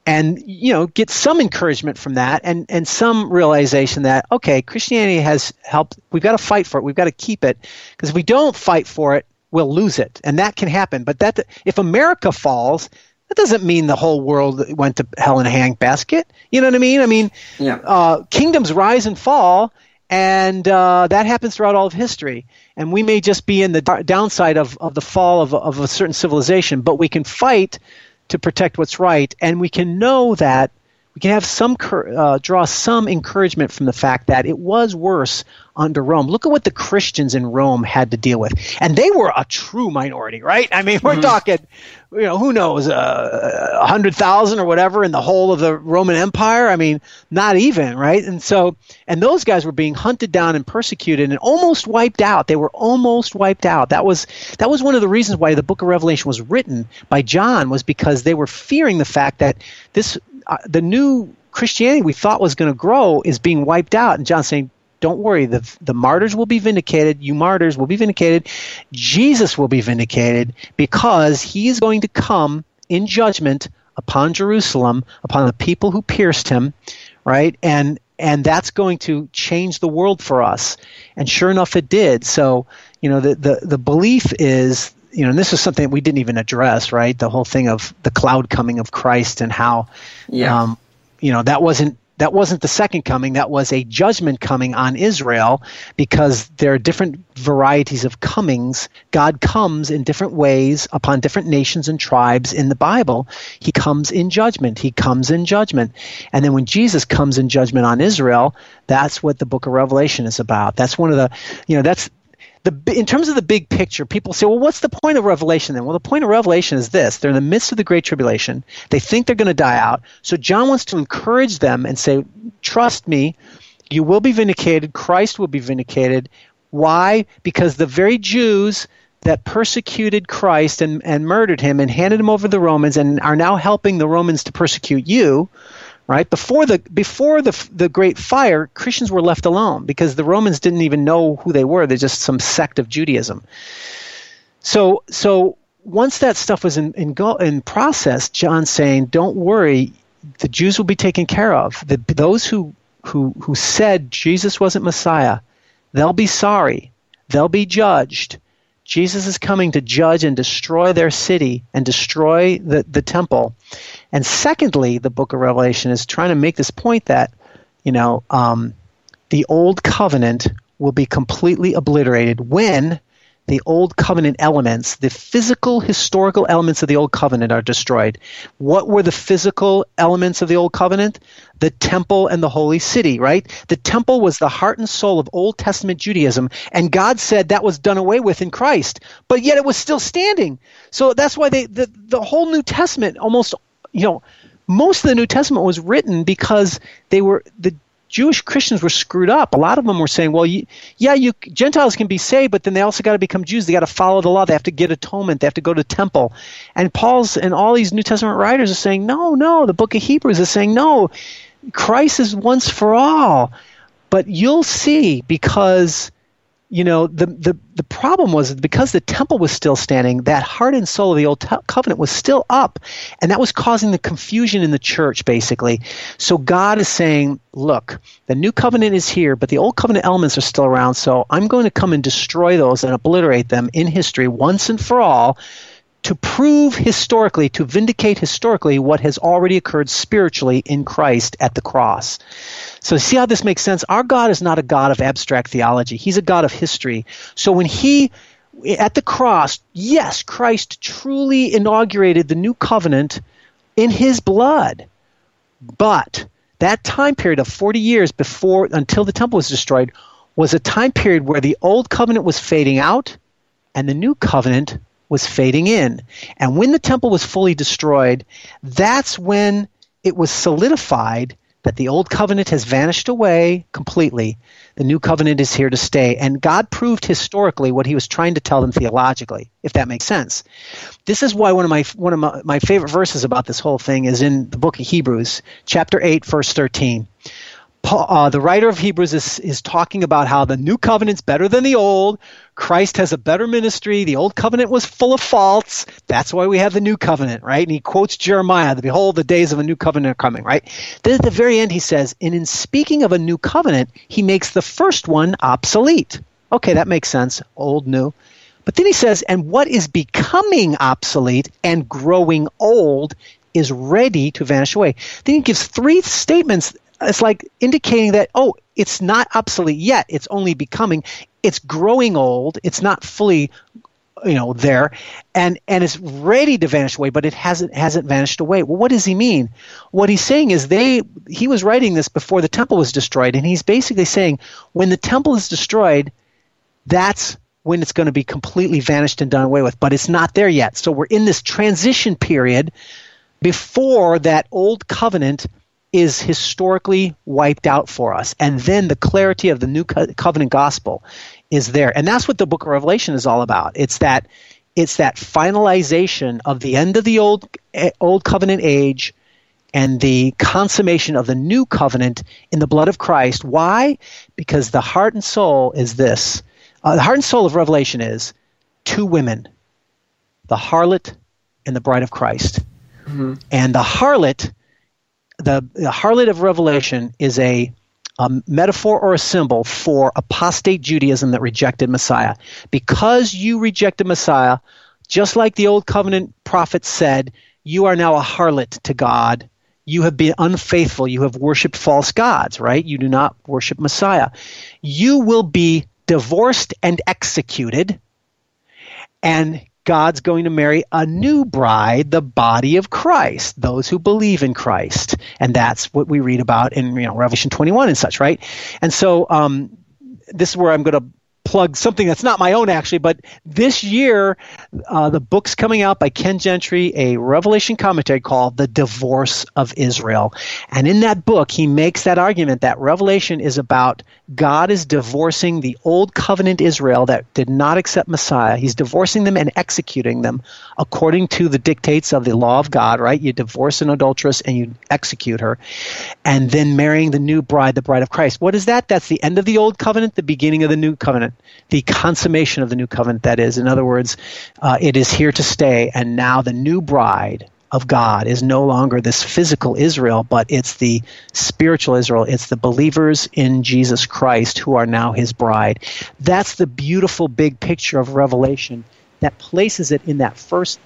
and you know get some encouragement from that and and some realization that okay christianity has helped we've got to fight for it we've got to keep it because if we don't fight for it we'll lose it and that can happen but that if america falls that doesn't mean the whole world went to hell in a handbasket you know what i mean i mean yeah. uh, kingdoms rise and fall and uh, that happens throughout all of history. And we may just be in the downside of, of the fall of, of a certain civilization, but we can fight to protect what's right, and we can know that we can have some uh, draw some encouragement from the fact that it was worse under Rome. Look at what the Christians in Rome had to deal with, and they were a true minority, right? I mean, we're mm-hmm. talking, you know, who knows, uh, a hundred thousand or whatever in the whole of the Roman Empire. I mean, not even, right? And so, and those guys were being hunted down and persecuted and almost wiped out. They were almost wiped out. That was that was one of the reasons why the Book of Revelation was written by John was because they were fearing the fact that this uh, the new Christianity we thought was going to grow is being wiped out. And John's saying, don't worry, the, the martyrs will be vindicated. You martyrs will be vindicated. Jesus will be vindicated because he is going to come in judgment upon Jerusalem, upon the people who pierced him, right? And and that's going to change the world for us. And sure enough, it did. So, you know, the, the, the belief is you know, and this is something we didn't even address, right? The whole thing of the cloud coming of Christ and how, yeah. um, you know, that wasn't that wasn't the second coming. That was a judgment coming on Israel because there are different varieties of comings. God comes in different ways upon different nations and tribes in the Bible. He comes in judgment. He comes in judgment. And then when Jesus comes in judgment on Israel, that's what the book of Revelation is about. That's one of the, you know, that's the in terms of the big picture, people say, well, what's the point of Revelation then? Well, the point of Revelation is this: they're in the midst of the Great Tribulation. They think they're going to die out. So John wants to encourage them and say, trust me, you will be vindicated. Christ will be vindicated. Why? Because the very Jews that persecuted Christ and, and murdered him and handed him over to the Romans and are now helping the Romans to persecute you right before the before the the great fire christians were left alone because the romans didn't even know who they were they're just some sect of judaism so so once that stuff was in in, go, in process john's saying don't worry the jews will be taken care of the, those who who, who said Jesus wasn't Messiah, they'll be sorry. They'll be judged. Jesus is coming to judge and destroy their city and destroy the, the temple. And secondly, the book of Revelation is trying to make this point that, you know, um, the old covenant will be completely obliterated when the old covenant elements, the physical historical elements of the old covenant are destroyed. What were the physical elements of the old covenant? The temple and the holy city, right? The temple was the heart and soul of Old Testament Judaism, and God said that was done away with in Christ, but yet it was still standing. So that's why they the, the whole New Testament almost you know most of the New Testament was written because they were the Jewish Christians were screwed up. A lot of them were saying, well, you, yeah, you Gentiles can be saved, but then they also got to become Jews. They got to follow the law. They have to get atonement. They have to go to temple. And Paul's and all these New Testament writers are saying, no, no. The book of Hebrews is saying, no, Christ is once for all. But you'll see because you know the, the the problem was because the temple was still standing that heart and soul of the old te- covenant was still up and that was causing the confusion in the church basically. So god is saying look the new covenant is here but the old covenant elements are still around so i'm going to come and destroy those and obliterate them in history once and for all to prove historically, to vindicate historically what has already occurred spiritually in Christ at the cross. So, see how this makes sense? Our God is not a God of abstract theology, He's a God of history. So, when He at the cross, yes, Christ truly inaugurated the new covenant in his blood. But that time period of 40 years before until the temple was destroyed was a time period where the old covenant was fading out and the new covenant was fading in. And when the temple was fully destroyed, that's when it was solidified that the old covenant has vanished away completely. The new covenant is here to stay. And God proved historically what he was trying to tell them theologically, if that makes sense. This is why one of my one of my, my favorite verses about this whole thing is in the book of Hebrews, chapter 8, verse 13. Paul, uh, the writer of Hebrews is, is talking about how the new covenant's better than the old. Christ has a better ministry. The old covenant was full of faults. That's why we have the new covenant, right? And he quotes Jeremiah, Behold, the days of a new covenant are coming, right? Then at the very end, he says, And in speaking of a new covenant, he makes the first one obsolete. Okay, that makes sense. Old, new. But then he says, And what is becoming obsolete and growing old is ready to vanish away. Then he gives three statements it's like indicating that oh it's not obsolete yet. It's only becoming it's growing old. It's not fully you know there. And and it's ready to vanish away but it hasn't hasn't vanished away. Well what does he mean? What he's saying is they he was writing this before the temple was destroyed and he's basically saying when the temple is destroyed that's when it's going to be completely vanished and done away with but it's not there yet. So we're in this transition period before that old covenant is historically wiped out for us. And then the clarity of the new co- covenant gospel is there. And that's what the book of Revelation is all about. It's that it's that finalization of the end of the old eh, old covenant age and the consummation of the new covenant in the blood of Christ. Why? Because the heart and soul is this. Uh, the heart and soul of Revelation is two women, the harlot and the bride of Christ. Mm-hmm. And the harlot the, the harlot of Revelation is a, a metaphor or a symbol for apostate Judaism that rejected Messiah. Because you rejected Messiah, just like the old covenant prophets said, you are now a harlot to God. You have been unfaithful. You have worshiped false gods, right? You do not worship Messiah. You will be divorced and executed, and God's going to marry a new bride, the body of Christ, those who believe in Christ. And that's what we read about in you know, Revelation 21 and such, right? And so um, this is where I'm going to plug something that's not my own actually, but this year uh, the book's coming out by Ken Gentry, a Revelation commentary called "The Divorce of Israel," and in that book he makes that argument that Revelation is about God is divorcing the old covenant Israel that did not accept Messiah. He's divorcing them and executing them according to the dictates of the law of God. Right? You divorce an adulteress and you execute her, and then marrying the new bride, the bride of Christ. What is that? That's the end of the old covenant, the beginning of the new covenant the consummation of the new covenant, that is. In other words, uh, it is here to stay, and now the new bride of God is no longer this physical Israel, but it's the spiritual Israel. It's the believers in Jesus Christ who are now his bride. That's the beautiful big picture of Revelation that places it in that first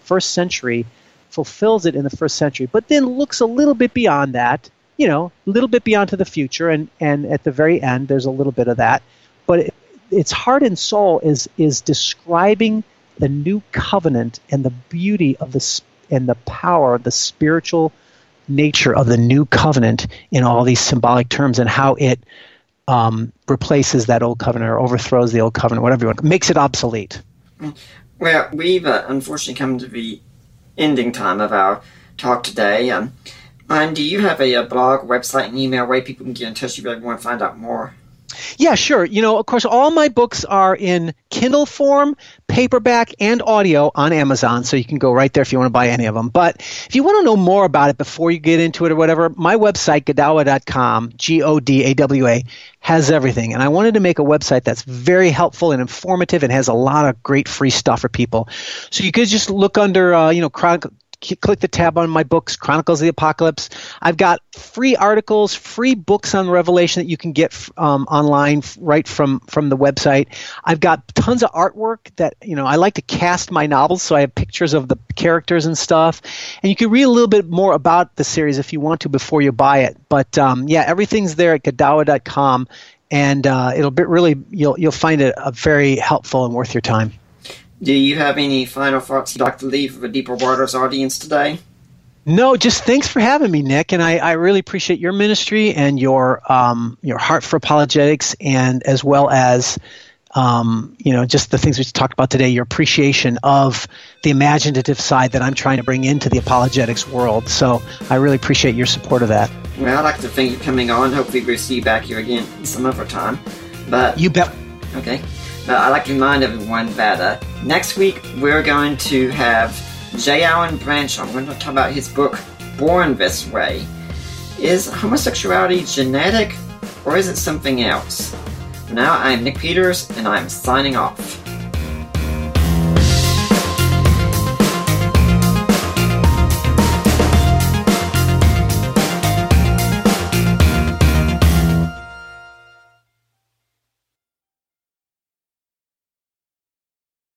first century, fulfills it in the first century, but then looks a little bit beyond that, you know, a little bit beyond to the future, and, and at the very end, there's a little bit of that. But it, its heart and soul is is describing the new covenant and the beauty of the and the power, the spiritual nature of the new covenant in all these symbolic terms, and how it um, replaces that old covenant or overthrows the old covenant, whatever you want, makes it obsolete. Well, we've uh, unfortunately come to the ending time of our talk today. Um, and do you have a, a blog, website, and email way people can get in touch if you want to find out more? Yeah, sure. You know, of course, all my books are in Kindle form, paperback, and audio on Amazon, so you can go right there if you want to buy any of them. But if you want to know more about it before you get into it or whatever, my website, godawa.com, G O D A W A, has everything. And I wanted to make a website that's very helpful and informative and has a lot of great free stuff for people. So you could just look under, uh, you know, Chronicle click the tab on my books, Chronicles of the Apocalypse. I've got free articles, free books on Revelation that you can get um, online right from from the website. I've got tons of artwork that you know I like to cast my novels, so I have pictures of the characters and stuff. And you can read a little bit more about the series if you want to before you buy it. But um, yeah, everything's there at Godawa.com, and uh, it'll be really you'll you'll find it a very helpful and worth your time. Do you have any final thoughts you'd like to leave with the Deeper Waters audience today? No, just thanks for having me, Nick, and I, I really appreciate your ministry and your um, your heart for apologetics, and as well as um, you know just the things we talked about today, your appreciation of the imaginative side that I'm trying to bring into the apologetics world. So I really appreciate your support of that. Well, I'd like to thank you coming on. Hopefully, we'll see you back here again some other time. But you bet. Okay. But I'd like to remind everyone that uh, next week we're going to have J. Alan Branch. We're going to talk about his book, Born This Way. Is homosexuality genetic or is it something else? now, I'm Nick Peters and I'm signing off.